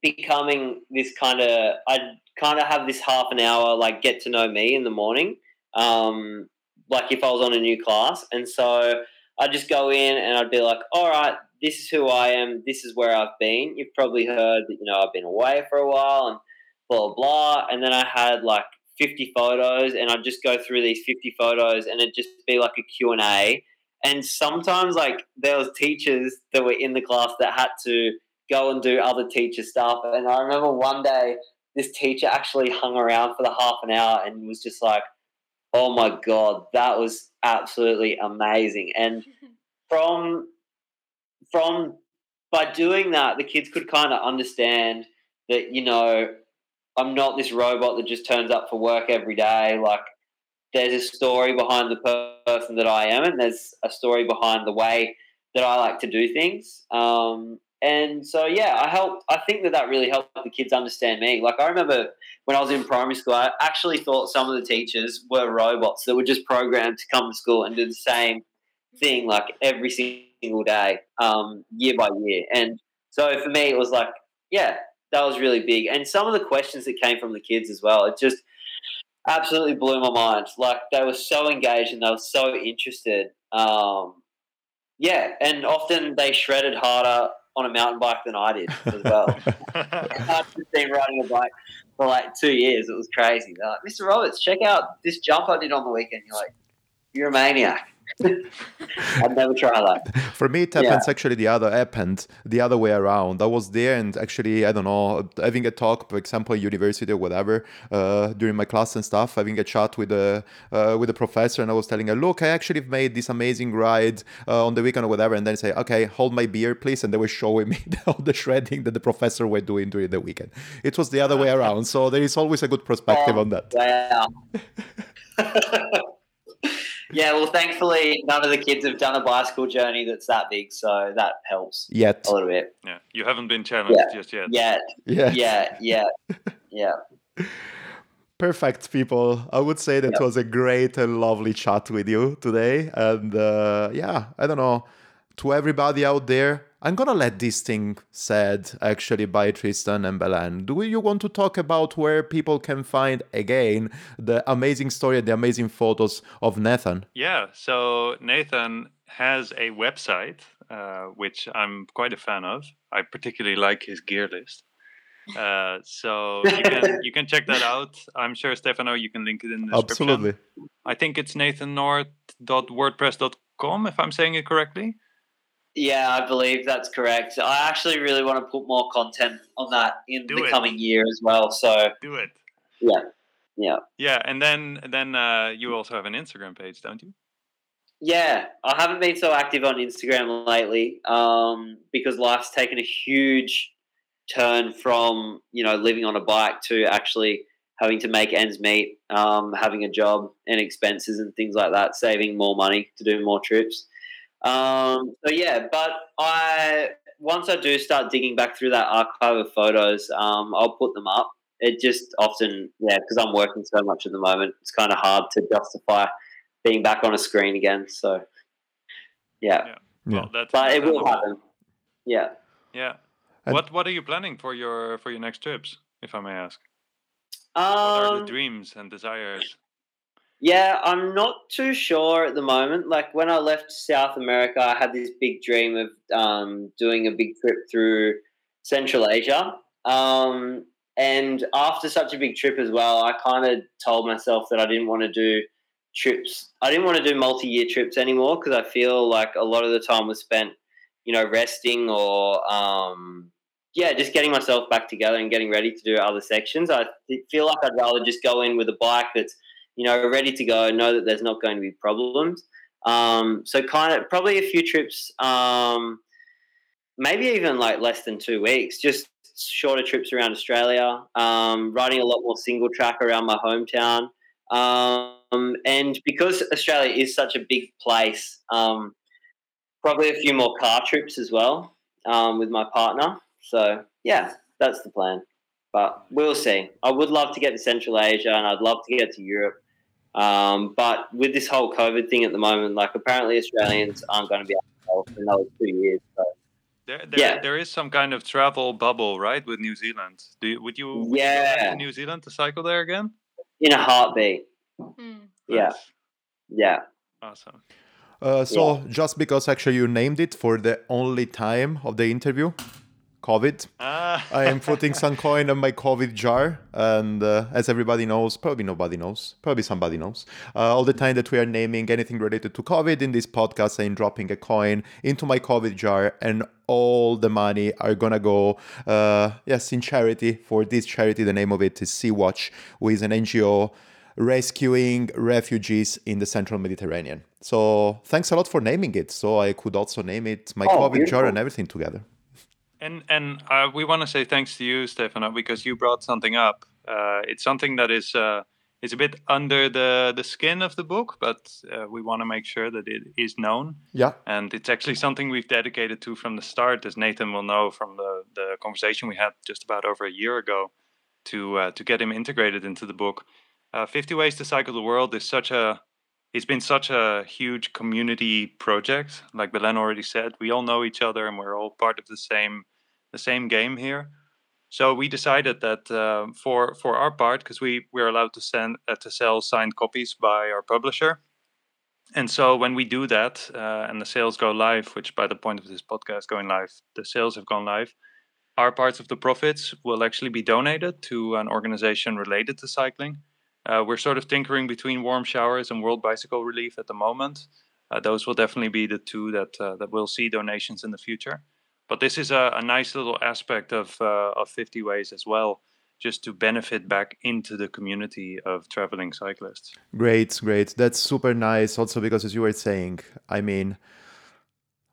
becoming this kind of I'd kind of have this half an hour like get to know me in the morning. Um, like if I was on a new class, and so I'd just go in and I'd be like, all right, this is who I am. This is where I've been. You've probably heard that, you know, I've been away for a while and blah, blah, blah. And then I had like 50 photos and I'd just go through these 50 photos and it'd just be like a Q&A. And sometimes like there was teachers that were in the class that had to go and do other teacher stuff. And I remember one day this teacher actually hung around for the half an hour and was just like, oh my God, that was absolutely amazing. And from from by doing that, the kids could kind of understand that you know I'm not this robot that just turns up for work every day. Like there's a story behind the person that I am, and there's a story behind the way that I like to do things. Um, and so yeah, I helped. I think that that really helped the kids understand me. Like I remember when I was in primary school, I actually thought some of the teachers were robots that were just programmed to come to school and do the same thing like every single day, um, year by year. And so for me, it was like, yeah, that was really big. And some of the questions that came from the kids as well, it just absolutely blew my mind. Like they were so engaged and they were so interested. Um, yeah, and often they shredded harder on a mountain bike than I did as well. I've just been riding a bike for like two years. It was crazy. They're like, Mr. Roberts, check out this jump I did on the weekend. You're like, you're a maniac. I'd never try that. For me, it happens actually the other happened the other way around. I was there and actually I don't know having a talk, for example, university or whatever, uh, during my class and stuff, having a chat with the uh, with the professor, and I was telling her, look, I actually made this amazing ride uh, on the weekend or whatever, and then say, okay, hold my beer, please, and they were showing me all the shredding that the professor were doing during the weekend. It was the other way around, so there is always a good perspective Oh, on that. Wow. yeah, well, thankfully, none of the kids have done a bicycle journey that's that big, so that helps Yet, a little bit. yeah, you haven't been challenged Yeah. just yet. Yeah, yeah. yeah, yeah, yeah. Perfect, people. I would say that Yep. was a great and lovely chat with you today. And uh, yeah, I don't know, to everybody out there, I'm gonna let this thing said actually by Tristan and Belen. Do you want to talk about where people can find again the amazing story and the amazing photos of Nathan? Yeah, so Nathan has a website, uh, which I'm quite a fan of. I particularly like his gear list. Uh, so you can you can check that out. I'm sure Stefano, you can link it in the description. Absolutely. I think it's nathannort.wordpress.com if I'm saying it correctly. Yeah, I believe that's correct. I actually really want to put more content on that in Do the it. coming year as well. So, Do it. yeah, yeah. Yeah, and then then uh, you also have an Instagram page, don't you? Yeah, I haven't been so active on Instagram lately um, because life's taken a huge turn from you know living on a bike to actually having to make ends meet, um, having a job and expenses and things like that, saving more money to do more trips. Um, so yeah, but I once I do start digging back through that archive of photos, um, I'll put them up. It just often, yeah, because I'm working so much at the moment, it's kind of hard to justify being back on a screen again. So yeah, Yeah. Yeah. Well, that's but it will happen. Yeah. Yeah. And- what What are you planning for your for your next trips, if I may ask? What are the Um, dreams and desires? Yeah, I'm not too sure at the moment. Like when I left South America, I had this big dream of um, doing a big trip through Central Asia. Um, and after such a big trip as well, I kind of told myself that I didn't want to do trips. I didn't want to do multi year trips anymore because I feel like a lot of the time was spent, you know, resting or, um, yeah, just getting myself back together and getting ready to do other sections. I feel like I'd rather just go in with a bike that's you know, ready to go, know that there's not going to be problems. Um, so kind of probably a few trips, um, maybe even like less than two weeks, just shorter trips around Australia, um, riding a lot more single track around my hometown. Um, and because Australia is such a big place, um, probably a few more car trips as well um, with my partner. So yeah, that's the plan. But we'll see. I would love to get to Central Asia and I'd love to get to Europe. Um, but with this whole COVID thing at the moment, like apparently Australians aren't going to be able to travel for another two years. So There, there, Yeah. there is some kind of travel bubble, right, with New Zealand. Do you, would you would you go Yeah. to New Zealand to cycle there again? in a heartbeat. Mm. Yeah. Nice. Yeah. Awesome. Uh, so just because actually you named it for the only time of the interview, COVID, Ah, I am putting some coin in my COVID jar, and uh, as everybody knows, probably nobody knows, probably somebody knows. Uh, all the time that we are naming anything related to COVID in this podcast, I'm dropping a coin into my COVID jar, and all the money are gonna go, uh, yes, in charity for this charity. The name of it is Sea Watch, who is an NGO rescuing refugees in the central Mediterranean. So thanks a lot for naming it. So I could also name it my Oh, COVID jar and everything together. And and uh, we want to say thanks to you, Stefano, because you brought something up. Uh, it's something that is uh, is a bit under the the skin of the book, but uh, we want to make sure that it is known. Yeah. And it's actually something we've dedicated to from the start, as Nathan will know from the the conversation we had just about over a year ago, to uh, to get him integrated into the book. Uh, 50 Ways to Cycle the World is such a it's been such a huge community project. Like Belen already said, we all know each other and we're all part of the same the same game here. So we decided that uh, for for our part, because we we're allowed to send uh, to sell signed copies by our publisher, and so when we do that uh, and the sales go live, which by the point of this podcast going live, the sales have gone live. Our parts of the profits will actually be donated to an organization related to cycling. Uh, we're sort of tinkering between Warmshowers and World Bicycle Relief at the moment. Uh, those will definitely be the two that uh, that will see donations in the future. But this is a, a nice little aspect of uh, of 50 Ways as well, just to benefit back into the community of traveling cyclists. Great, great. That's super nice. Also, because as you were saying, I mean,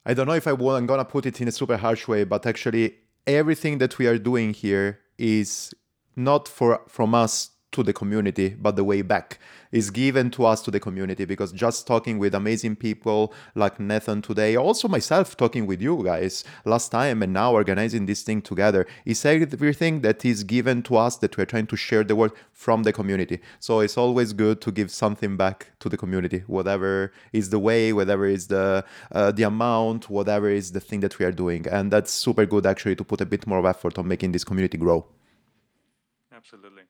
I don't know if I will, I'm gonna put it in a super harsh way, but actually, everything that we are doing here is not for from us to the community, but the way back is given to us to the community. Because just talking with amazing people like Nathan today, also myself talking with you guys last time, and now organizing this thing together, is everything that is given to us that we're trying to share the word from the community. So it's always good to give something back to the community, whatever is the way, whatever is the uh, the amount, whatever is the thing that we are doing, and that's super good actually to put a bit more of effort on making this community grow. Absolutely.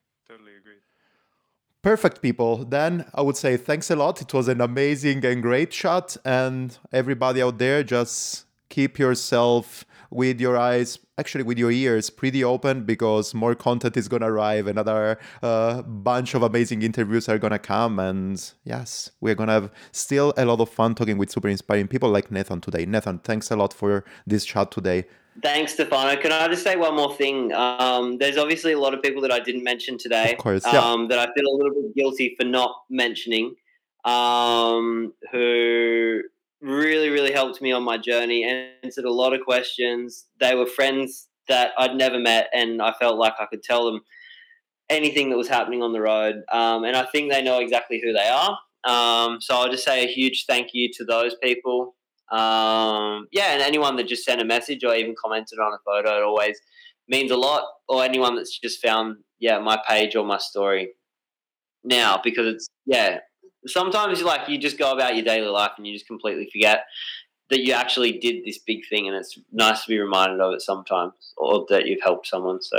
Perfect, people. Then I would say thanks a lot. It was an amazing and great shot. And everybody out there, just keep yourself with your eyes, actually with your ears, pretty open because more content is going to arrive. Another uh, bunch of amazing interviews are going to come. And yes, we're going to have still a lot of fun talking with super inspiring people like Nathan today. Nathan, thanks a lot for this chat today. Thanks, Stefano. Can I just say one more thing? Um, there's obviously a lot of people that I didn't mention today. Of course, yeah. Um, that I feel a little bit guilty for not mentioning. Um, who really, really helped me on my journey, answered a lot of questions. They were friends that I'd never met, and I felt like I could tell them anything that was happening on the road. Um, and I think they know exactly who they are. Um, so I'll just say a huge thank you to those people. Um, yeah, and anyone that just sent a message or even commented on a photo, it always means a lot. Or anyone that's just found, yeah, my page or my story now because it's, yeah, sometimes like you just go about your daily life and you just completely forget that you actually did this big thing and it's nice to be reminded of it sometimes or that you've helped someone. So,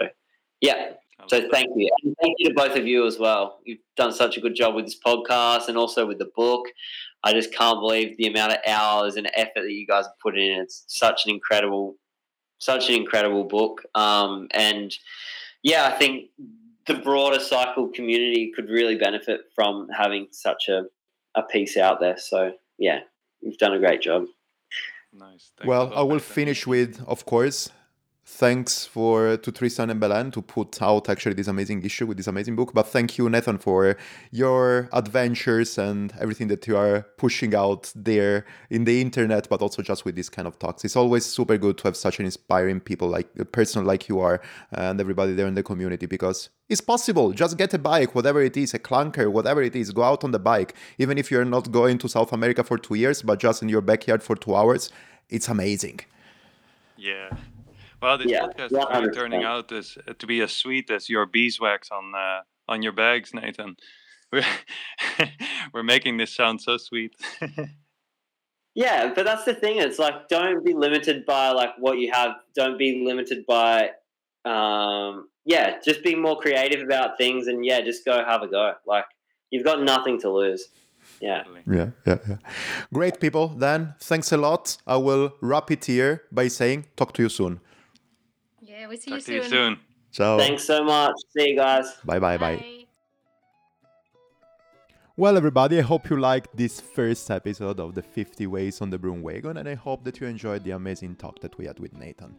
yeah, so thank you. And thank you to both of you as well. You've done such a good job with this podcast and also with the book. I just can't believe the amount of hours and effort that you guys have put in. It's such an incredible, such an incredible book. Um, and yeah, I think the broader cycle community could really benefit from having such a, a piece out there. So yeah, you've done a great job. Nice. Thanks well, I will finish with, of course, thanks for uh, to Tristan and Belen to put out actually this amazing issue with this amazing book. But thank you, Nathan, for your adventures and everything that you are pushing out there in the internet, but also just with these kind of talks. It's always super good to have such an inspiring people like a person like you are and everybody there in the community because it's possible. Just get a bike, whatever it is, a clunker, whatever it is, go out on the bike. Even if you're not going to South America for two years, but just in your backyard for two hours, it's amazing. Yeah, well, this yeah, podcast is really turning out as, uh, to be as sweet as your beeswax on uh, on your bags, Nathan. We're, we're making this sound so sweet. yeah, but that's the thing. It's like don't be limited by like what you have. Don't be limited by um, yeah. Just be more creative about things, and yeah, just go have a go. Like you've got nothing to lose. Yeah. Yeah, yeah, yeah. Great people. Then thanks a lot. I will wrap it here by saying talk to you soon. Yeah, we'll see Talk you to soon. you soon. Ciao. Thanks so much. See you guys. Bye, bye, bye. Well, everybody, I hope you liked this first episode of the 50 Ways on the Broom Wagon, and I hope that you enjoyed the amazing talk that we had with Nathan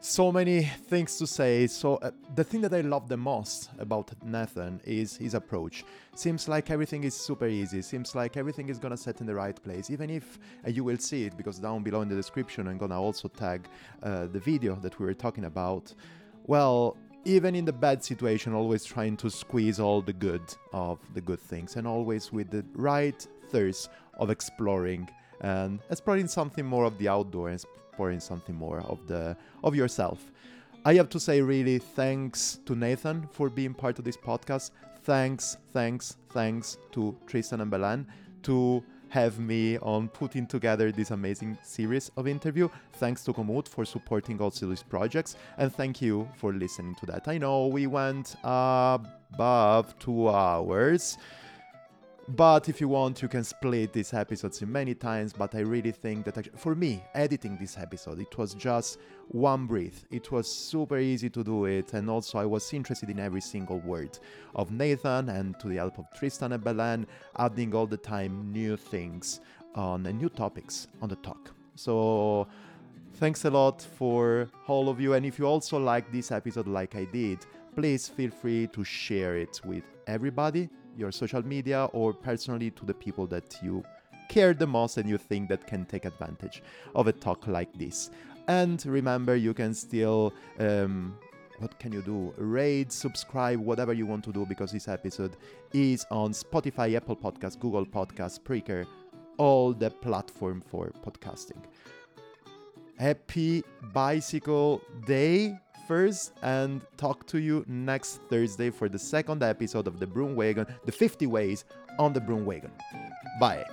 so many things to say. So uh, the thing that I love the most about Nathan is his approach. Seems like everything is super easy. Seems like everything is gonna set in the right place. Even if uh, you will see it, because down below in the description I'm gonna also tag uh, the video that we were talking about. Well, even in the bad situation, always trying to squeeze all the good of the good things, and always with the right thirst of exploring and exploring something more of the outdoor exploring something more of the of yourself. I have to say really thanks to Nathan for being part of this podcast. Thanks, thanks, thanks to Tristan and Belen to have me on putting together this amazing series of interview. Thanks to Komoot for supporting also these projects, and thank you for listening to that. I know we went above two hours. But if you want, you can split these episodes in many times. But I really think that actually, for me, editing this episode, it was just one breath. It was super easy to do it. And also, I was interested in every single word of Nathan and to the help of Tristan and Belen, adding all the time new things on new topics on the talk. So, thanks a lot for all of you. And if you also like this episode like I did, please feel free to share it with everybody your social media or personally to the people that you care the most and you think that can take advantage of a talk like this. And remember, you can still um, what can you do? Rate, subscribe, whatever you want to do because this episode is on Spotify, Apple Podcasts, Google Podcasts, Spreaker, all the platform for podcasting. Happy bicycle day first and talk to you next Thursday for the second episode of the Broom Wagon, the 50 Ways on the Broom Wagon. Bye.